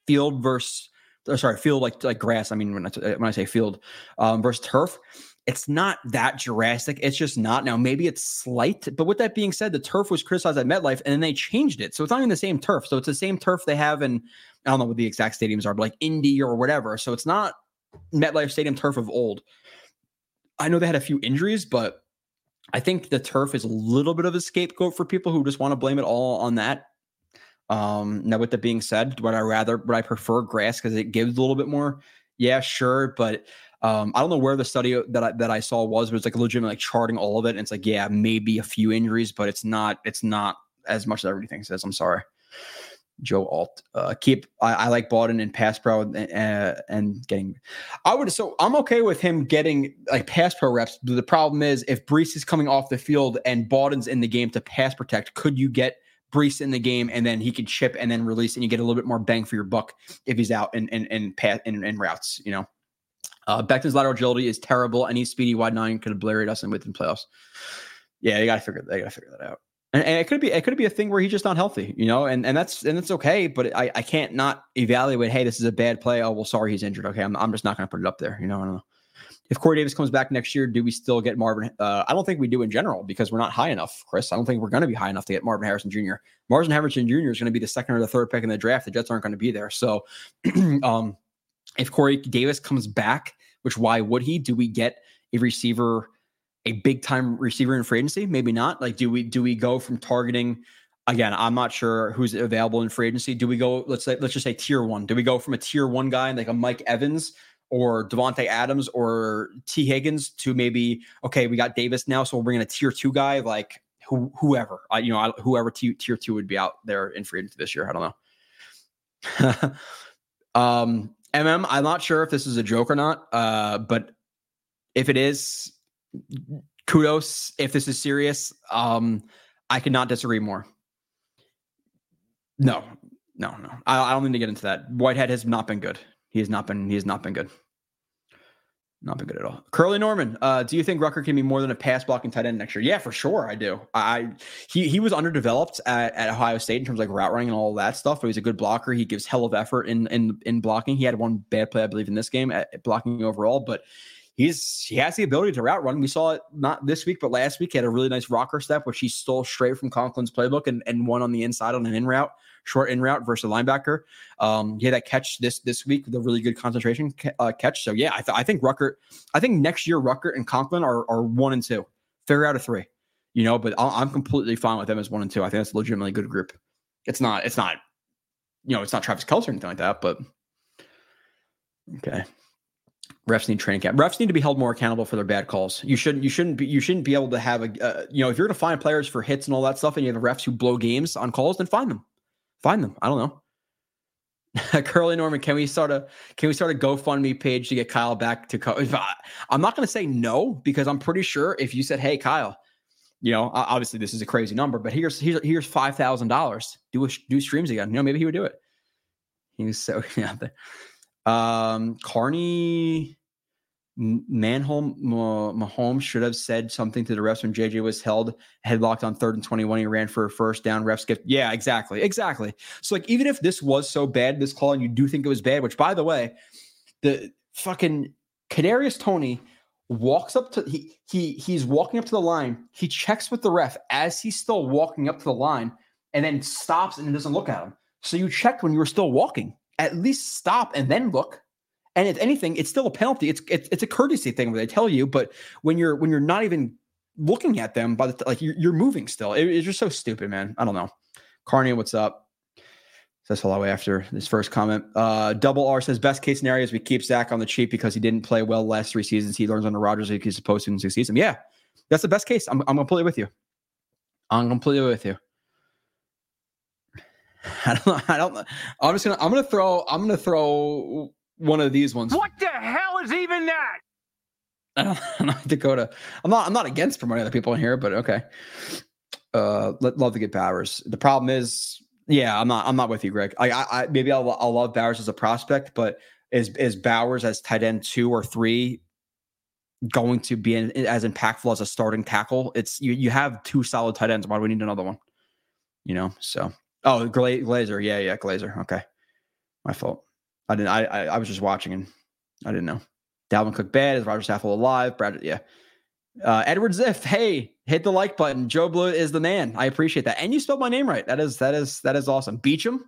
field versus, sorry, field like like grass. I mean, when I, when I say field um, versus turf." It's not that drastic. It's just not. Now, maybe it's slight, but with that being said, the turf was criticized at MetLife and then they changed it. So it's not even the same turf. So it's the same turf they have in, I don't know what the exact stadiums are, but like Indy or whatever. So it's not MetLife Stadium turf of old. I know they had a few injuries, but I think the turf is a little bit of a scapegoat for people who just want to blame it all on that. Um, now, with that being said, would I rather, would I prefer grass because it gives a little bit more? Yeah, sure. But um, I don't know where the study that I, that I saw was, but it's like legitimate like charting all of it. And it's like, yeah, maybe a few injuries, but it's not it's not as much as everything says. I'm sorry. Joe Alt. Uh, keep I, I like Bawden and pass pro and, uh, and getting. I would so I'm okay with him getting like pass pro reps. The problem is if Breece is coming off the field and Bawden's in the game to pass protect, could you get Breece in the game and then he can chip and then release and you get a little bit more bang for your buck if he's out and and and pass in, in routes, you know. Uh, Becton's lateral agility is terrible. Any speedy wide nine could obliterate us in within playoffs. Yeah, you got to figure. They got to figure that out. And, and, it could be it could be a thing where he's just not healthy, you know, and and that's and that's okay. But I I can't not evaluate. Hey, this is a bad play. Oh well, sorry, he's injured. Okay, I'm I'm just not to put it up there. You know, I don't know. If Corey Davis comes back next year, do we still get Marvin? Uh, I don't think we do in general because we're not high enough, Chris. I don't think we're going to be high enough to get Marvin Harrison Jr. Marvin Harrison Jr. is going to be the second or the third pick in the draft. The Jets aren't going to be there. So, um, if Corey Davis comes back which why would he? Do we get a receiver, a big time receiver in free agency? Maybe not. Like, do we do we go from targeting? Again, I'm not sure who's available in free agency. Do we go? Let's say let's just say tier one. Do we go from a tier one guy like a Mike Evans or Davante Adams or Tee Higgins to maybe okay, we got Davis now, so we'll bring in a tier two guy like who, whoever. I, you know, whoever t- tier two would be out there in free agency this year. I don't know. um, MM, I'm not sure if this is a joke or not, uh, but if it is, kudos. If this is serious, um, I cannot disagree more. No, no, no. I, I don't need to get into that. Whitehead has not been good. He has not been. He has not been good. Not been good at all. Curly Norman, uh, do you think Ruckert can be more than a pass blocking tight end next year? Yeah, for sure. I do. I he he was underdeveloped at, at Ohio State in terms of like route running and all that stuff, but he's a good blocker. He gives hell of effort in in in blocking. He had one bad play, I believe, in this game at, blocking overall, but he's he has the ability to route run. We saw it not this week, but last week. He had a really nice rocker step, which he stole straight from Conklin's playbook and, and one on the inside on an in route short in route versus a linebacker. Um, he had that catch this this week with a really good concentration uh, catch. So yeah, I, th- I think Ruckert, I think next year Ruckert and Conklin are are one and two, figure out a three, you know. But i am completely fine with them as one and two. I think that's a legitimately good group. It's not, it's not, you know, it's not Travis Kelce or anything like that. But okay. Refs need training camp. Refs need to be held more accountable for their bad calls. You shouldn't. You shouldn't be. You shouldn't be able to have a. Uh, you know, if you're going to find players for hits and all that stuff, and you have refs who blow games on calls, then find them. Find them. I don't know. Curly Norman, can we start a can we start a GoFundMe page to get Kyle back to? I'm not going to say no because I'm pretty sure if you said, "Hey, Kyle," you know, obviously this is a crazy number, but here's here's here's five thousand dollars. Do a, do streams again. You know, maybe he would do it. He was so yeah. Um, Carney Manholm Mahomes should have said something to the refs when JJ was held headlocked on third and 21. He ran for a first down. Refs get yeah, exactly. Exactly. So like even if this was so bad, this call, and you do think it was bad, which by the way, the fucking Kadarius Toney walks up to he he he's walking up to the line. He checks with the ref as he's still walking up to the line and then stops and doesn't look at him. So you checked when you were still walking. At least stop and then look and if anything, it's still a penalty. It's it's, it's a courtesy thing where they tell you, but when you're when you're not even looking at them, by the like you're, you're moving still. It, it's just so stupid, man. I don't know. Carney, what's up? Says hello after this first comment. Uh, Double R says best case scenario is we keep Zach on the cheap because he didn't play well last three seasons. He learns under Rodgers like he's supposed to in six seasons. Yeah, that's the best case. I'm I'm completely with you. I'm completely with you. I don't. Know. I don't. know. I'm just gonna. I'm gonna throw. I'm gonna throw one of these ones. What the hell is even that? I don't, I don't Dakota. I'm not. I'm not against promoting other people in here, but okay. Uh, let, love to get Bowers. The problem is, yeah, I'm not. I'm not with you, Greg. I, I, I maybe I'll, I'll love Bowers as a prospect, but is is Bowers as tight end two or three going to be in, as impactful as a starting tackle? It's you. You have two solid tight ends. Why do we need another one? You know. So, oh, Gla- Glazer. Yeah, yeah, Glazer. Okay, my fault. I didn't. I, I, I was just watching and I didn't know. Dalvin Cook bad. Is Rodger Saffold alive? Brad, yeah. Uh, Edward Ziff, hey, hit the like button. Joe Blue is the man. I appreciate that. And you spelled my name right. That is that is that is awesome. Beecham.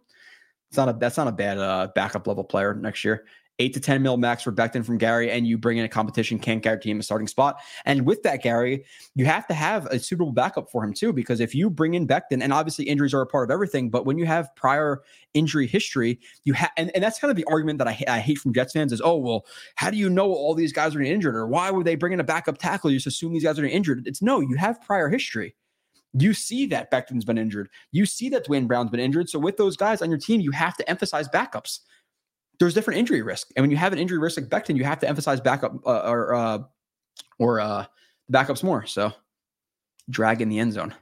It's not a that's not a bad uh, backup level player next year eight to 10 mil max for Becton from Gary, and you bring in a competition, can't guarantee him a starting spot. And with that, Gary, you have to have a suitable backup for him too, because if you bring in Becton, and obviously injuries are a part of everything, but when you have prior injury history, you have, and, and that's kind of the argument that I, I hate from Jets fans is, oh, well, how do you know all these guys are injured? Or why would they bring in a backup tackle? You just assume these guys are injured. It's no, you have prior history. You see that Becton's been injured. You see that Duane Brown's been injured. So with those guys on your team, you have to emphasize backups there's different injury risk. And when you have an injury risk like Becton, you have to emphasize backup uh, or uh, or uh, backups more. So drag in the end zone.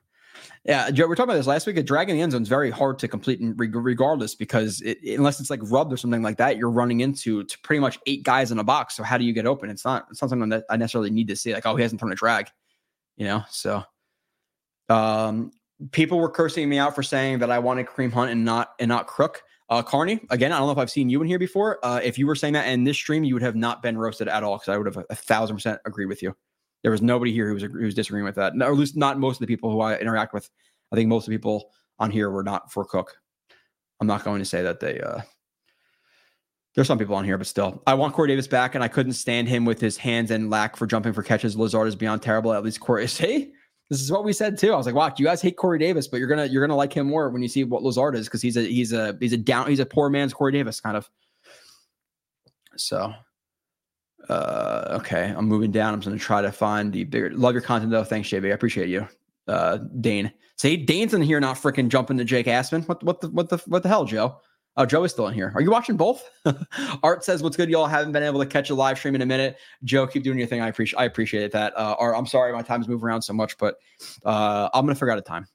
Yeah, Joe, we are talking about this last week. A drag in the end zone is very hard to complete, regardless, because it, unless it's like rubbed or something like that, you're running into to pretty much eight guys in a box. So how do you get open? It's not it's not something that I necessarily need to see. Like, oh, he hasn't thrown a drag, you know. So, um, people were cursing me out for saying that I wanted Kareem Hunt and not and not Crook. Uh, Carney, again, I don't know if I've seen you in here before. Uh, if you were saying that in this stream, you would have not been roasted at all because I would have a, thousand percent agreed with you. There was nobody here who was, who was disagreeing with that, no, or at least not most of the people who I interact with. I think most of the people on here were not for Cook. I'm not going to say that they. Uh, there's some people on here, but still, I want Corey Davis back, and I couldn't stand him with his hands and lack for jumping for catches. Lazard is beyond terrible. At least Corey, is, hey, this is what we said too. I was like, "Wow, you guys hate Corey Davis, but you're gonna you're gonna like him more when you see what Lazard is because he's a he's a he's a down he's a poor man's Corey Davis kind of." So, uh, okay, I'm moving down. I'm gonna try to find the bigger. Love your content though. Thanks, JB. I appreciate you, uh, Dane. Say Dane's in here, not freaking jumping to Jake Asman. What what the what the what the hell, Joe? Oh, Joe is still in here. Are you watching both? Art says, "What's good, y'all? Haven't been able to catch a live stream in a minute." Joe, keep doing your thing. I appreciate. I appreciate that. Uh, Art, I'm sorry my time's moving around so much, but uh, I'm gonna figure out a time.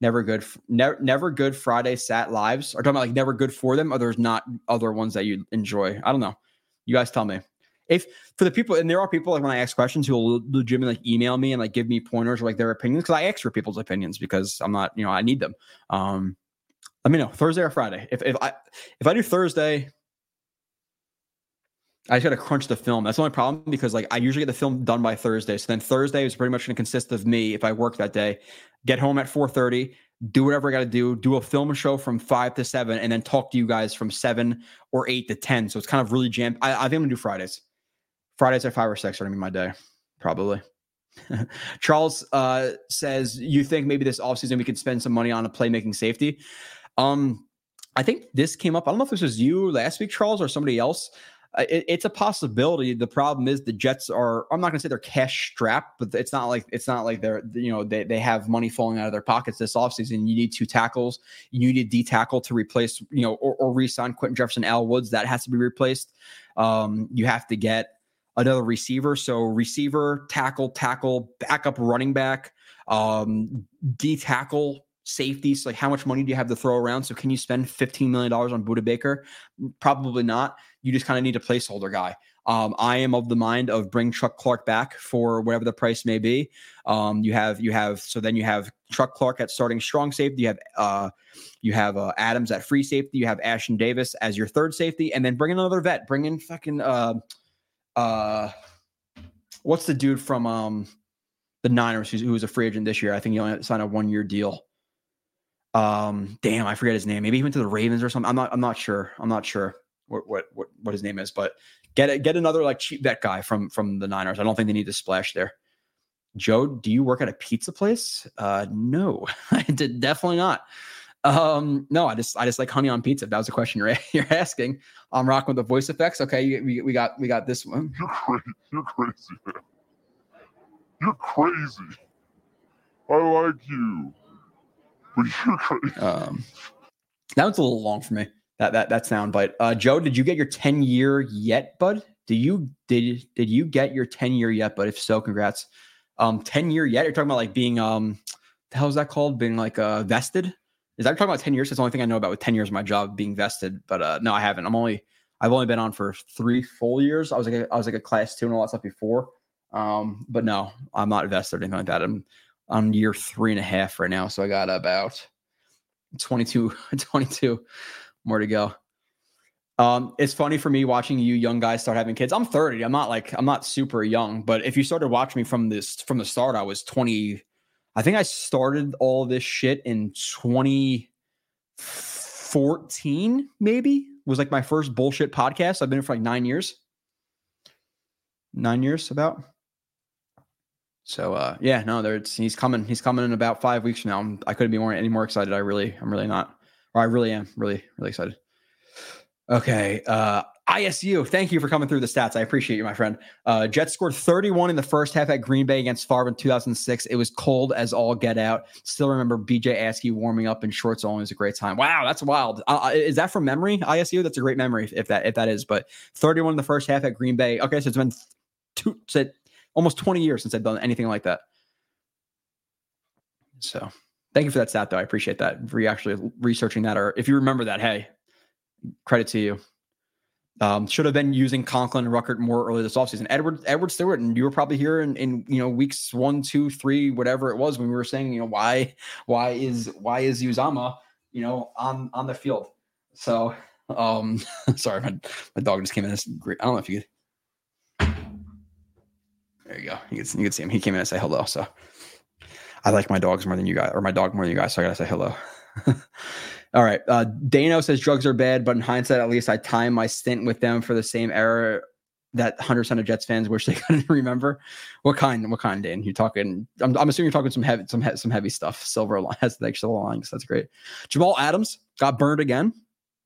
Never good. Never, never good Friday sat lives. Are talking about like never good for them, or there's not other ones that you enjoy. I don't know. You guys tell me. if for the people, and there are people like when I ask questions who will legitimately like email me and like give me pointers or like their opinions because I ask for people's opinions because I'm not, you know, I need them. Um, let me know Thursday or Friday. If if I if I do Thursday, I just got to crunch the film. That's the only problem because like I usually get the film done by Thursday. So then Thursday is pretty much going to consist of me if I work that day, get home at 4:30, do whatever I got to do, do a film show from 5 to 7 and then talk to you guys from 7 or 8 to 10. So it's kind of really jammed. I, I think I'm going to do Fridays. Fridays at 5 or 6 are going to be my day probably. Charles uh, says you think maybe this offseason we could spend some money on a playmaking safety. Um I think this came up. I don't know if this was you last week, Charles, or somebody else it, it's a possibility. The problem is the Jets are. I'm not going to say they're cash strapped, but it's not like it's not like they're you know they they have money falling out of their pockets this offseason. You need two tackles. You need a D tackle to replace you know or, or re-sign Quinton Jefferson, Al Woods. That has to be replaced. Um, you have to get another receiver. So receiver, tackle, tackle, backup running back, um, D tackle, safeties. Like how much money do you have to throw around? So can you spend $15 million on Budda Baker? Probably not. You just kind of need a placeholder guy. Um, I am of the mind of bring Chuck Clark back for whatever the price may be. Um, you have you have so then you have Chuck Clark at starting strong safety. You have uh, you have uh, Adams at free safety. You have Ashtyn Davis as your third safety, and then bring in another vet. Bring in fucking uh, uh, what's the dude from um the Niners who was a free agent this year? I think he only signed a one year deal. Um, damn, I forget his name. Maybe he went to the Ravens or something. I'm not. I'm not sure. I'm not sure what what what, what his name is, but get it. Get another like cheap vet guy from from the Niners. I don't think they need to splash there. Joe, do you work at a pizza place? Uh, no, I did definitely not. Um, no, I just I just like honey on pizza. That was the question you're you're asking. I'm rocking with the voice effects. Okay, we, we got we got this one. You're crazy. You're crazy. Man. You're crazy. I like you. um, that was a little long for me. That that that sound bite. Uh, Joe, did you get your ten year yet, bud? Do you did did you get your ten year yet? But if so, congrats. Um, ten year yet? You're talking about like being um, the hell is that called? Being like uh vested? Is that talking about ten years? That's the only thing I know about with ten years of my job being vested. But uh, no, I haven't. I'm only I've only been on for three full years. I was like a, I was like a class two and all that stuff before. Um, but no, I'm not vested or anything like that. I'm on year three and a half right now. So I got about 22, 22 more to go. Um, it's funny for me watching you young guys start having kids. I'm 30. I'm not like I'm not super young, but if you started watching me from this from the start, I was 20. I think I started all this shit in 2014, maybe was like my first bullshit podcast. I've been here for like nine years. Nine years about. So uh, yeah, no, there's he's coming. He's coming in about five weeks from now. I'm, I couldn't be more any more excited. I really, I'm really not, or I really am, really, really excited. Okay, uh, ISU. Thank you for coming through the stats. I appreciate you, my friend. Uh, Jets scored 31 in the first half at Green Bay against Favre in 2006. It was cold as all get out. Still remember BJ Askew warming up in shorts only. Was a great time. Wow, that's wild. Uh, uh is that from memory? ISU. That's a great memory if that if that is. But 31 in the first half at Green Bay. Okay, so it's been two. Said almost 20 years since I've done anything like that. So thank you for that stat, though. I appreciate that for actually researching that. Or if you remember that, hey, credit to you. Um, should have been using Conklin and Ruckert more early this offseason. Edward Edward Stewart, and you were probably here in, in you know weeks one, two, three, whatever it was when we were saying, you know, why why is why is Uzomah you know, on on the field. So um sorry, my, my dog just came in. This great. I don't know if you there you go. You can, you can see him. He came in and say hello. So I like my dogs more than you guys, or my dog more than you guys. So I gotta say hello. All right. Uh, Dano says drugs are bad, but in hindsight, at least I timed my stint with them for the same error that 100% of Jets fans wish they couldn't remember. What kind? What kind, Dan? You're talking. I'm, I'm assuming you're talking some heavy, some some heavy stuff. Silver has the extra lines. That's great. Jamal Adams got burned again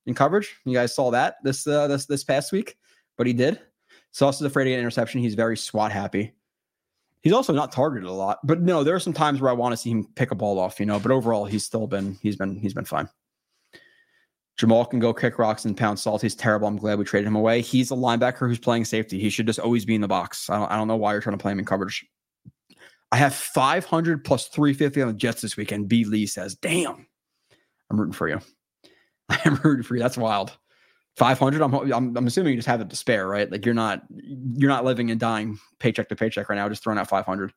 in coverage. You guys saw that this uh, this this past week, but he did. Sauce is afraid to get interception. He's very SWAT happy. He's also not targeted a lot, but no, there are some times where I want to see him pick a ball off, you know. But overall, he's still been he's been he's been fine. Jamal can go kick rocks and pound salt. He's terrible. I'm glad we traded him away. He's a linebacker who's playing safety. He should just always be in the box. I don't, I don't know why you're trying to play him in coverage. I have 500 plus 350 on the Jets this weekend. B. Lee says, "Damn, I'm rooting for you. I'm rooting for you. That's wild. 500 I'm, I'm i'm assuming you just have it to spare right? Like you're not you're not living and dying paycheck to paycheck right now just throwing out 500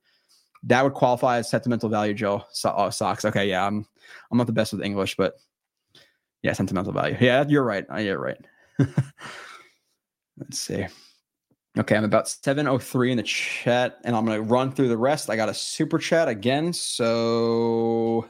that would qualify as sentimental value joe. So, uh, socks okay yeah i'm i'm not the best with english but yeah sentimental value. Yeah you're right. Uh, you're right. Let's see. Okay i'm about 703 in the chat and i'm gonna run through the rest. I got a super chat again so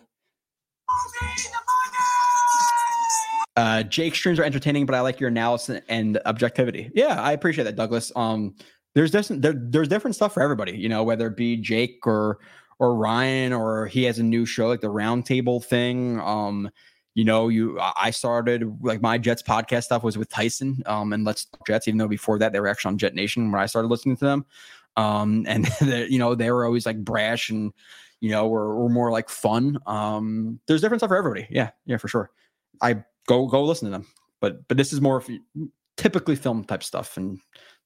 uh, Jake streams are entertaining, but I like your analysis and objectivity. Yeah, I appreciate that, Douglas. Um, there's different there, there's different stuff for everybody, you know, whether it be Jake or or Ryan or he has a new show like the roundtable thing. Um, you know, you I started like my Jets podcast stuff was with Tyson um and Let's Talk Jets, even though before that they were actually on Jet Nation when I started listening to them. Um, and you know, they were always like brash and you know, were, were more like fun. Um, there's different stuff for everybody. Yeah, yeah, for sure. I go go listen to them. But but this is more typically film type stuff and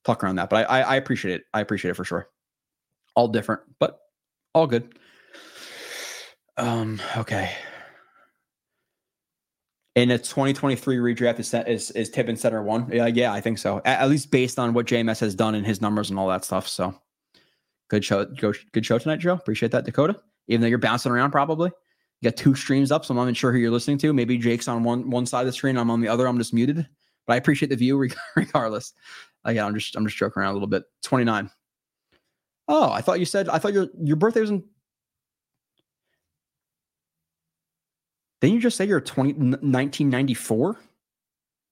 talk around that. But I, I, I appreciate it. I appreciate it for sure. All different, but all good. Um. Okay. In a 2023 redraft is is is Tippmann center one? Yeah, yeah, I think so. At, at, least based on what JMS has done and his numbers and all that stuff. So good show. Go, good show tonight, Joe. Appreciate that, Dakota. Even though you're bouncing around, probably. You got two streams up, so I'm not even sure who you're listening to. Maybe Jake's on one one side of the screen, I'm on the other. I'm just muted, but I appreciate the view regardless. Uh, yeah, I'm just I'm just joking around a little bit. 29. Oh, I thought you said I thought your your birthday was in. Didn't you just say you're 20 1994?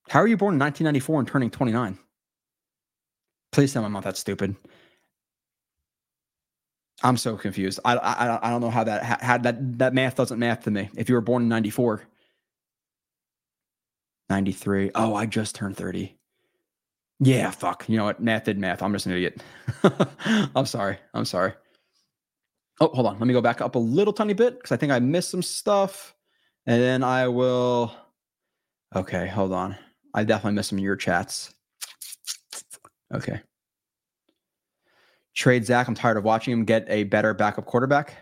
How are you born in 1994 and turning 29? Please tell me I'm not that stupid. I'm so confused. I, I I don't know how that how that that math doesn't math to me. If you were born in 94, 93. Oh, I just turned 30. Yeah, fuck. You know what? Math did math. I'm just an idiot. I'm sorry. I'm sorry. Oh, hold on. Let me go back up a little tiny bit because I think I missed some stuff. And then I will. Okay, hold on. I definitely missed some of your chats. Okay. Trade Zach. I'm tired of watching him get a better backup quarterback.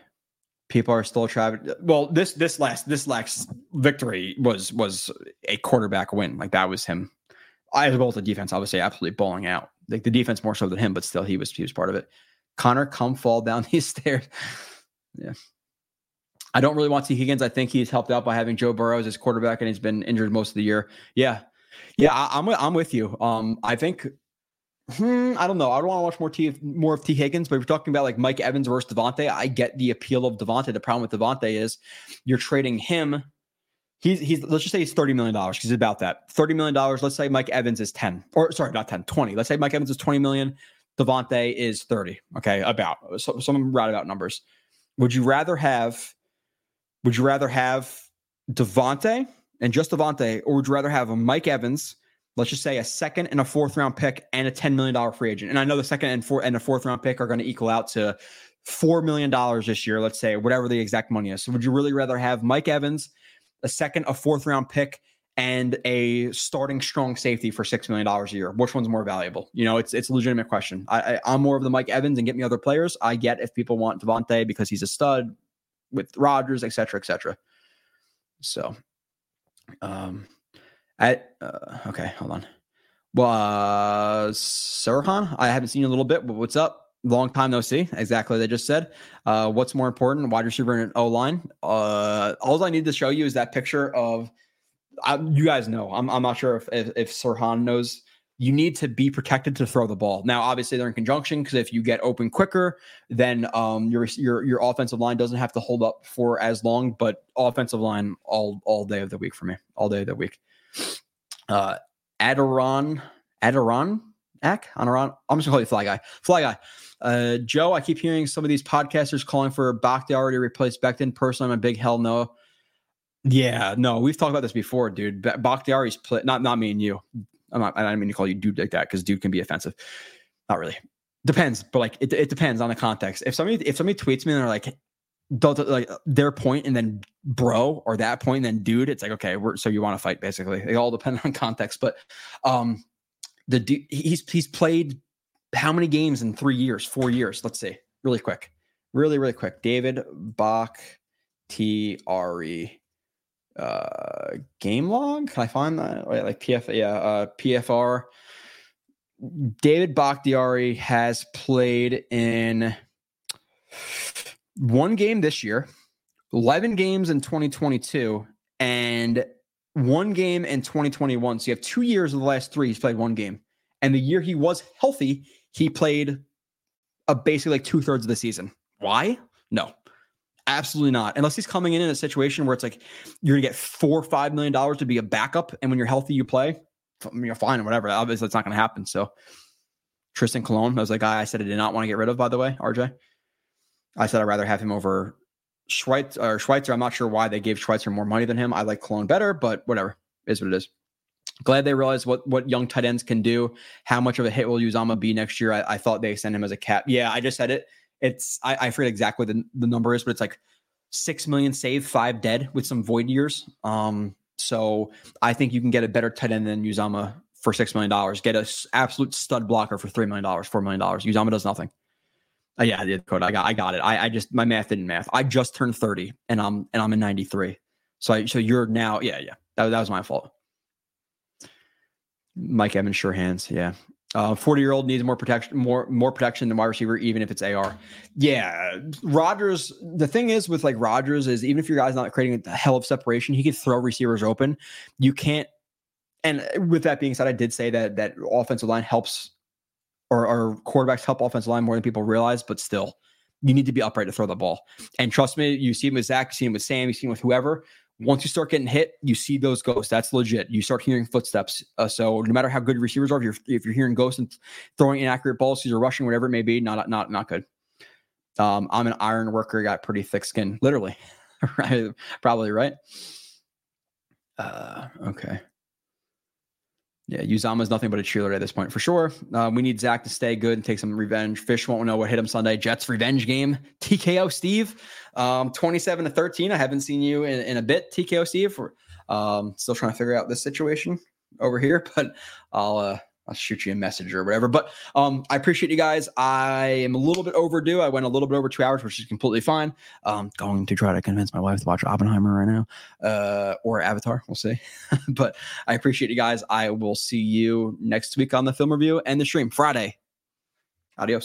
People are still trying. Well, this this last this last victory was was a quarterback win. Like that was him. I as well as the defense, obviously, absolutely bowling out. Like the defense more so than him, but still, he was he was part of it. Connor, come fall down these stairs. Yeah. I don't really want see Higgins. I think he's helped out by having Joe Burrow as his quarterback, and he's been injured most of the year. Yeah, yeah, I, am I'm, I'm with you. Um, I think Hmm, I don't know. I don't want to watch more T more of Tee Higgins, but if you're talking about like Mike Evans versus Davante, I get the appeal of Davante. The problem with Davante is you're trading him. He's he's let's just say he's $30 million because he's about that. $30 million. Let's say Mike Evans is 10. Or sorry, not 10, 20. Let's say Mike Evans is 20 million. Davante is 30. Okay, about so, some about numbers. Would you rather have would you rather have Davante and just Davante, or would you rather have a Mike Evans? Let's just say a second and a fourth round pick and a $10 million free agent. And I know the second and four and a fourth round pick are going to equal out to $4 million this year, let's say, whatever the exact money is. So would you really rather have Mike Evans, a second, a fourth round pick, and a starting strong safety for $6 million a year? Which one's more valuable? You know, it's it's a legitimate question. I, I, am more of the Mike Evans and get me other players. I get if people want Davante because he's a stud with Rodgers, et cetera, et cetera. So, um, at uh, okay, hold on. Well, uh, Sirhan, I haven't seen you a little bit, but what's up? Long time no see. Exactly, they just said. Uh, what's more important, wide receiver and O line? Uh, all I need to show you is that picture of. I, you guys know. I'm, I'm not sure if, if if Sirhan knows. You need to be protected to throw the ball. Now, obviously, they're in conjunction because if you get open quicker, then um, your your your offensive line doesn't have to hold up for as long. But offensive line all all day of the week for me, all day of the week. Uh, Adiron, Adiron, Ack, Anaron. I'm just gonna call you Fly Guy. Fly Guy. Uh, Joe, I keep hearing some of these podcasters calling for Bakhtiari to replace Becton. Personally, I'm a big hell no. Yeah, no, we've talked about this before, dude. Bakhtiari's play, not not me and you. I'm not. I don't mean to call you dude like that because dude can be offensive. Not really. Depends, but like it, it depends on the context. If somebody if somebody tweets me and they're like, like their point and then bro or that point and then dude it's like okay we're so you want to fight basically they all depend on context but um the dude he's he's played how many games in three years four years let's see really quick really really quick david bach t r e uh game log. Can I find that? Wait, like PF yeah, uh PFR. David Bakhtiari has played in one game this year, 11 games in 2022, and one game in 2021. So you have two years of the last three, he's played one game. And the year he was healthy, he played a basically like two thirds of the season. Why? No, absolutely not. Unless he's coming in in a situation where it's like you're gonna get four or five million dollars to be a backup, and when you're healthy, you play. You're fine or whatever. Obviously, it's not gonna happen. So Trystan Colon, that was guy I said I did not want to get rid of. By the way, RJ, I said I'd rather have him over Schweitzer or Schweitzer. I'm not sure why they gave Schweitzer more money than him. I like Cologne better, but whatever is what it is glad they realized what what young tight ends can do. How much of a hit will Uzomah be next year? I, I, thought they sent him as a cap. Yeah, I just said it. It's I, I forget exactly the, the number is, but it's like six million saved, five dead with some void years. Um, so I think you can get a better tight end than Uzomah for six million dollars. Get a absolute stud blocker for three million dollars, four million dollars. Uzomah does nothing. Uh, yeah, the code. I got I got it. I, I just my math didn't math. I just turned 30 and I'm and I'm in 93. So I, so you're now, yeah, yeah. That, that was my fault. Mike Evans, sure hands. Yeah. Uh, 40 year old needs more protection, more more protection than wide receiver, even if it's AR. Yeah, Rodgers. The thing is with like Rodgers is even if your guy's not creating a hell of separation, he can throw receivers open. You can't. And with that being said, I did say that that offensive line helps, or, or quarterbacks help offensive line more than people realize. But still, you need to be upright to throw the ball. And trust me, you see him with Zach, you see him with Sam, you see him with whoever once you start getting hit, you see those ghosts. That's legit. You start hearing footsteps. Uh, so no matter how good receivers are, if you're if you're hearing ghosts and throwing inaccurate balls, or rushing, whatever it may be, not not not good. Um, I'm an iron worker, got pretty thick skin, literally. right? Probably right. Uh, okay. Yeah, is nothing but a cheerleader at this point for sure. Uh, we need Zach to stay good and take some revenge. Fish won't know what hit him Sunday. Jets revenge game. TKO Steve, um, 27 to 13. I haven't seen you in, in a bit, TKO Steve. We're um, still trying to figure out this situation over here, but I'll uh, I'll shoot you a message or whatever. But um, I appreciate you guys. I am a little bit overdue. I went a little bit over two hours, which is completely fine. Um, going to try to convince my wife to watch Oppenheimer right now, uh, or Avatar. We'll see. but I appreciate you guys. I will see you next week on the film review and the stream Friday. Adios.